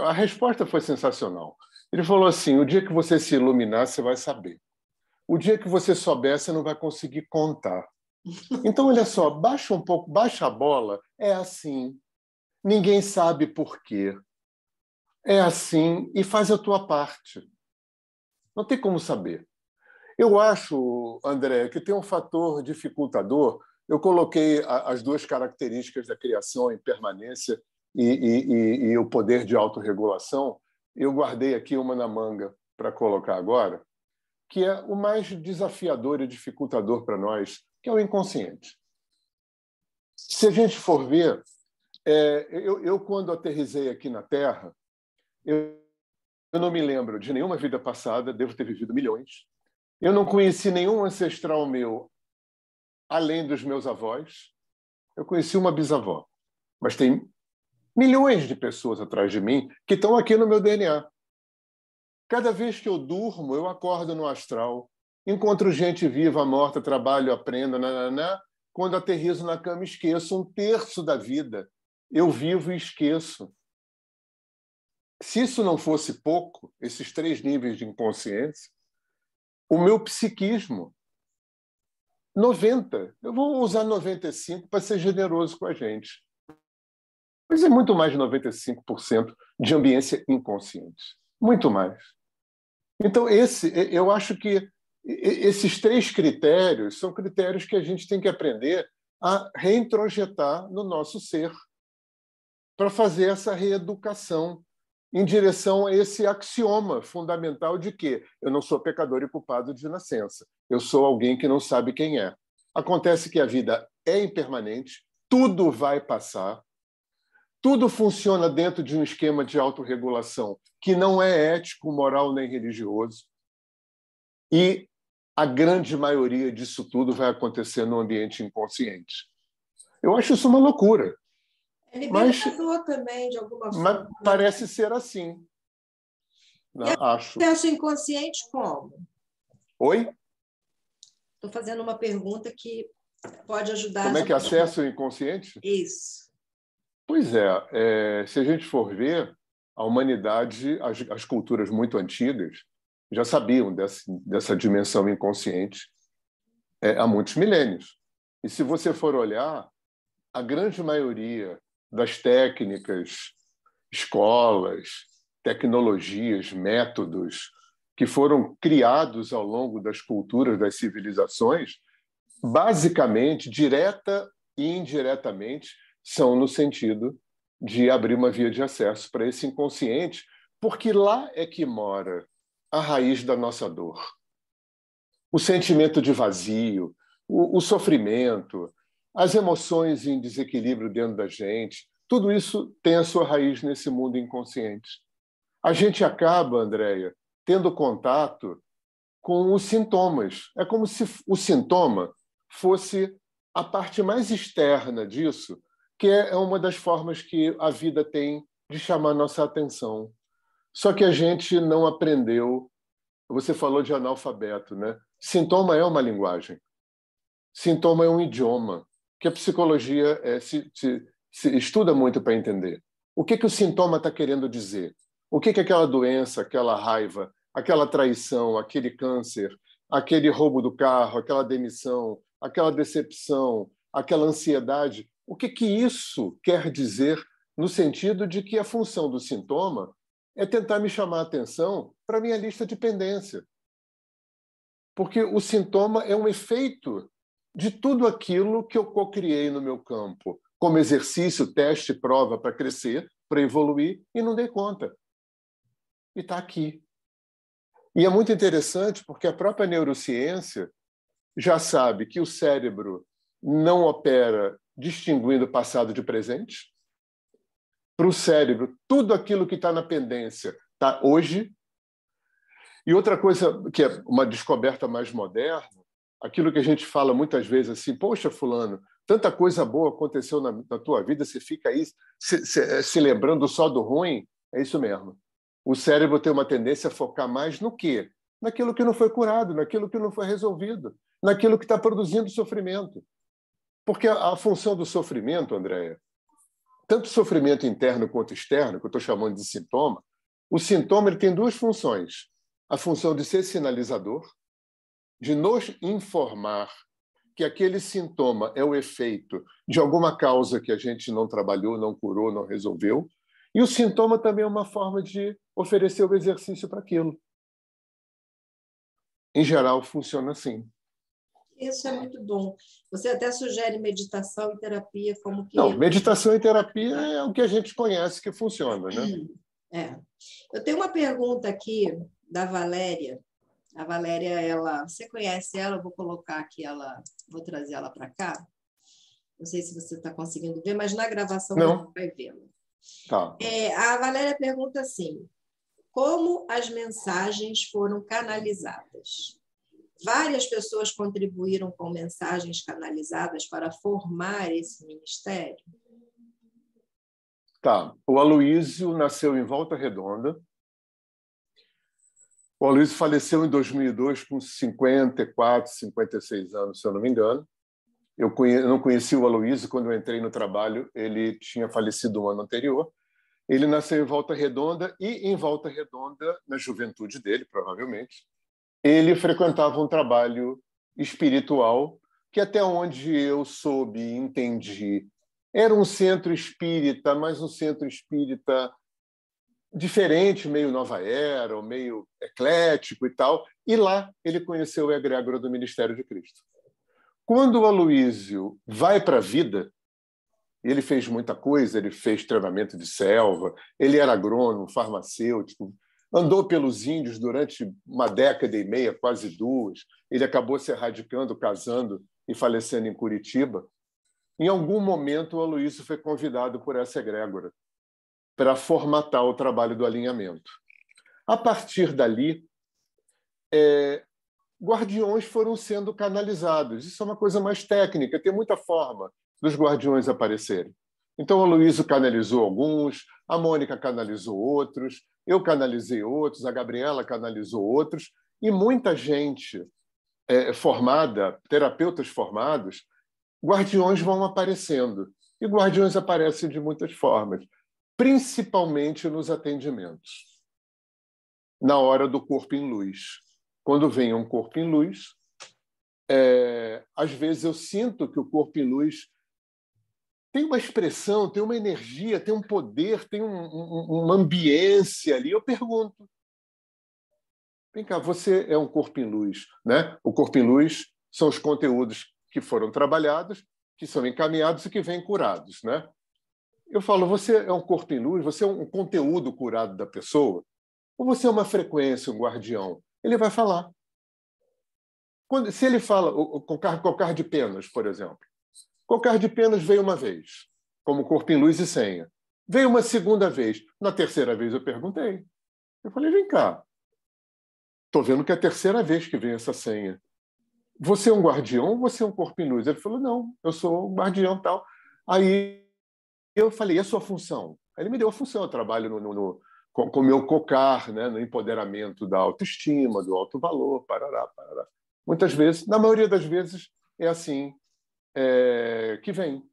A resposta foi sensacional. Ele falou assim: o dia que você se iluminar, você vai saber. O dia que você souber, você não vai conseguir contar. Então, olha só, baixa um pouco, baixa a bola. É assim. Ninguém sabe por quê. É assim e faz a tua parte. Não tem como saber. Eu acho, André, que tem um fator dificultador. Eu coloquei as duas características da criação, a impermanência e, e- e- e o poder de autorregulação. Eu guardei aqui uma na manga para colocar agora, que é o mais desafiador e dificultador para nós, que é o inconsciente. Se a gente for ver, é, eu, eu, quando aterrisei aqui na Terra, eu, eu não me lembro de nenhuma vida passada, devo ter vivido milhões. Eu não conheci nenhum ancestral meu além dos meus avós. Eu conheci uma bisavó, mas tem milhões de pessoas atrás de mim que estão aqui no meu DNA. Cada vez que eu durmo, eu acordo no astral, encontro gente viva, morta, trabalho, aprendo, nananá. Quando aterrizo na cama, esqueço um terço da vida. Eu vivo e esqueço. Se isso não fosse pouco, esses três níveis de inconsciência, o meu psiquismo, 90, eu vou usar 95 para ser generoso com a gente. Mas é muito mais de 95% de ambiência inconsciente. Muito mais. Então, esse, eu acho que esses três critérios são critérios que a gente tem que aprender a reintrojetar no nosso ser para fazer essa reeducação em direção a esse axioma fundamental de que eu não sou pecador e culpado de nascença. Eu sou alguém que não sabe quem é. Acontece que a vida é impermanente, tudo vai passar, tudo funciona dentro de um esquema de autorregulação que não é ético, moral nem religioso. E a grande maioria disso tudo vai acontecer no ambiente inconsciente. Eu acho isso uma loucura. É libertador mas, também, de alguma forma. Mas parece ser assim. Não, acho. Acesso inconsciente como? Oi? Estou fazendo uma pergunta que pode ajudar. Como é que é acesso inconsciente? Isso. Pois é, é, se a gente for ver, a humanidade, as, as culturas muito antigas, já sabiam dessa, dessa dimensão inconsciente é, há muitos milênios. E se você for olhar, a grande maioria das técnicas, escolas, tecnologias, métodos que foram criados ao longo das culturas, das civilizações, basicamente, direta e indiretamente, são no sentido de abrir uma via de acesso para esse inconsciente, porque lá é que mora a raiz da nossa dor. O sentimento de vazio, o, o sofrimento, as emoções em desequilíbrio dentro da gente, tudo isso tem a sua raiz nesse mundo inconsciente. A gente acaba, Andréia, tendo contato com os sintomas. É como se o sintoma fosse a parte mais externa disso, que é uma das formas que a vida tem de chamar nossa atenção. Só que a gente não aprendeu. Você falou de analfabeto, né? Sintoma é uma linguagem. Sintoma é um idioma que a psicologia é, se, se, se estuda muito para entender. O que, que o sintoma está querendo dizer? O que, que aquela doença, aquela raiva, aquela traição, aquele câncer, aquele roubo do carro, aquela demissão, aquela decepção, aquela ansiedade, o que, que isso quer dizer no sentido de que a função do sintoma é tentar me chamar a atenção para a minha lista de pendência. Porque o sintoma é um efeito de tudo aquilo que eu co-criei no meu campo, como exercício, teste, prova para crescer, para evoluir, e não dei conta. E está aqui. E é muito interessante porque a própria neurociência já sabe que o cérebro não opera distinguindo passado de presente. Para o cérebro, tudo aquilo que está na pendência está hoje. E outra coisa que é uma descoberta mais moderna, aquilo que a gente fala muitas vezes assim, poxa, fulano, tanta coisa boa aconteceu na, na tua vida, você fica aí se, se, se lembrando só do ruim. É isso mesmo o cérebro tem uma tendência a focar mais no quê? Naquilo que não foi curado, naquilo que não foi resolvido, naquilo que está produzindo sofrimento. Porque a, a função do sofrimento, Andréia, tanto sofrimento interno quanto externo, que eu estou chamando de sintoma, o sintoma ele tem duas funções. A função de ser sinalizador, de nos informar que aquele sintoma é o efeito de alguma causa que a gente não trabalhou, não curou, não resolveu, e o sintoma também é uma forma de oferecer o exercício para aquilo. Em geral, funciona assim. Isso é muito bom. Você até sugere meditação e terapia como que. Não, meditação e terapia é o que a gente conhece que funciona, né? É. Eu tenho uma pergunta aqui da Valéria. A Valéria, ela, você conhece ela? Eu vou colocar aqui ela, vou trazer ela para cá. Não sei se você está conseguindo ver, mas na gravação Não. você vai vê-la. Tá. É, a Valéria pergunta assim: como as mensagens foram canalizadas? Várias pessoas contribuíram com mensagens canalizadas para formar esse ministério? Tá. O Aloísio nasceu em Volta Redonda. O Aloísio faleceu em 2002 com 54, 56 anos, se eu não me engano. Eu, não conheci o Aloísio quando eu entrei no trabalho, ele tinha falecido um ano anterior. Ele nasceu em Volta Redonda e, em Volta Redonda, na juventude dele, provavelmente, ele frequentava um trabalho espiritual que, até onde eu soube e entendi, era um centro espírita, mas um centro espírita diferente, meio nova era, meio eclético e tal. E lá ele conheceu o egrégora do Ministério de Cristo. Quando o Aloísio vai para a vida, ele fez muita coisa, ele fez treinamento de selva, ele era agrônomo, farmacêutico, andou pelos índios durante uma década e meia, quase duas. Ele acabou se erradicando, casando e falecendo em Curitiba. Em algum momento, o Aloysio foi convidado por essa egrégora para formatar o trabalho do alinhamento. A partir dali, é, guardiões foram sendo canalizados. Isso é uma coisa mais técnica, tem muita forma dos guardiões aparecerem. Então, o Luísio canalizou alguns, a Mônica canalizou outros, eu canalizei outros, a Gabriela canalizou outros, e muita gente é, formada, terapeutas formados, guardiões vão aparecendo. E guardiões aparecem de muitas formas, principalmente nos atendimentos, na hora do corpo em luz quando vem um corpo em luz, é, às vezes eu sinto que o corpo em luz tem uma expressão, tem uma energia, tem um poder, tem um, um, uma ambiência ali. Eu pergunto: vem cá, você é um corpo em luz, né? O corpo em luz são os conteúdos que foram trabalhados, que são encaminhados e que vêm curados, né? Eu falo: você é um corpo em luz, você é um conteúdo curado da pessoa, ou você é uma frequência, um guardião? ele vai falar. Quando, se ele fala o, cocar, cocar de penas, por exemplo. Cocar de penas veio uma vez, como corpo em luz e senha. Veio uma segunda vez. Na terceira vez eu perguntei. Eu falei, vem cá. Estou vendo que é a terceira vez que vem essa senha. Você é um guardião ou você é um corpo em luz? Ele falou, não, eu sou um guardião tal. Aí eu falei, e a sua função? Aí ele me deu a função, eu trabalho no, no, com o meu cocar, né, no empoderamento da autoestima, do alto valor, parará, parará. Muitas vezes, na maioria das vezes, é assim é, que vem.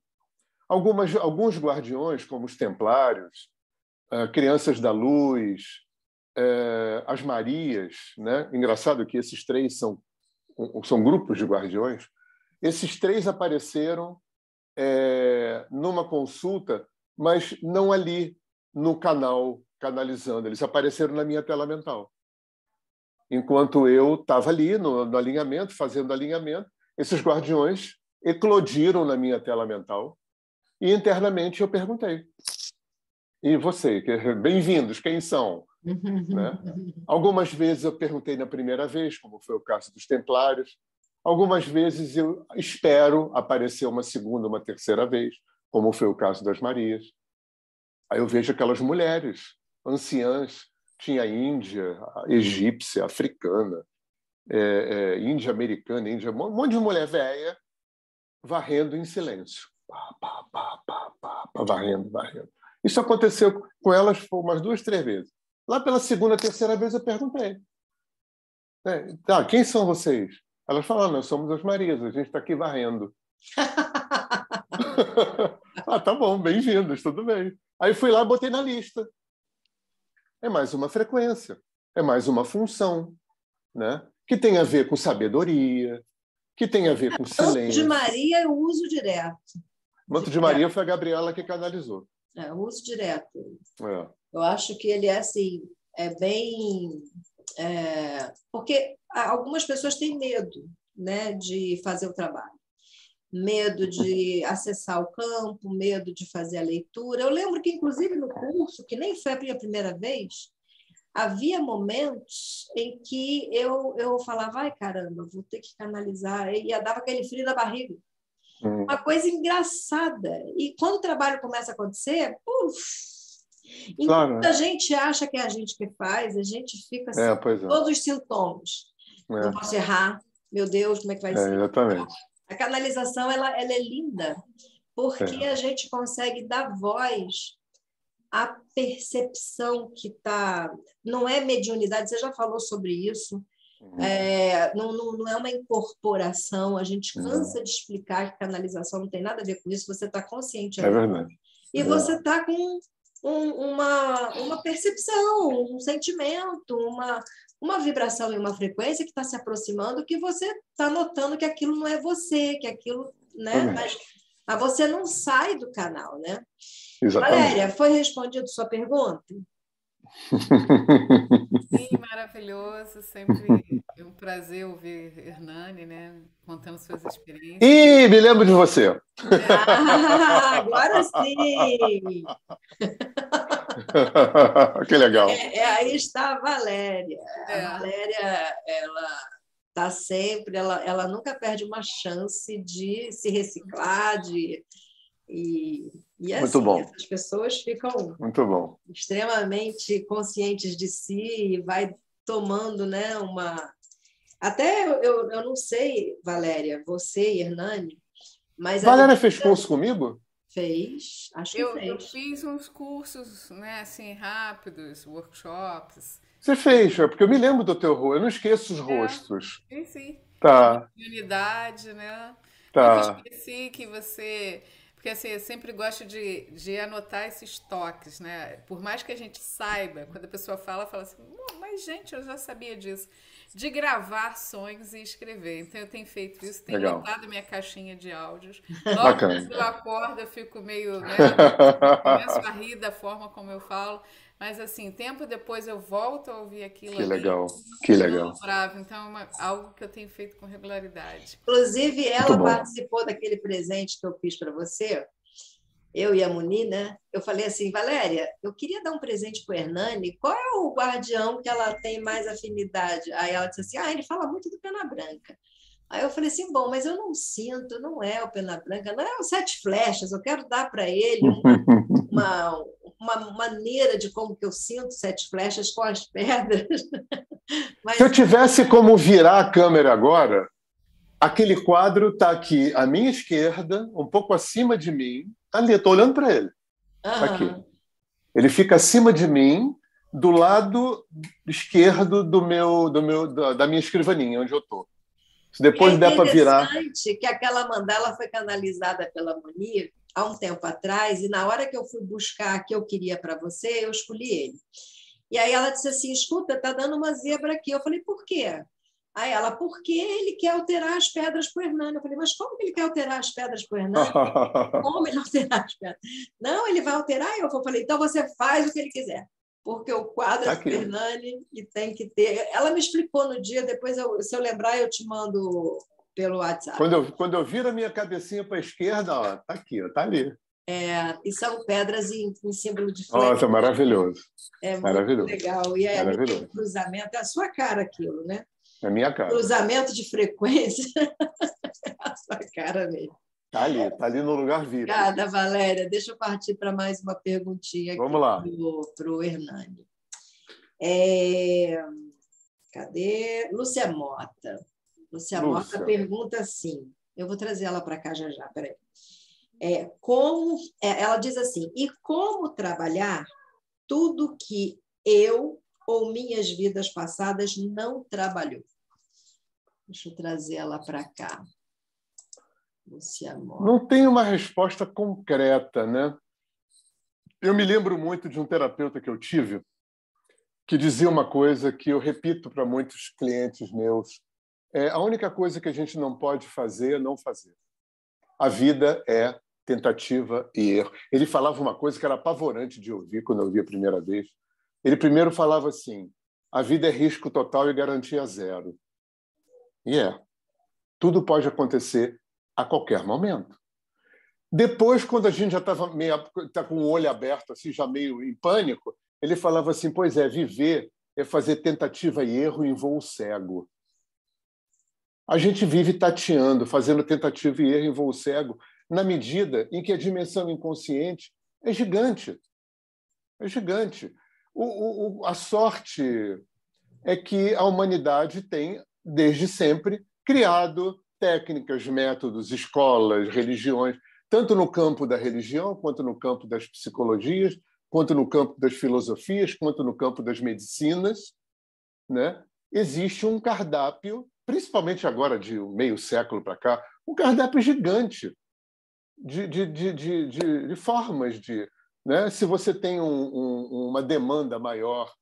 Algumas, alguns guardiões, como os templários, uh, crianças da luz, uh, as Marias, né? engraçado que esses três são, são grupos de guardiões, esses três apareceram é, numa consulta, mas não ali no canal canalizando, eles apareceram na minha tela mental. Enquanto eu estava ali no, no alinhamento, fazendo alinhamento, esses guardiões eclodiram na minha tela mental e internamente eu perguntei. E você? Bem-vindos, quem são? né? Algumas vezes eu perguntei na primeira vez, como foi o caso dos Templários. Algumas vezes eu espero aparecer uma segunda, uma terceira vez, como foi o caso das Marias. Aí eu vejo aquelas mulheres anciãs, tinha Índia, egípcia, africana, é, é, Índia americana, Índia, um monte de mulher velha varrendo em silêncio. Pá, pá, pá, pá, pá, pá, varrendo, varrendo. Isso aconteceu com elas umas duas, três vezes. Lá pela segunda, terceira vez eu perguntei. É, tá, quem são vocês? Elas falaram, nós somos as Marias, a gente está aqui varrendo. ah, tá bom, bem-vindos, tudo bem. Aí fui lá e botei na lista. É mais uma frequência, é mais uma função, né? que tem a ver com sabedoria, que tem a ver com silêncio. Manto de Maria eu uso direto. Manto de Maria foi a Gabriela que canalizou. É, eu uso direto. É. Eu acho que ele é assim, é bem. É, porque algumas pessoas têm medo né, de fazer o trabalho. Medo de acessar o campo, medo de fazer a leitura. Eu lembro que, inclusive, no curso, que nem foi a minha primeira vez, havia momentos em que eu, eu falava, ai caramba, vou ter que canalizar, e dava aquele frio na barriga. Hum. Uma coisa engraçada. E quando o trabalho começa a acontecer, claro. enquanto a gente acha que é a gente que faz, a gente fica assim, é, é. todos os sintomas. É. Não posso errar, meu Deus, como é que vai é, ser? Exatamente. A canalização ela, ela é linda, porque a gente consegue dar voz à percepção que está. Não é mediunidade, você já falou sobre isso. Uhum. É, não, não, não, é uma incorporação, a gente cansa de explicar que canalização não tem nada a ver com isso, você está consciente. É verdade. E é. você está com um, uma, uma percepção, um sentimento, uma, uma vibração e uma frequência que está se aproximando, que você está notando que aquilo não é você, que aquilo. Né? Mas, mas você não sai do canal, né? Exatamente. Valéria, foi respondido sua pergunta? Sim, maravilhoso. Sempre é um prazer ouvir Hernani, né? Contando suas experiências. Ih, me lembro de você. Ah, agora sim! que legal. É, é, aí está a Valéria. É. A Valéria, ela está sempre, ela, ela nunca perde uma chance de se reciclar, de e, e assim, Muito bom. essas pessoas ficam Muito bom. extremamente conscientes de si e vai tomando né, uma. Até eu, eu não sei, Valéria, você e Hernani, mas. Valéria fez curso comigo? Fez, acho que eu, fez. Eu fiz uns cursos né, assim, rápidos, workshops. Você fez, é porque eu me lembro do teu rosto, eu não esqueço os é, rostos. Sim, sim. Tá. Unidade, né? Tá. Eu esqueci que você porque assim, eu sempre gosto de, de anotar esses toques, né? Por mais que a gente saiba, quando a pessoa fala, fala assim, mas gente, eu já sabia disso. De gravar sonhos e escrever. Então eu tenho feito isso, tenho Legal. minha caixinha de áudios. Logo quando eu acordo, eu fico meio, né? Começo a rir da forma como eu falo. Mas assim, tempo depois eu volto a ouvir aquilo. Que ali, legal, que legal. Bravo. Então é uma, algo que eu tenho feito com regularidade. Inclusive, ela participou daquele presente que eu fiz para você, eu e a Muni, né? Eu falei assim, Valéria, eu queria dar um presente para o Hernani, qual é o guardião que ela tem mais afinidade? Aí ela disse assim, ah, ele fala muito do Pena Branca. Aí eu falei assim, bom, mas eu não sinto, não é o Pena Branca, não é o Sete Flechas, eu quero dar para ele uma, uma, maneira de como que eu sinto Sete Flechas com as pedras. Mas... Se eu tivesse como virar a câmera agora, aquele quadro está aqui à minha esquerda, um pouco acima de mim, ali, estou olhando para ele. Aqui. Ele fica acima de mim, do lado esquerdo do meu, do meu, da, minha escrivaninha, onde eu estou. Se depois é der para virar. interessante que aquela mandala foi canalizada pela Moni há um tempo atrás, e na hora que eu fui buscar que eu queria para você, eu escolhi ele. E aí ela disse assim: escuta, tá dando uma zebra aqui. Eu falei, por quê? Aí ela, porque ele quer alterar as pedras para o Hernani. Eu falei, mas como que ele quer alterar as pedras para o Hernani? Como ele alterar as pedras? Não, ele vai alterar. Eu falei, então você faz o que ele quiser. Porque o quadro Tá é do. Hernani e tem que ter. Ela me explicou no dia, depois, eu- se eu lembrar, eu te mando pelo WhatsApp. Quando eu, quando eu viro a minha cabecinha para a esquerda, ó, tá aqui, ó, tá ali. É, e são pedras em, em símbolo de Nossa, flecha. maravilhoso. É maravilhoso. legal. E tem Maravilhoso. cruzamento, é a sua cara aquilo, né? É a minha cara. Cruzamento de frequência, é a sua cara mesmo. Tá ali, tá ali no lugar VIP. Obrigada, Valéria. Deixa eu partir para mais uma perguntinha aqui Vamos lá. para o Hernani. É, Cadê? Lúcia Mota. Lúcia, Lúcia. Mota pergunta assim. Eu vou trazer ela para cá já já, peraí. É, como, é, ela diz assim: e como trabalhar tudo que eu ou minhas vidas passadas não trabalhou? Deixa eu trazer ela para cá. Lúcia Mota. Não tem uma resposta concreta, né? Eu me lembro muito de um terapeuta que eu tive que dizia uma coisa que eu repito para muitos clientes meus: é a única coisa que a gente não pode fazer é não fazer. A vida é tentativa e erro. Ele falava uma coisa que era apavorante de ouvir quando eu ouvi a primeira vez. Ele primeiro falava assim: a vida é risco total e garantia zero. E é. Tudo pode acontecer a qualquer momento. Depois, quando a gente já estava tá com o olho aberto, assim, já meio em pânico, ele falava assim: pois é, viver é fazer tentativa e erro em voo cego. A gente vive tateando, fazendo tentativa e erro em voo cego, na medida em que a dimensão inconsciente é gigante. É gigante. O, o, a sorte é que a humanidade tem, desde sempre, criado técnicas, métodos, escolas, religiões, tanto no campo da religião, quanto no campo das psicologias, quanto no campo das filosofias, quanto no campo das medicinas, né? existe um cardápio, principalmente agora de meio século para cá, um cardápio gigante de, de, de, de, formas de. Né? Se você tem um, um, uma demanda maior,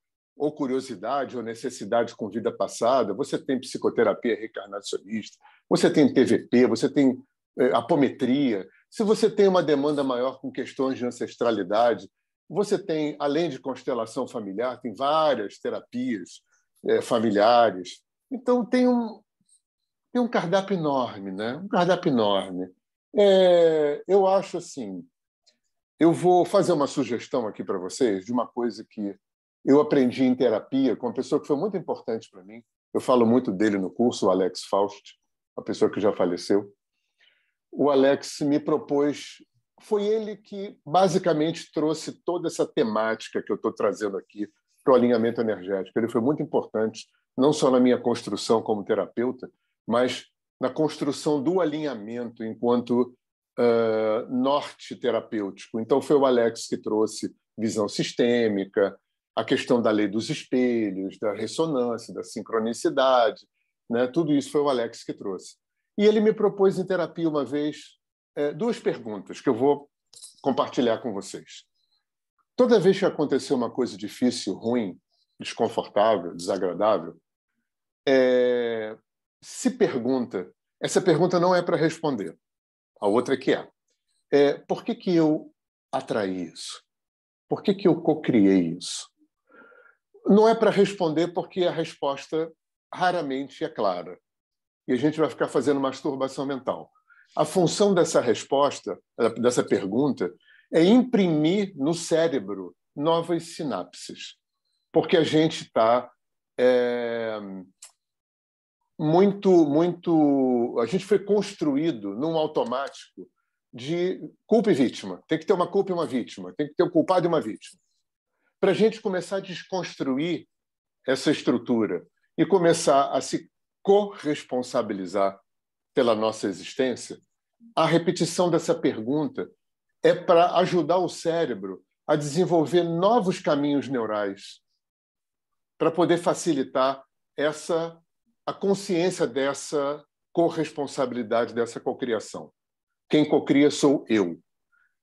ou curiosidade, ou necessidade com vida passada, você tem psicoterapia reencarnacionista, você tem TVP, você tem eh, apometria. Se você tem uma demanda maior com questões de ancestralidade, você tem, além de constelação familiar, tem várias terapias eh, familiares. Então, tem um, tem um cardápio enorme, né? um cardápio enorme. É, eu acho assim, eu vou fazer uma sugestão aqui para vocês de uma coisa que eu aprendi em terapia com uma pessoa que foi muito importante para mim. Eu falo muito dele no curso, o Alex Faust, uma pessoa que já faleceu. O Alex me propôs, foi ele que basicamente trouxe toda essa temática que eu estou trazendo aqui para o alinhamento energético. Ele foi muito importante, não só na minha construção como terapeuta, mas na construção do alinhamento enquanto uh, norte terapêutico. Então, foi o Alex que trouxe visão sistêmica, a questão da lei dos espelhos, da ressonância, da sincronicidade, né? tudo isso foi o Alex que trouxe. E ele me propôs em terapia uma vez é, duas perguntas que eu vou compartilhar com vocês. Toda vez que aconteceu uma coisa difícil, ruim, desconfortável, desagradável, é, se pergunta, essa pergunta não é para responder, a outra é que é, é por que, que eu atraí isso? Por que, que eu cocriei isso? Não é para responder porque a resposta raramente é clara. E a gente vai ficar fazendo masturbação mental. A função dessa resposta, dessa pergunta, é imprimir no cérebro novas sinapses. Porque a gente está é, muito, muito. A gente foi construído num automático de culpa e vítima. Tem que ter uma culpa e uma vítima. Tem que ter um culpado e uma vítima. Para a gente começar a desconstruir essa estrutura e começar a se corresponsabilizar pela nossa existência, a repetição dessa pergunta é para ajudar o cérebro a desenvolver novos caminhos neurais para poder facilitar essa a consciência dessa corresponsabilidade dessa cocriação. Quem cocria sou eu.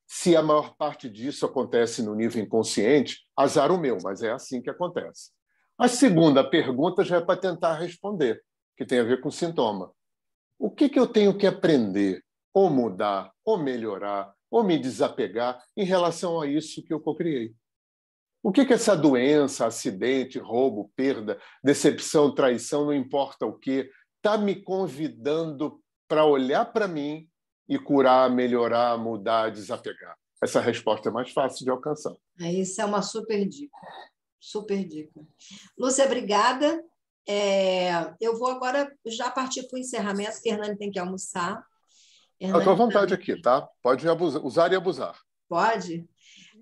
Se a maior parte disso acontece no nível inconsciente, azar o meu, mas é assim que acontece. A segunda pergunta já é para tentar responder, que tem a ver com sintoma. O que, que eu tenho que aprender, ou mudar, ou melhorar, ou me desapegar em relação a isso que eu cocriei? O que, que essa doença, acidente, roubo, perda, decepção, traição, não importa o que, está me convidando para olhar para mim e curar, melhorar, mudar, desapegar? Essa resposta é mais fácil de alcançar. Isso é uma super dica. Super dica. Lúcia, obrigada. É, eu vou agora já partir para o encerramento, que a Hernani tem que almoçar. Estou à vontade aqui, tá? Pode abusar, usar e abusar. Pode?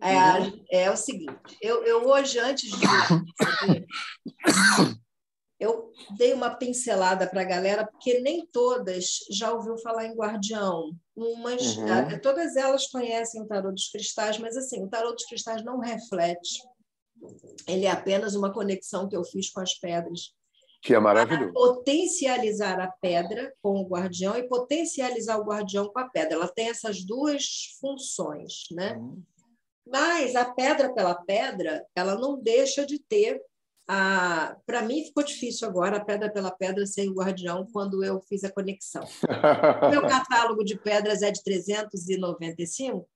É, é o seguinte, eu, eu hoje, antes de eu dei uma pincelada para a galera, porque nem todas já ouviu falar em guardião. Umas, uhum. Ah, todas elas conhecem o tarô dos cristais, mas assim, o tarô dos cristais não reflete. Ele é apenas uma conexão que eu fiz com as pedras. Que é maravilhoso. Potencializar a pedra com o guardião e potencializar o guardião com a pedra. Ela tem essas duas funções, né? Uhum. Mas a pedra pela pedra, ela não deixa de ter a. Para mim ficou difícil agora a pedra pela pedra sem o guardião quando eu fiz a conexão. o meu catálogo de pedras é de 395.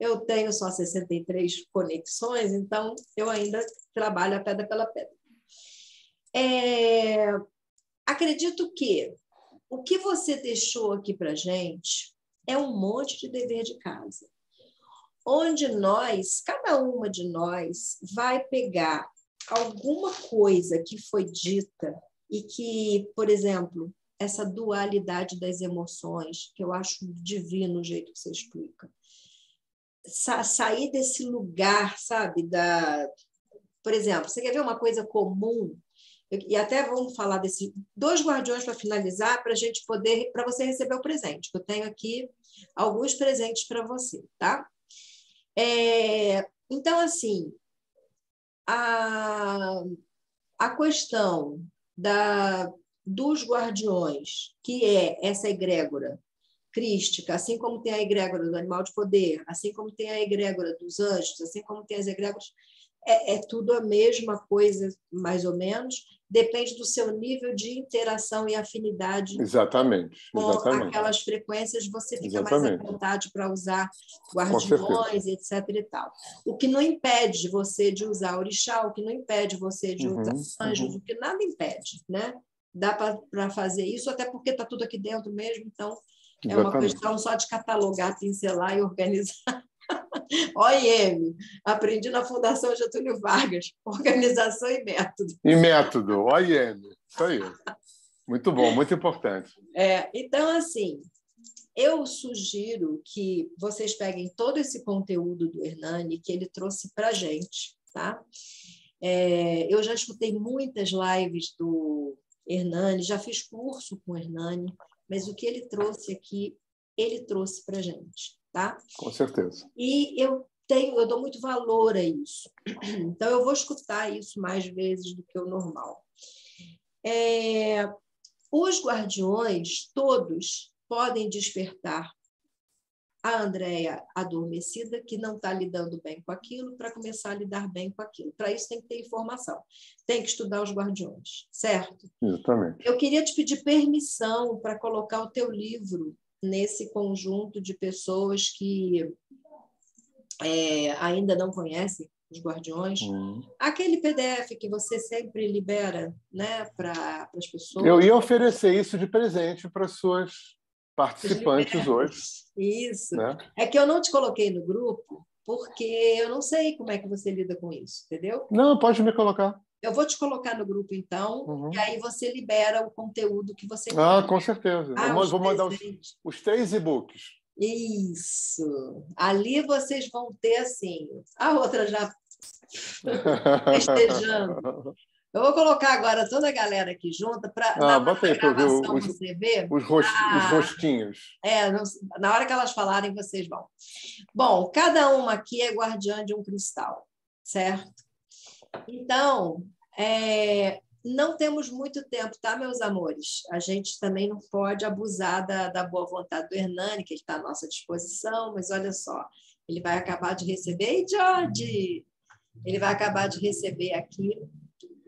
Eu tenho só 63 conexões, então eu ainda trabalho a pedra pela pedra. É... Acredito que o que você deixou aqui para gente é um monte de dever de casa onde nós, cada uma de nós, vai pegar alguma coisa que foi dita e que, por exemplo, essa dualidade das emoções, que eu acho divino o jeito que você explica. Sa sair desse lugar, sabe, da por exemplo, você quer ver uma coisa comum? E até vamos falar desses dois guardiões para finalizar, para a gente poder, para você receber o presente. Eu tenho aqui alguns presentes para você, tá? É, então, assim, a, a questão da, dos guardiões, que é essa egrégora crística, assim como tem a egrégora do animal de poder, assim como tem a egrégora dos anjos, assim como tem as egrégoras, é, é tudo a mesma coisa, mais ou menos, depende do seu nível de interação e afinidade exatamente, com exatamente. aquelas frequências, você fica exatamente. mais à vontade para usar guardiões, etc. e tal. O que não impede você de usar orixá, o que não impede você de usar uhum, anjos, uhum. o que nada impede, né? Dá para fazer isso, até porque está tudo aqui dentro mesmo, então é uma questão só de catalogar, pincelar e organizar. OIM, aprendi na Fundação Getúlio Vargas, organização e método. E método, OIM, isso aí. Muito bom, muito importante. É, então, assim, eu sugiro que vocês peguem todo esse conteúdo do Hernani que ele trouxe para a gente, tá? É, eu já escutei muitas lives do Hernani, já fiz curso com o Hernani, mas o que ele trouxe aqui, ele trouxe para a gente tá? Com certeza. E eu tenho, eu dou muito valor a isso. Então eu vou escutar isso mais vezes do que o normal. É, os guardiões todos podem despertar a Andréia adormecida, que não está lidando bem com aquilo, para começar a lidar bem com aquilo. Para isso tem que ter informação, tem que estudar os guardiões, certo? Exatamente. Eu queria te pedir permissão para colocar o teu livro nesse conjunto de pessoas que é, ainda não conhecem os Guardiões. Uhum. Aquele PDF que você sempre libera né, para as pessoas. Eu ia oferecer isso de presente para as suas participantes hoje. Isso. Né? É que eu não te coloquei no grupo porque eu não sei como é que você lida com isso, entendeu? Não, pode me colocar. Eu vou te colocar no grupo, então, uhum. e aí você libera o conteúdo que você Ah, com certeza. Ah, eu vou mandar os, os três e-books. Isso. Ali vocês vão ter, assim, a outra já festejando. Eu vou colocar agora toda a galera aqui junta para ah, bota aí para ver os, você ver. Os, rost, ah, os rostinhos. É, na hora que elas falarem, vocês vão. Bom, cada uma aqui é guardiã de um cristal, certo? Então, é, não temos muito tempo, tá, meus amores? A gente também não pode abusar da, da boa vontade do Hernani, que está à nossa disposição, mas olha só, ele vai acabar de receber. Ei, George! Ele vai acabar de receber aqui,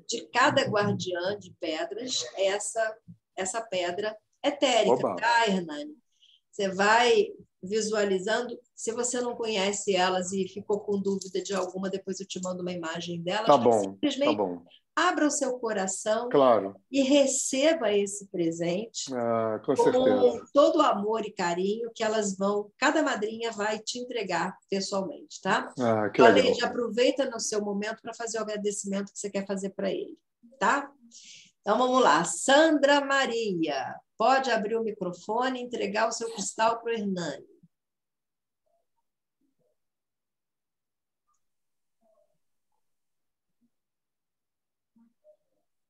de cada guardiã de pedras, essa, essa pedra etérica, Oba. tá, Hernani? Você vai visualizando. Se você não conhece elas e ficou com dúvida de alguma, depois eu te mando uma imagem delas. Tá bom, Simplesmente tá bom. abra o seu coração Claro. e receba esse presente Ah, com com todo o amor e carinho que elas vão, cada madrinha vai te entregar pessoalmente, tá? Ah, que Então, legal. Aproveita no seu momento para fazer o agradecimento que você quer fazer para ele, tá? Então vamos lá. Sandra Maria, pode abrir o microfone e entregar o seu cristal para o Hernani.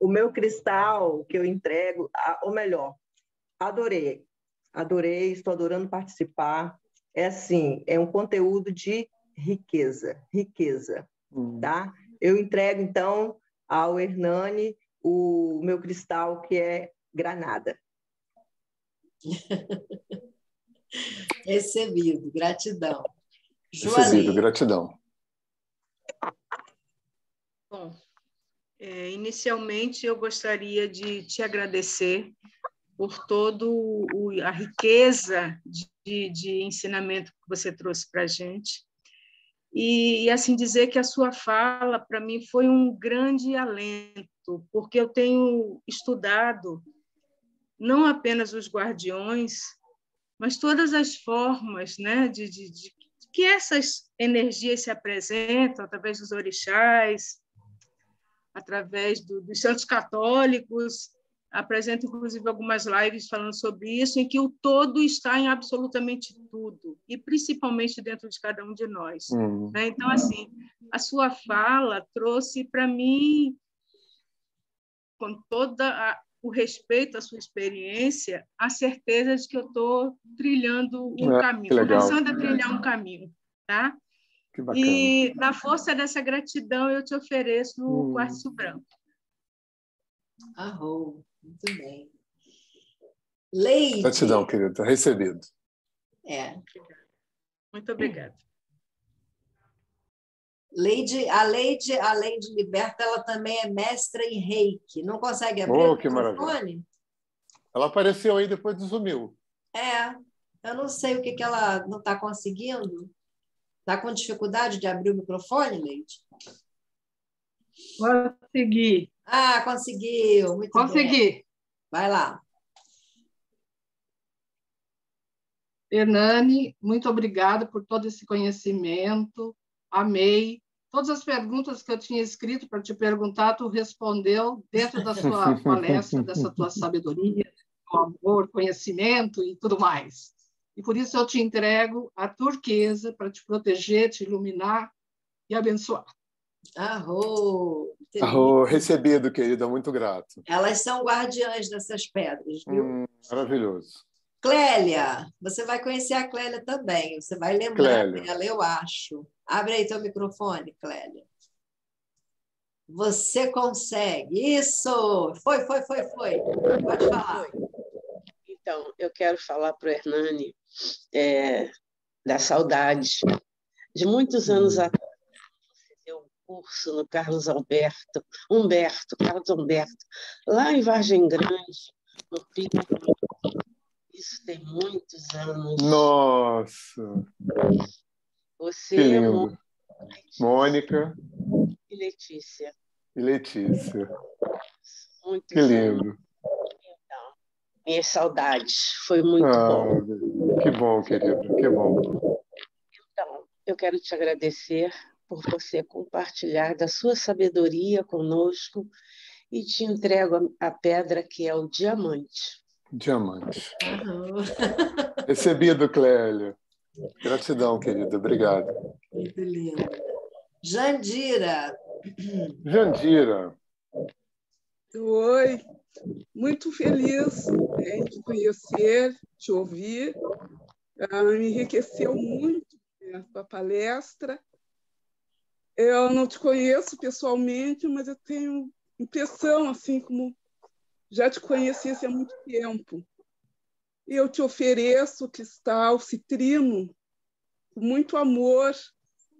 O meu cristal que eu entrego, ou melhor, adorei. Adorei, estou adorando participar. É assim, é um conteúdo de riqueza, riqueza, Hum. tá? Eu entrego, então, ao Hernani o meu cristal que é granada. Recebido, gratidão. Recebido, gratidão. Bom, é, inicialmente eu gostaria de te agradecer por todo o, a riqueza de, de ensinamento que você trouxe para a gente. E, e, assim dizer que a sua fala para mim foi um grande alento, porque eu tenho estudado não apenas os guardiões, mas todas as formas né, de, de, de que essas energias se apresentam através dos orixás, através do, dos santos católicos. Apresento, inclusive, algumas lives falando sobre isso, em que o todo está em absolutamente tudo, e principalmente dentro de cada um de nós. Hum. Né? Então, assim, a sua fala trouxe para mim, com todo o respeito à sua experiência, a certeza de que eu estou trilhando um Ah, caminho, começando a trilhar um caminho. Tá? Que bacana. E na força dessa gratidão eu te ofereço o Hum. quartzo branco. arrou, muito bem. Leide, Gratidão, querida. Recebido. é, Muito obrigada. Leide, a Leide, além de liberta, ela também é mestra em reiki. Não consegue abrir Oh, o que microfone? Ela apareceu aí depois e sumiu. É, eu não sei o que, que ela não está conseguindo. Está com dificuldade de abrir o microfone, Leide? Consegui. Ah, conseguiu. Muito bem. Consegui. Vai lá. Hernani, muito obrigada por todo esse conhecimento. Amei. Todas as perguntas que eu tinha escrito para te perguntar, tu respondeu dentro da sua palestra, dessa tua sabedoria, amor, conhecimento e tudo mais. E por isso eu te entrego a turquesa para te proteger, te iluminar e abençoar. Arro, Arro, recebido, querida. Muito grato. Elas são guardiãs dessas pedras, viu? Hum, maravilhoso. Clélia, você vai conhecer a Clélia também. Você vai lembrar Clélia. dela, eu acho. Abre aí teu microfone, Clélia. Você consegue. Isso! Foi, foi, foi, foi. Pode falar. Então, eu quero falar para o Hernani é, da saudade. De muitos anos atrás, você deu um curso no Carlos Alberto, Humberto, Carlos Humberto, lá em Vargem Grande, no Pico. Isso tem muitos anos. Nossa, Você que é lindo. muito Mônica e Letícia. e Letícia. Muitos Que lindo. Minhas saudades. Foi muito Ah, bom. que bom, querida. Que bom. Então, eu quero te agradecer por você compartilhar da sua sabedoria conosco e te entrego a, pedra que é o diamante. Diamante. Arro. Recebido, Clélia. Gratidão, querida. Obrigado. Muito lindo. Jandira, Jandira. Oi, muito feliz né, de conhecer, de ouvir. Ah, me enriqueceu muito a palestra. Eu não te conheço pessoalmente, mas eu tenho impressão, assim como já te conhecesse há muito tempo. Eu te ofereço o cristal citrino com muito amor,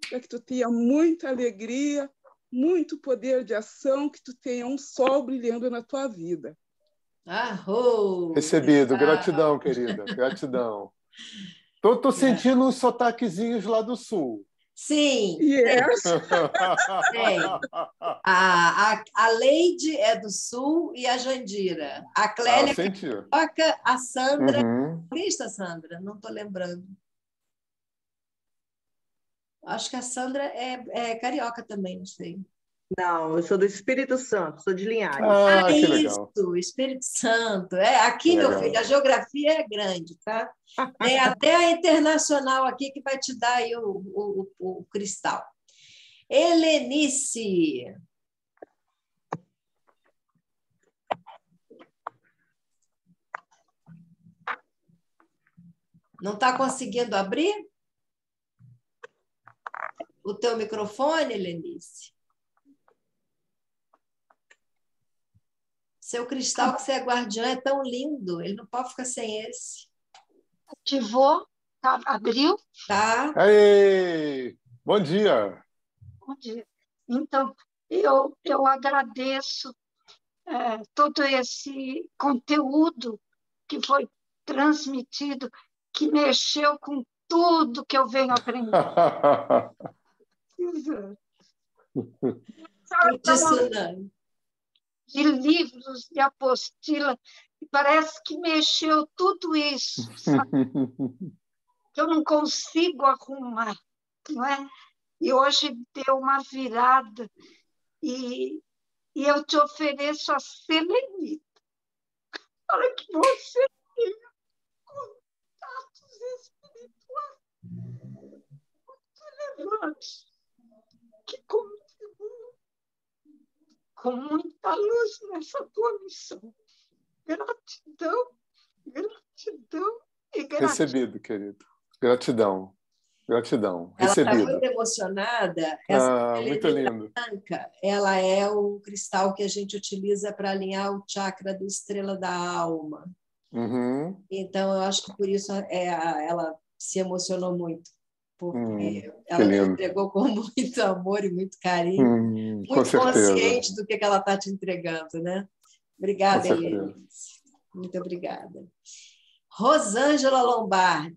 para que tu tenha muita alegria, muito poder de ação, que tu tenha um sol brilhando na tua vida. Arro! Recebido, gratidão, querida, gratidão. Tô, tô sentindo uns sotaquezinhos lá do sul. Sim. Yes. Tem. A, a, a Leide é do Sul e a Jandira. A Ah, Clélia senti. Carioca, a Sandra. Uhum. Vista, Sandra? Não estou lembrando. Acho que a Sandra é, é carioca também, não sei. Não, eu sou do Espírito Santo, sou de Linhares. Ah, que isso, legal. Espírito Santo. É, aqui, meu filho, a geografia é grande, tá? É até a internacional aqui que vai te dar aí o, o, o, o cristal. Helenice. Não está conseguindo abrir? O teu microfone, Helenice? Seu cristal que você é guardiã é tão lindo, ele não pode ficar sem esse. Ativou? Tá, abriu? Tá. Ei, bom dia. Bom dia. Então, eu, eu agradeço é, todo esse conteúdo que foi transmitido, que mexeu com tudo que eu venho aprendendo. Sabe, de livros, de apostila, e parece que mexeu tudo isso, sabe? que eu não consigo arrumar, não é? E hoje deu uma virada e, e eu te ofereço a selenita. Para que você tenha contatos espirituais. Muito elevados que com muita luz nessa tua missão. Gratidão, gratidão e gratidão. Recebido, querido. Gratidão. Gratidão. Ela está Recebido. muito emocionada. Essa Ah, muito lindo. branca, ela é o cristal que a gente utiliza para alinhar o chakra do estrela da alma. Uhum. Então, eu acho que por isso é, ela se emocionou muito, porque Hum, ela te entregou com muito amor e muito carinho, Hum, muito certeza. consciente do que que ela está te entregando, né? Obrigada. Helene. Muito obrigada. Rosângela Lombardi.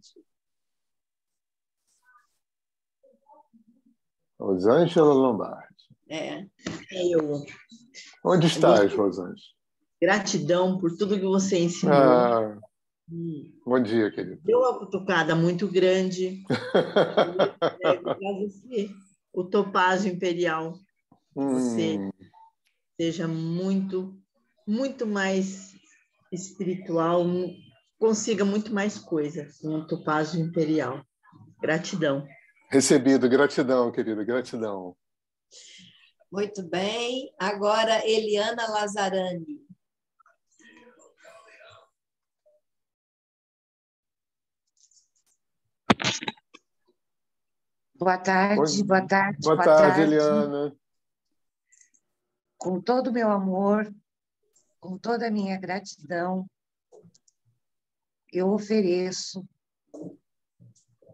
Rosângela Lombardi. É. Eu. Onde estás, Rosângela? Gratidão por tudo que você ensinou. Ah. Bom dia, querido. Deu uma cutucada muito grande. O topázio imperial. Você Hum, seja muito, muito mais espiritual, consiga muito mais coisas com o topázio imperial. Gratidão. recebido. Gratidão, querido. Gratidão. Muito bem. Agora, Eliana Lazarani. Boa tarde, boa tarde, Boa tarde, Eliana. Com todo o meu amor, com toda a minha gratidão, eu ofereço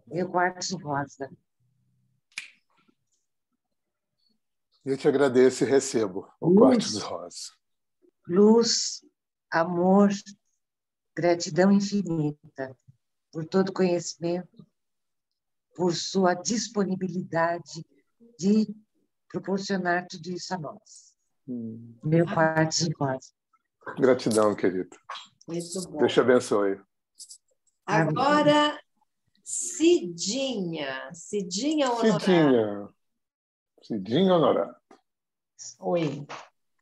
meu quartzo rosa. Eu te agradeço e recebo o quartzo rosa. Luz, amor, gratidão infinita por todo o conhecimento, por sua disponibilidade de proporcionar tudo isso a nós. Hum, Meu quartzo rosa. Gratidão, querido. Muito bom. Deus te abençoe. Agora, Cidinha. Cidinha Honorato. Cidinha. Cidinha Honorato. Oi,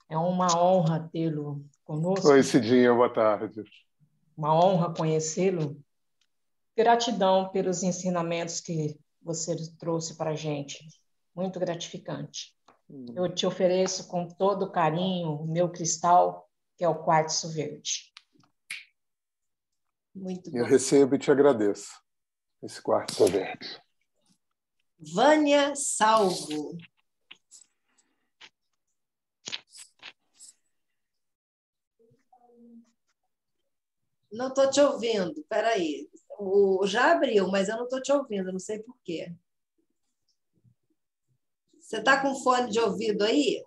é uma honra tê-lo conosco, Oi, Cidinha. Boa tarde. uma honra conhecê-lo. Gratidão pelos ensinamentos que você trouxe para a gente, muito gratificante. Eu te ofereço com todo carinho o meu cristal, que é o quartzo verde. Muito Eu bom. recebo e te agradeço. Esse quartzo verde. Vânia Salvo. Não estou te ouvindo. Espera aí. O, já abriu, mas eu não estou te ouvindo, não sei por quê. Você está com fone de ouvido aí?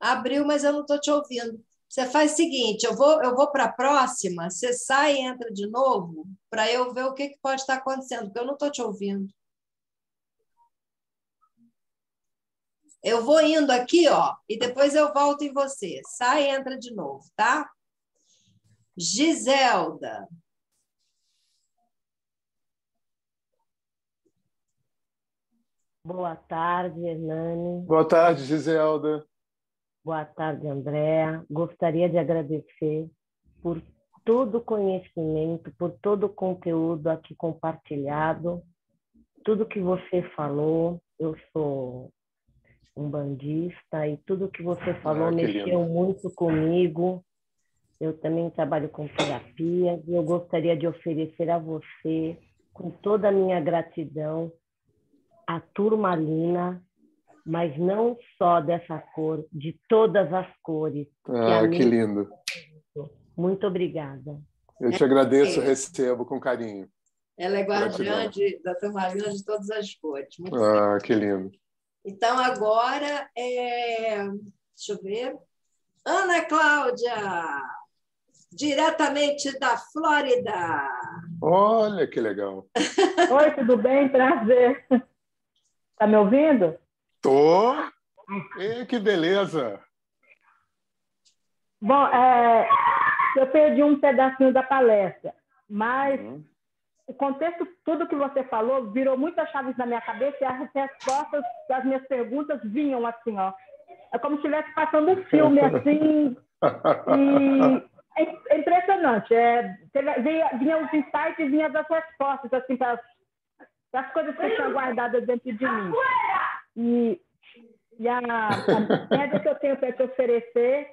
Abriu, mas eu não estou te ouvindo. Você faz o seguinte, eu vou, eu vou para a próxima, você sai e entra de novo, para eu ver o que, que pode estar acontecendo, porque eu não estou te ouvindo. Eu vou indo aqui, ó, e depois eu volto em você. Sai e entra de novo, tá? Giselda. Boa tarde, Hernani. Boa tarde, Giselda. Boa tarde, Andréa. Gostaria de agradecer por todo o conhecimento, por todo o conteúdo aqui compartilhado, tudo que você falou. Eu sou um bandista e tudo que você falou ah, que mexeu lindo. muito comigo. Eu também trabalho com terapia e eu gostaria de oferecer a você, com toda a minha gratidão, a turmalina mas não só dessa cor, de todas as cores. Ah, que, que lindo. Muito obrigada. Eu te agradeço, é. recebo com carinho. Ela é guardiã de, da turmalina de todas as cores. Muito ah, que lindo. Então, agora, é... deixa eu ver. Ana Cláudia, diretamente da Flórida. Olha que legal. Oi, tudo bem? Prazer. Está me ouvindo? Tô. E, que beleza. Bom, é, eu perdi um pedacinho da palestra, mas uhum. O contexto, tudo que você falou, virou muitas chaves na minha cabeça e as respostas das minhas perguntas vinham assim, ó. É como se estivesse passando um filme assim. e é impressionante. É, vinha, vinha os insights e vinha as respostas, assim, para as coisas que tinha guardadas dentro de mim. E, e a, a pedra que eu tenho para te oferecer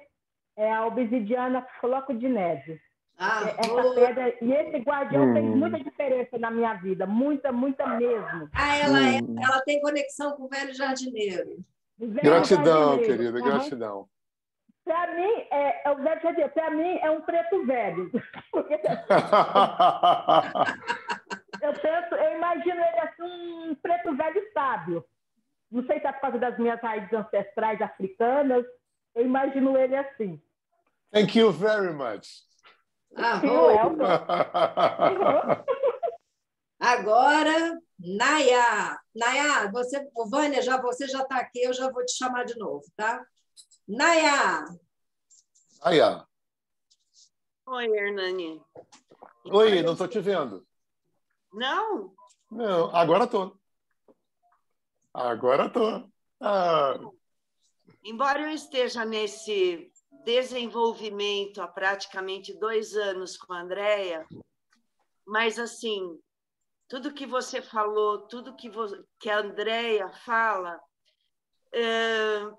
é a obsidiana floco de neve. Ah, é, Essa pedra, e esse guardião hum. fez muita diferença na minha vida, muita, muita mesmo. Ah, ela, é, hum. é, ela tem conexão com o velho jardineiro. Velho gratidão, jardineiro. querida, uhum. gratidão. Para mim, é, é, o velho jardineiro, para mim é um preto velho. eu penso, eu imagino ele assim, um preto velho sábio. Não sei se é por causa das minhas raízes ancestrais africanas, eu imagino ele assim. Thank you very much. Agora, Naya. Naya, você, Vânia, já, você já está aqui, eu já vou te chamar de novo, tá? Naya. Naya. Oi, Hernani. Oi, não estou te vendo. Não? Não, agora estou. Agora estou. Ah. Embora eu esteja nesse desenvolvimento há praticamente dois anos com a Andrea, mas assim, tudo que você falou, tudo que, que a Andrea fala, é,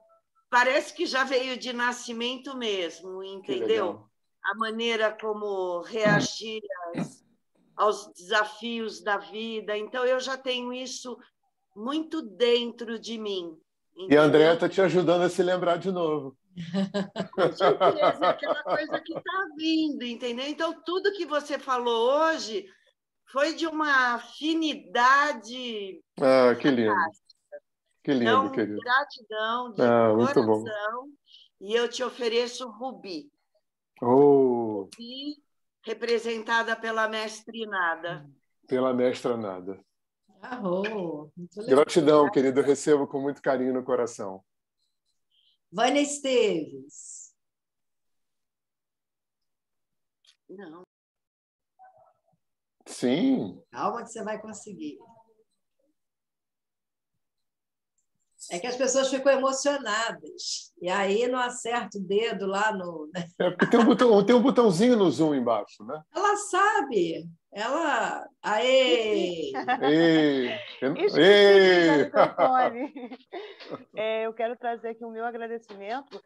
parece que já veio de nascimento mesmo, entendeu? A maneira como reagir aos desafios da vida. Então, eu já tenho isso muito dentro de mim. E a André está te ajudando a se lembrar de novo. Com certeza, é aquela coisa que está vindo, entendeu? Então, tudo que você falou hoje foi de uma afinidade. Ah, que lindo. Que lindo, então, querido. Gratidão de ah, coração. Muito bom. E eu te ofereço Rubi. Oh. Rubi, representada pela mestre Nada. Pela mestra Nada. Arrou. Gratidão, querido. Recebo com muito carinho no coração. Vânia Esteves. Não. Sim. Calma que você vai conseguir. É que as pessoas ficam emocionadas. E aí não acerta o dedo lá no. Né? É porque tem um, botão, tem um botãozinho no Zoom embaixo, né? Ela sabe. Ela. Aê! Ei! Ei! É, eu quero trazer aqui o meu agradecimento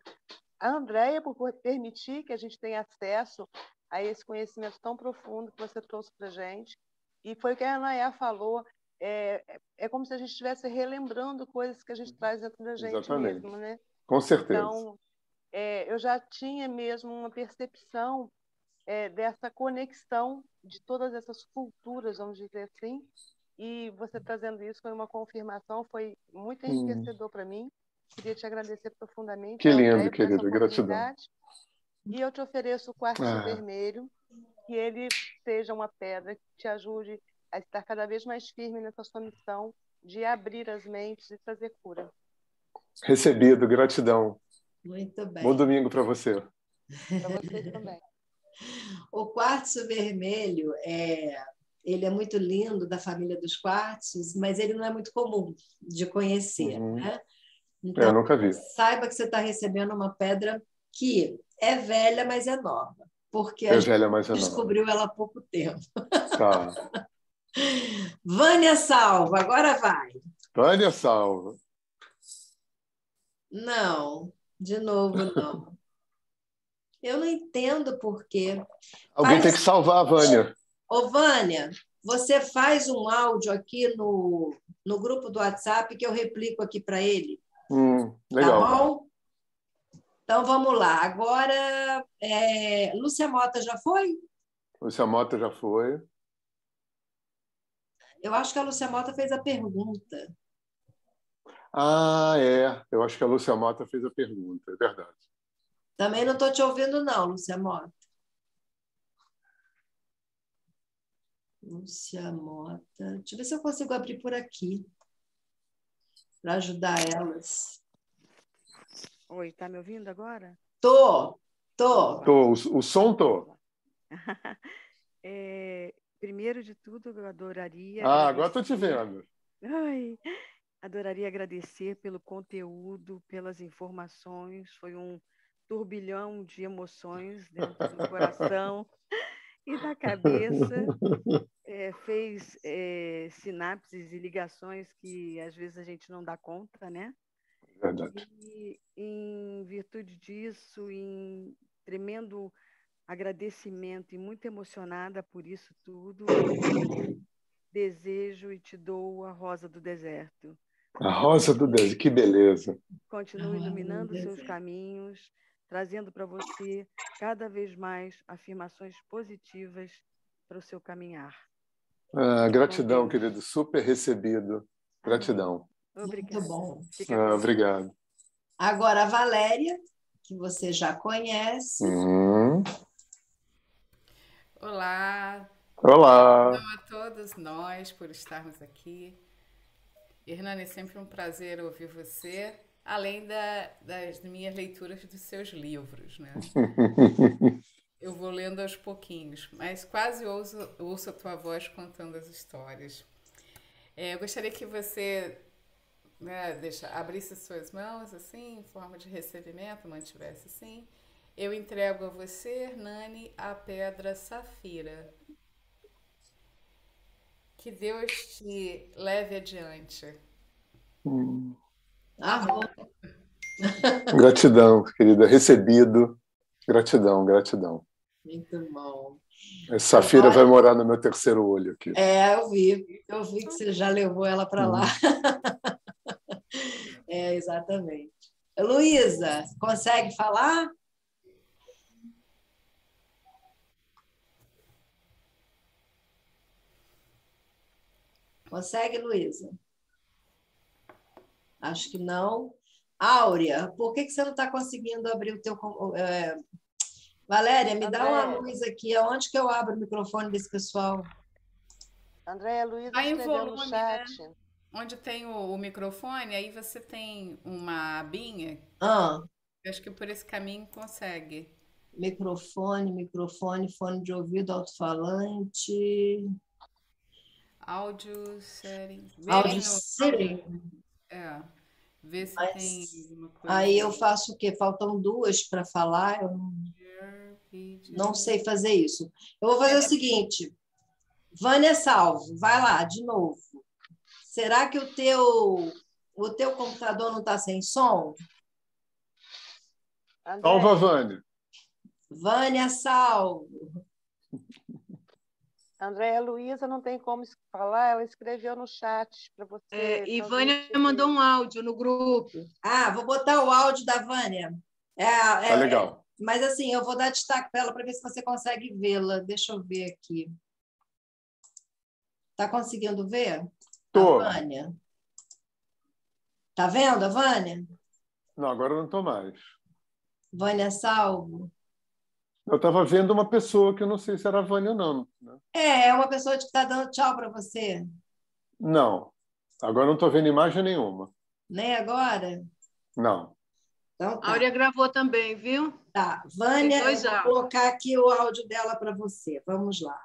à Andréia por permitir que a gente tenha acesso a esse conhecimento tão profundo que você trouxe para a gente. E foi o que a Anaya falou, é, é como se a gente estivesse relembrando coisas que a gente traz dentro da gente Exatamente. mesmo, né? Com certeza. Então, é, eu já tinha mesmo uma percepção é, dessa conexão de todas essas culturas, vamos dizer assim, e você trazendo isso foi uma confirmação, foi muito Hum. enriquecedor para mim. Queria te agradecer profundamente. Que lindo, André, querida, gratidão. E eu te ofereço o quartzo Ah. vermelho, que ele seja uma pedra que te ajude a estar cada vez mais firme nessa sua missão de abrir as mentes e trazer cura. Recebido, gratidão. Muito bem. Bom domingo para você. Para você também. O quartzo vermelho é, ele é muito lindo da família dos quartzos, mas ele não é muito comum de conhecer, Uhum. né? É, eu nunca vi. saiba que você está recebendo uma pedra que é velha, mas é nova, porque É a gente velha, mas é nova. descobriu ela há pouco tempo. Tá. Vânia Salva, agora vai. Vânia Salva. Não, de novo não. Eu não entendo por quê. Alguém tem que salvar a Vânia. Ô, Vânia, você faz um áudio aqui no, no grupo do WhatsApp que eu replico aqui para ele, Hum, legal. tá bom? Então vamos lá. Agora, é, Lúcia Mota já foi? Lúcia Mota já foi. Eu acho que a Lúcia Mota fez a pergunta. Ah, é. Eu acho que a Lúcia Mota fez a pergunta, é verdade. Também não estou te ouvindo, não, Lúcia Mota. Lúcia Mota. Deixa eu ver se eu consigo abrir por aqui para ajudar elas. Oi, tá me ouvindo agora? Tô, tô. Tô, o, o som tô. É, primeiro de tudo, eu adoraria. Ah, agora tô te agradecer- vendo. Ai, adoraria agradecer pelo conteúdo, pelas informações. Foi um turbilhão de emoções dentro do coração e da cabeça. É, fez é, sinapses e ligações que às vezes a gente não dá conta, né? Verdade. E em virtude disso, em tremendo agradecimento e muito emocionada por isso tudo, eu desejo e te dou a rosa do deserto. A Rosa do Deserto, que beleza. Continue iluminando seus caminhos, trazendo para você cada vez mais afirmações positivas para o seu caminhar. Ah, gratidão, querido. Super recebido. Gratidão. Obrigada. Muito bom. Ah, obrigado. Agora a Valéria, que você já conhece. Hum. Olá. Olá. Gratidão a todos nós por estarmos aqui. Hernani, é sempre um prazer ouvir você, além da- das minhas leituras dos seus livros, né? Eu vou lendo aos pouquinhos, mas quase ouço, ouço a tua voz contando as histórias. É, eu gostaria que você né, deixa, abrisse suas mãos assim, em forma de recebimento, mantivesse assim. Eu entrego a você, Hernani, a pedra safira. Que Deus te leve adiante. Hum. Arroba. Gratidão, querida. Recebido. Gratidão, gratidão. Muito bom. A Safira vai morar no meu terceiro olho aqui. É, eu vi. Eu vi que você já levou ela para lá. É, exatamente. Luísa, consegue falar? Consegue, Luísa? Acho que não. Áurea, por que, que você não está conseguindo abrir o teu... é, Valéria, me dá uma luz aqui. Aonde que eu abro o microfone desse pessoal? Andréia Luiza Aí escreveu no volume, né? chat. Onde tem o, o microfone, aí você tem uma abinha. Ah. Acho que por esse caminho consegue. Microfone, microfone, fone de ouvido, alto-falante. Áudio settings. Vê Áudio setting. É. Vê se Mas tem alguma coisa. Aí eu faço o quê? Faltam duas para falar. Eu não, não sei fazer isso. Eu vou fazer o seguinte. Vânia Salvo, vai lá, de novo. Será que o teu, o teu computador não está sem som? Salva, Vânia. Vânia Salvo. Andréia Luiza não tem como falar, ela escreveu no chat para você. É, e Vânia mandou um áudio no grupo. Ah, vou botar o áudio da Vânia. É, é, Tá legal. é, mas assim, eu vou dar destaque para ela para ver se você consegue vê-la. Deixa eu ver aqui. Tá conseguindo ver? Tô. A Vânia. Tá vendo a Vânia? Não, agora eu não estou mais. Vânia Salvo. Eu estava vendo uma pessoa que eu não sei se era a Vânia ou não. né? É, é uma pessoa que está dando tchau para você. Não. Agora não estou vendo imagem nenhuma. Nem agora? Não. Então, tá. A Áurea gravou também, viu? Tá. Vânia, vou colocar aqui o áudio dela para você. Vamos lá.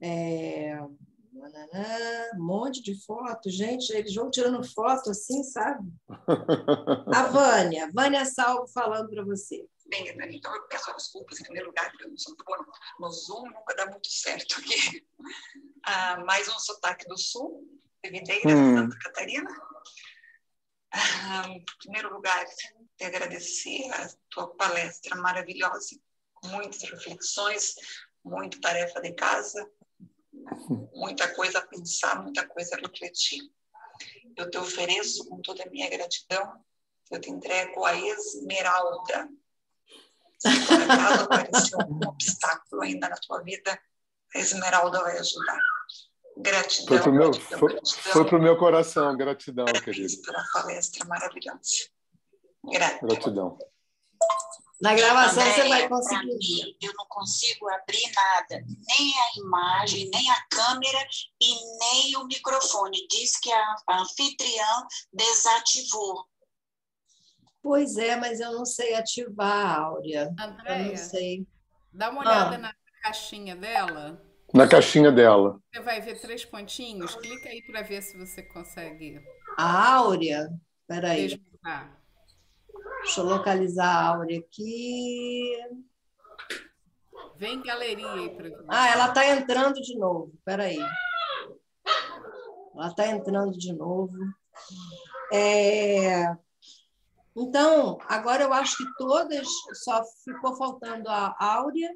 É... Um monte de foto, gente. Eles vão tirando foto assim, sabe? A Vânia. Vânia Salvo falando para você. Bem, Hernani, então eu peço desculpas em primeiro lugar, porque eu não sou boa no, Zoom, nunca dá muito certo aqui. Ah, mais um sotaque do Sul, de Videira, Hum. Santa Catarina. Ah, em primeiro lugar, te agradecer a tua palestra maravilhosa, com muitas reflexões, muita tarefa de casa, muita coisa a pensar, muita coisa a refletir. Eu te ofereço com toda a minha gratidão, eu te entrego a esmeralda. Se por acaso aparecer algum obstáculo ainda na tua vida, a esmeralda vai ajudar. Gratidão, Foi pro meu, gratidão, foi, gratidão foi meu coração. Gratidão, querido. pela palestra maravilhosa. Gratidão. Gratidão. Na gravação você vai conseguir. mim, eu não consigo abrir nada, nem a imagem, nem a câmera e nem o microfone. Diz que a, a anfitriã desativou. Pois é, mas eu não sei ativar, Áurea. Eu Andréia, não sei. dá uma olhada Ah. na caixinha dela. Na caixinha dela. Você vai ver três pontinhos. Clica aí para ver se você consegue A Áurea? Peraí. desmutar. Deixa eu localizar a Áurea aqui. Vem galeria aí para ver. Ah, ela está entrando de novo. Peraí. Ela está entrando de novo. É, Então, agora eu acho que todas, só ficou faltando a Áurea,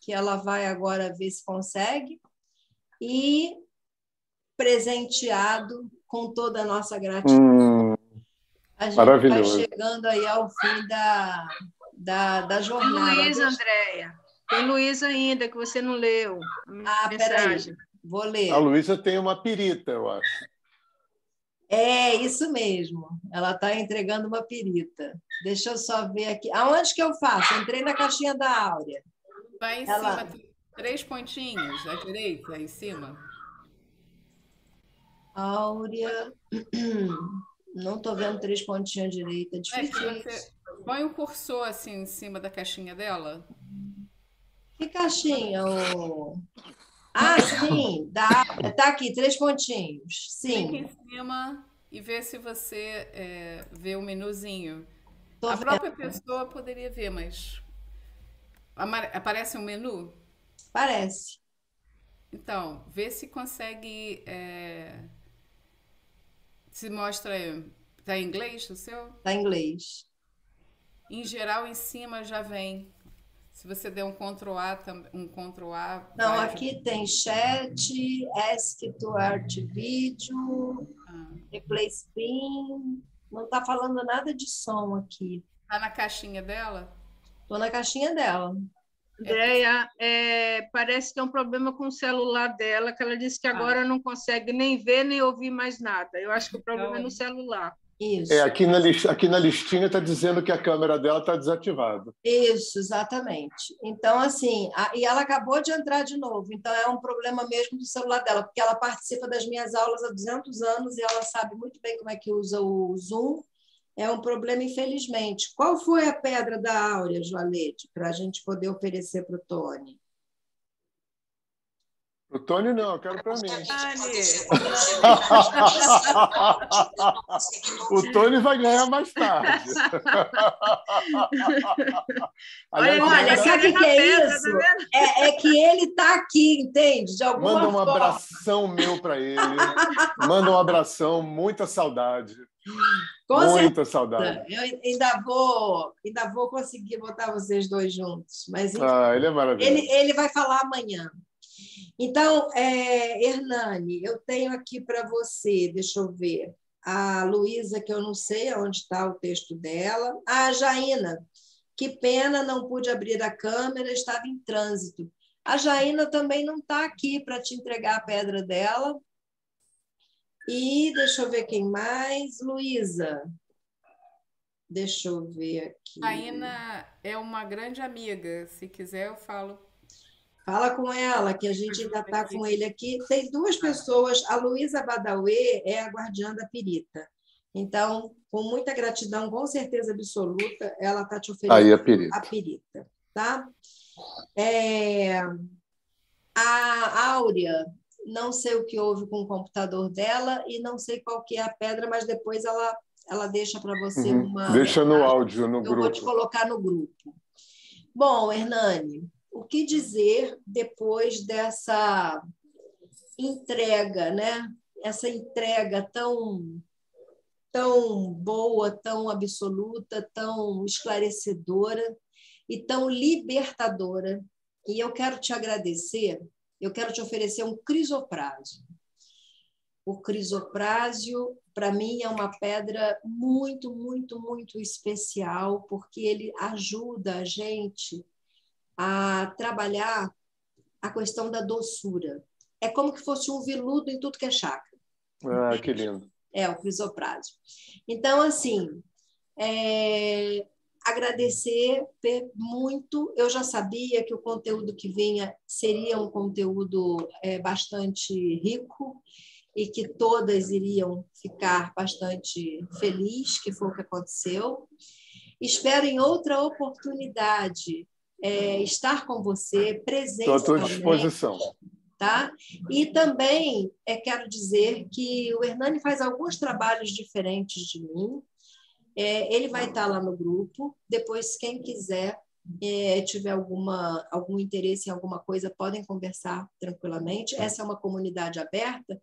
que ela vai agora ver se consegue, e presenteado com toda a nossa gratidão. Hum, A gente vai maravilhoso. chegando aí ao fim da, da, da Tem jornada. Luiz, Andréia. Tem Luiz ainda, que você não leu. Ah, peraí. mensagem. Vou ler. A Luísa tem uma pirita, eu acho. É, isso mesmo. Ela está entregando uma pirita. Deixa eu só ver aqui. Aonde que eu faço? Entrei na caixinha da Áurea. Vai em Ela- cima, tem três pontinhos à direita, aí em cima. Áurea. Não estou vendo três pontinhos à direita. É É, difícil. você põe o cursor assim em cima da caixinha dela. Que caixinha? Ah, sim. Da... Tá aqui, três pontinhos. Sim. em cima e vê se você é, vê o menuzinho. Tô a vendo. própria pessoa poderia ver, mas aparece um menu? Parece. Então, vê se consegue. é, Se mostra. Está em inglês o seu? Está em inglês. Em geral, em cima já vem. Se você der um Ctrl A, um Ctrl A. Não, vai- aqui tem chat, ask to art video, replace pin. Não está falando nada de som aqui. Tá na caixinha dela? Estou na caixinha dela. Andréia, é, parece que é um problema com o celular dela, que ela disse que agora não consegue nem ver nem ouvir mais nada. Eu acho que o problema é no celular. Isso. É, aqui na, lis- aqui na listinha está dizendo que a câmera dela está desativada. Isso, exatamente. Então, assim, a- e ela acabou de entrar de novo, então é um problema mesmo do celular dela, porque ela participa das minhas aulas há 200 anos e ela sabe muito bem como é que usa o Zoom. É um problema, infelizmente. Qual foi a pedra da Áurea, Joalete, para a gente poder oferecer para o Tony? O Tony não, eu quero para mim. o Tony vai ganhar mais tarde. Olha, olha, sabe o que é isso? É, é que ele está aqui, entende? De alguma Manda um forma. abração meu para ele. Manda um abração, muita saudade. Com muita certeza. saudade. Eu ainda vou, ainda vou conseguir botar vocês dois juntos. Mas enfim, Ah, ele é maravilhoso. ele, ele vai falar amanhã. Então, é, Hernani, eu tenho aqui para você, deixa eu ver, a Luísa, que eu não sei onde está o texto dela. A Jaina, que pena, não pude abrir a câmera, estava em trânsito. A Jaina também não está aqui para te entregar a pedra dela. E deixa eu ver quem mais. Luísa. Deixa eu ver aqui. Jaina é uma grande amiga. Se quiser, eu falo Fala com ela, que a gente ainda está com ele aqui. Tem duas pessoas. A Luísa Badawi é a guardiã da perita. Então, com muita gratidão, com certeza absoluta, ela está te oferecendo Aí, a perita. a perita. Tá? É... A Áurea, não sei o que houve com o computador dela e não sei qual que é a pedra, mas depois ela, ela deixa para você Uhum. uma. Deixa no áudio, no Eu grupo. vou te colocar no grupo. Bom, Hernani, o que dizer depois dessa entrega, né? Essa entrega tão tão boa, tão absoluta, tão esclarecedora e tão libertadora. E eu quero te agradecer, eu quero te oferecer um crisoprásio. O crisoprásio, para mim, é uma pedra muito, muito, muito especial, porque ele ajuda a gente a trabalhar a questão da doçura. É como que fosse um veludo em tudo que é chakra. Ah, que lindo. É, o crisoprásio. Então, assim, é, agradecer muito. Eu já sabia que o conteúdo que vinha seria um conteúdo é, bastante rico e que todas iriam ficar bastante felizes, que foi o que aconteceu. Espero em outra oportunidade é, estar com você, Estou à tua disposição. tá? E também é, quero dizer que o Hernani faz alguns trabalhos diferentes de mim. É, ele vai estar lá no grupo. Depois, quem quiser, é, tiver alguma, algum interesse em alguma coisa, podem conversar tranquilamente. Essa é uma comunidade aberta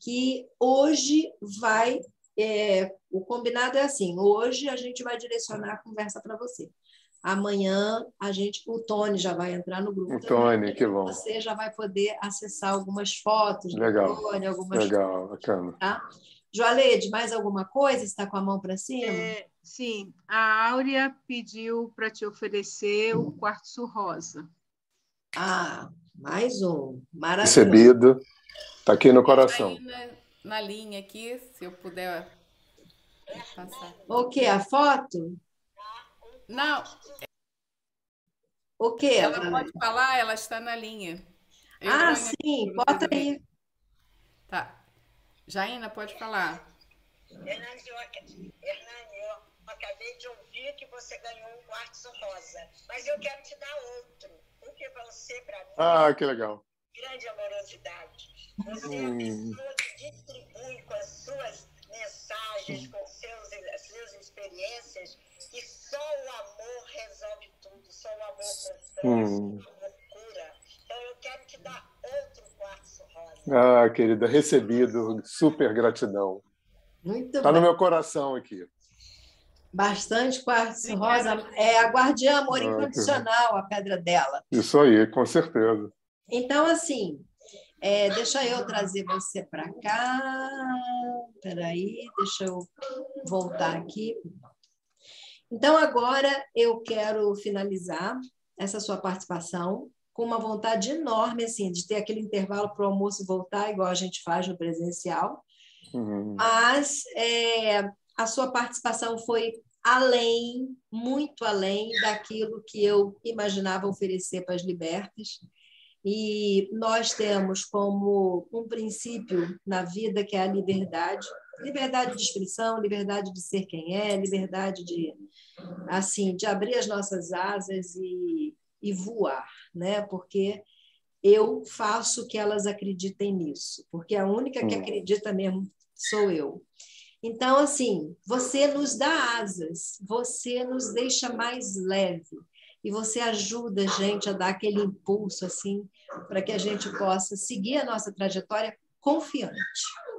que hoje vai. é, o combinado é assim: hoje a gente vai direcionar a conversa para você. Amanhã a gente, o Tony já vai entrar no grupo. O também. Tony, que bom. Você já vai poder acessar algumas fotos do Legal. Tony, algumas Legal, bacana. tá? Joalede, mais alguma coisa? Está com a mão para cima? É, sim, a Áurea pediu para te oferecer o quartzo rosa. Ah, mais um. Maravilhoso. Recebido. Está aqui no coração. na, na linha aqui, se eu puder passar. O que? A foto? Não, O que? ela pode falar, ela está na linha. Eu Ah, sim, bota aí. Tá. Jaina, pode falar. Hernani, eu, Hernani, eu acabei de ouvir que você ganhou um quartzo rosa, mas eu quero te dar outro, porque você, para mim, Ah, que legal. grande amorosidade. Você é Hum. a pessoa que distribui com as suas mensagens, com seus, as suas experiências, e só o amor resolve tudo, só o amor constrói, Hum. só o amor cura. Então eu quero te dar outro quartzo rosa. Ah, querida, recebido. Super gratidão. Muito Está no meu coração aqui. Bastante quartzo rosa. É a guardiã amor Ah, que- incondicional, a pedra dela. Isso aí, com certeza. Então, assim, é, deixa eu trazer você para cá. Peraí, deixa eu voltar aqui. Então, agora eu quero finalizar essa sua participação com uma vontade enorme, assim, de ter aquele intervalo para o almoço voltar, igual a gente faz no presencial. Uhum. Mas é, a sua participação foi além, muito além daquilo que eu imaginava oferecer para as libertas. E nós temos como um princípio na vida que é a liberdade, liberdade de expressão, liberdade de ser quem é, liberdade de assim, de abrir as nossas asas e, e voar, né? Porque eu faço que elas acreditem nisso, porque a única que Hum. acredita mesmo sou eu. Então, assim, você nos dá asas, você nos deixa mais leve e você ajuda a gente a dar aquele impulso assim para que a gente possa seguir a nossa trajetória confiante,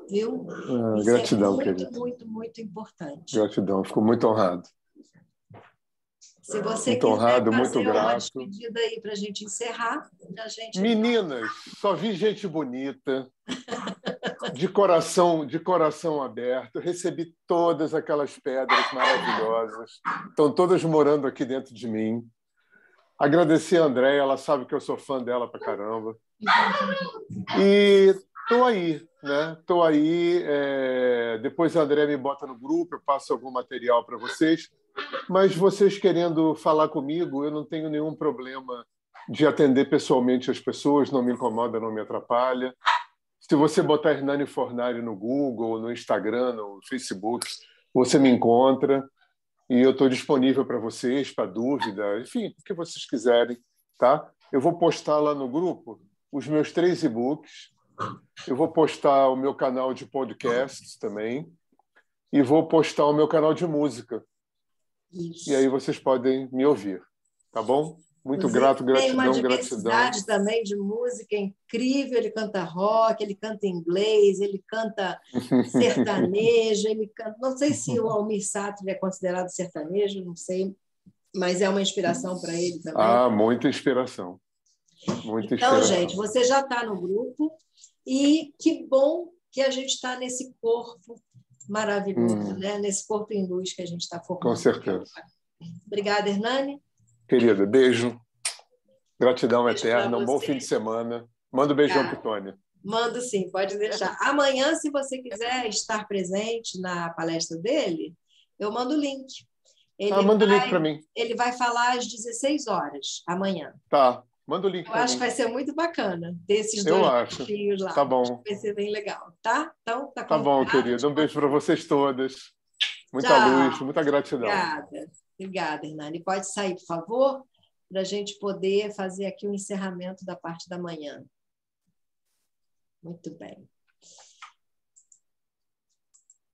viu? Ah, Isso gratidão, é muito, querida. muito, muito importante. Gratidão. Fico muito honrado. Se você Muito quiser honrado, fazer muito uma despedida aí para a gente encerrar, a gente Meninas, só vi gente bonita, de coração, de coração aberto. Recebi todas aquelas pedras maravilhosas. Estão todas morando aqui dentro de mim. Agradecer a Andréia, ela sabe que eu sou fã dela pra caramba. E estou aí, né? Estou aí. é, Depois a André me bota no grupo, eu passo algum material para vocês. Mas vocês querendo falar comigo, eu não tenho nenhum problema de atender pessoalmente as pessoas, não me incomoda, não me atrapalha. Se você botar Hernani Fornari no Google, no Instagram, no Facebook, você me encontra e eu estou disponível para vocês, para dúvida, enfim, o que vocês quiserem, tá? Eu vou postar lá no grupo os meus três e-books, eu vou postar o meu canal de podcasts também e vou postar o meu canal de música. Isso. E aí vocês podem me ouvir, tá bom? Muito Inclusive, grato, Tem uma gratidão, gratidão. diversidade também de música incrível. Ele canta rock, ele canta inglês, ele canta sertanejo, ele canta. Não sei se o Almir Sater é considerado sertanejo, não sei, mas é uma inspiração para ele também. Ah, muita inspiração. Muita Então, inspiração. gente, você já está no grupo e que bom que a gente está nesse corpo maravilhoso, Hum. né? nesse corpo em luz que a gente está formando. Com certeza. Obrigada, Hernani. Querida, beijo. Gratidão Beijo eterna. Um bom fim de semana. Manda um beijão Tá. pro Tônia. Mando sim, pode deixar. Amanhã, se você quiser estar presente na palestra dele, eu mando o link. Ele Ah, manda o link para mim. Ele vai falar às 16 horas amanhã. Tá, manda o link Eu acho mim. que vai ser muito bacana ter esses Eu dois acho. desafios lá. Tá bom. Acho que Vai ser bem legal, tá? Então, tá Tá bom, querida. Um beijo para vocês todas. Muita Tchau. luz, muita gratidão. Obrigada. Obrigada, Hernani. Pode sair, por favor, para a gente poder fazer aqui o encerramento da parte da manhã. Muito bem.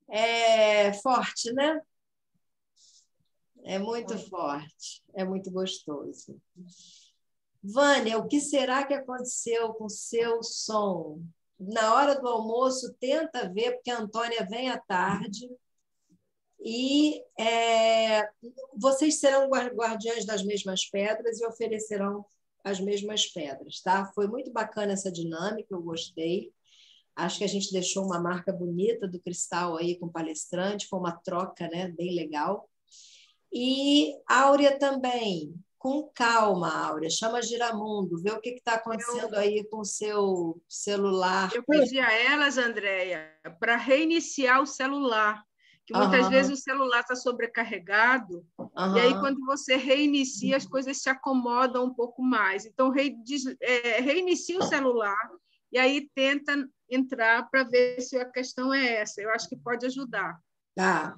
É forte, né? É muito forte, é muito gostoso. Vânia, o que será que aconteceu com seu som? Na hora do almoço, tenta ver, porque a Antônia vem à tarde. E é, vocês serão guar- guardiães das mesmas pedras e oferecerão as mesmas pedras, tá? Foi muito bacana essa dinâmica, eu gostei. Acho que a gente deixou uma marca bonita do cristal aí com o palestrante, foi uma troca, né? Bem legal. E Áurea também, com calma, Áurea, chama Giramundo, vê o que está acontecendo aí com o seu celular. Eu pedi a elas, Andréia, para reiniciar o celular, que muitas Aham. vezes o celular está sobrecarregado, e aí quando você reinicia, as coisas se acomodam um pouco mais. Então, des- é, reinicia o celular e aí tenta entrar para ver se a questão é essa. Eu acho que pode ajudar. Tá.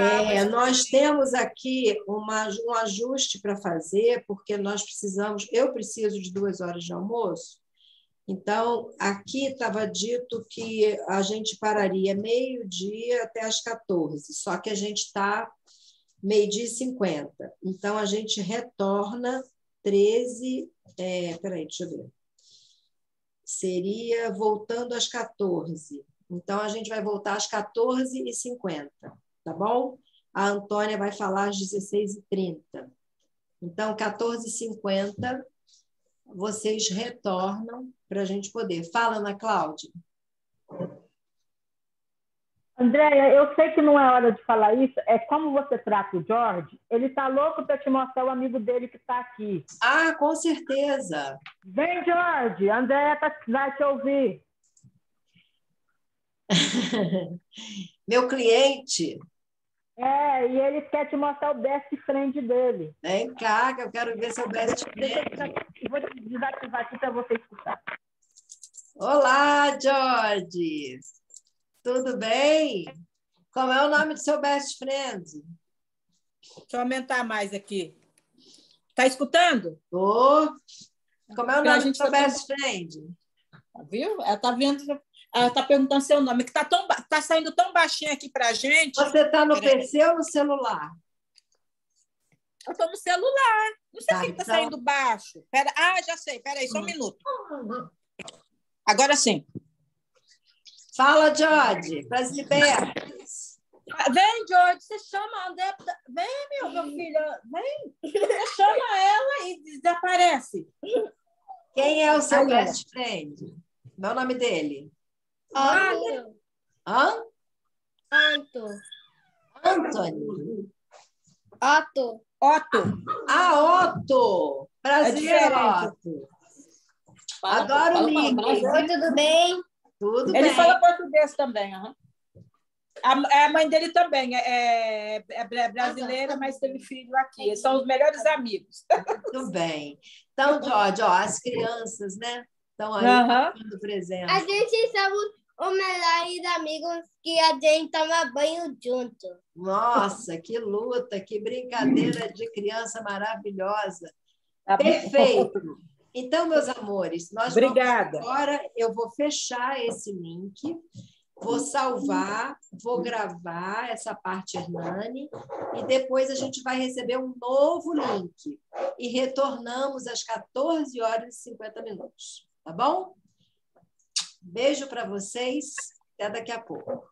É, nós temos aqui uma, um ajuste para fazer, porque nós precisamos, eu preciso de duas horas de almoço. Então, aqui estava dito que a gente pararia meio-dia até as 14, só que a gente está meio-dia e 50. Então, a gente retorna 13. É, peraí, deixa eu ver. Seria voltando às 14. Então, a gente vai voltar às 14h50, tá bom? A Antônia vai falar às 16h30. Então, 14h50, vocês retornam para a gente poder. Fala, Ana Cláudia. Andréia, eu sei que não é hora de falar isso, é como você trata o George, ele está louco para te mostrar o amigo dele que está aqui. Ah, com certeza. Vem, George, a Andréia tá, vai te ouvir. Meu cliente. É, e ele quer te mostrar o best friend dele. Vem cá, que eu quero ver seu best friend. Vou desativar aqui para você escutar. Olá, George. Tudo bem? Como é o nome do seu best friend? Deixa eu aumentar mais aqui. Tá escutando? Tô. Como é o nome do seu tá best friend? Viu? Ela tá vendo. Ela tá perguntando seu nome, que tá, ba- tá saindo tão baixinho aqui pra gente. Você está no Peraí. PC ou no celular? Eu tô no celular. Não sei Tá, se tá então- saindo baixo. Pera... Ah, já sei. Peraí, só um minuto. Agora sim. Fala, George, para as libertas. Vem, George, você chama a André. Vem, meu, meu filho, vem. Você chama ela e desaparece. Quem é o seu Aí, best friend? É o nome dele? Otto. Hã? Otto. Anthony. Otto. Otto. Ah, Otto. Prazer, diferente. Otto. Fala- Adoro fala o Mickey. Oi, tudo bem? Tudo Ele bem. fala português também. aham. A, a mãe dele também é, é- é bra- brasileira, mas teve filho aqui. Eles são os melhores amigos. Muito bem. Então, Jorge, ó, as crianças, né? Estão aí dando presença. A gente somos os melhores amigos que a gente toma banho junto. Nossa, que luta, que brincadeira de criança maravilhosa. Tá bom. Perfeito. Então, meus amores, nós vamos Obrigada. agora, eu vou fechar esse link, vou salvar, vou gravar essa parte Hernani, e depois a gente vai receber um novo link. E retornamos às 14 horas e 50 minutos. Tá bom? Beijo para vocês. Até daqui a pouco.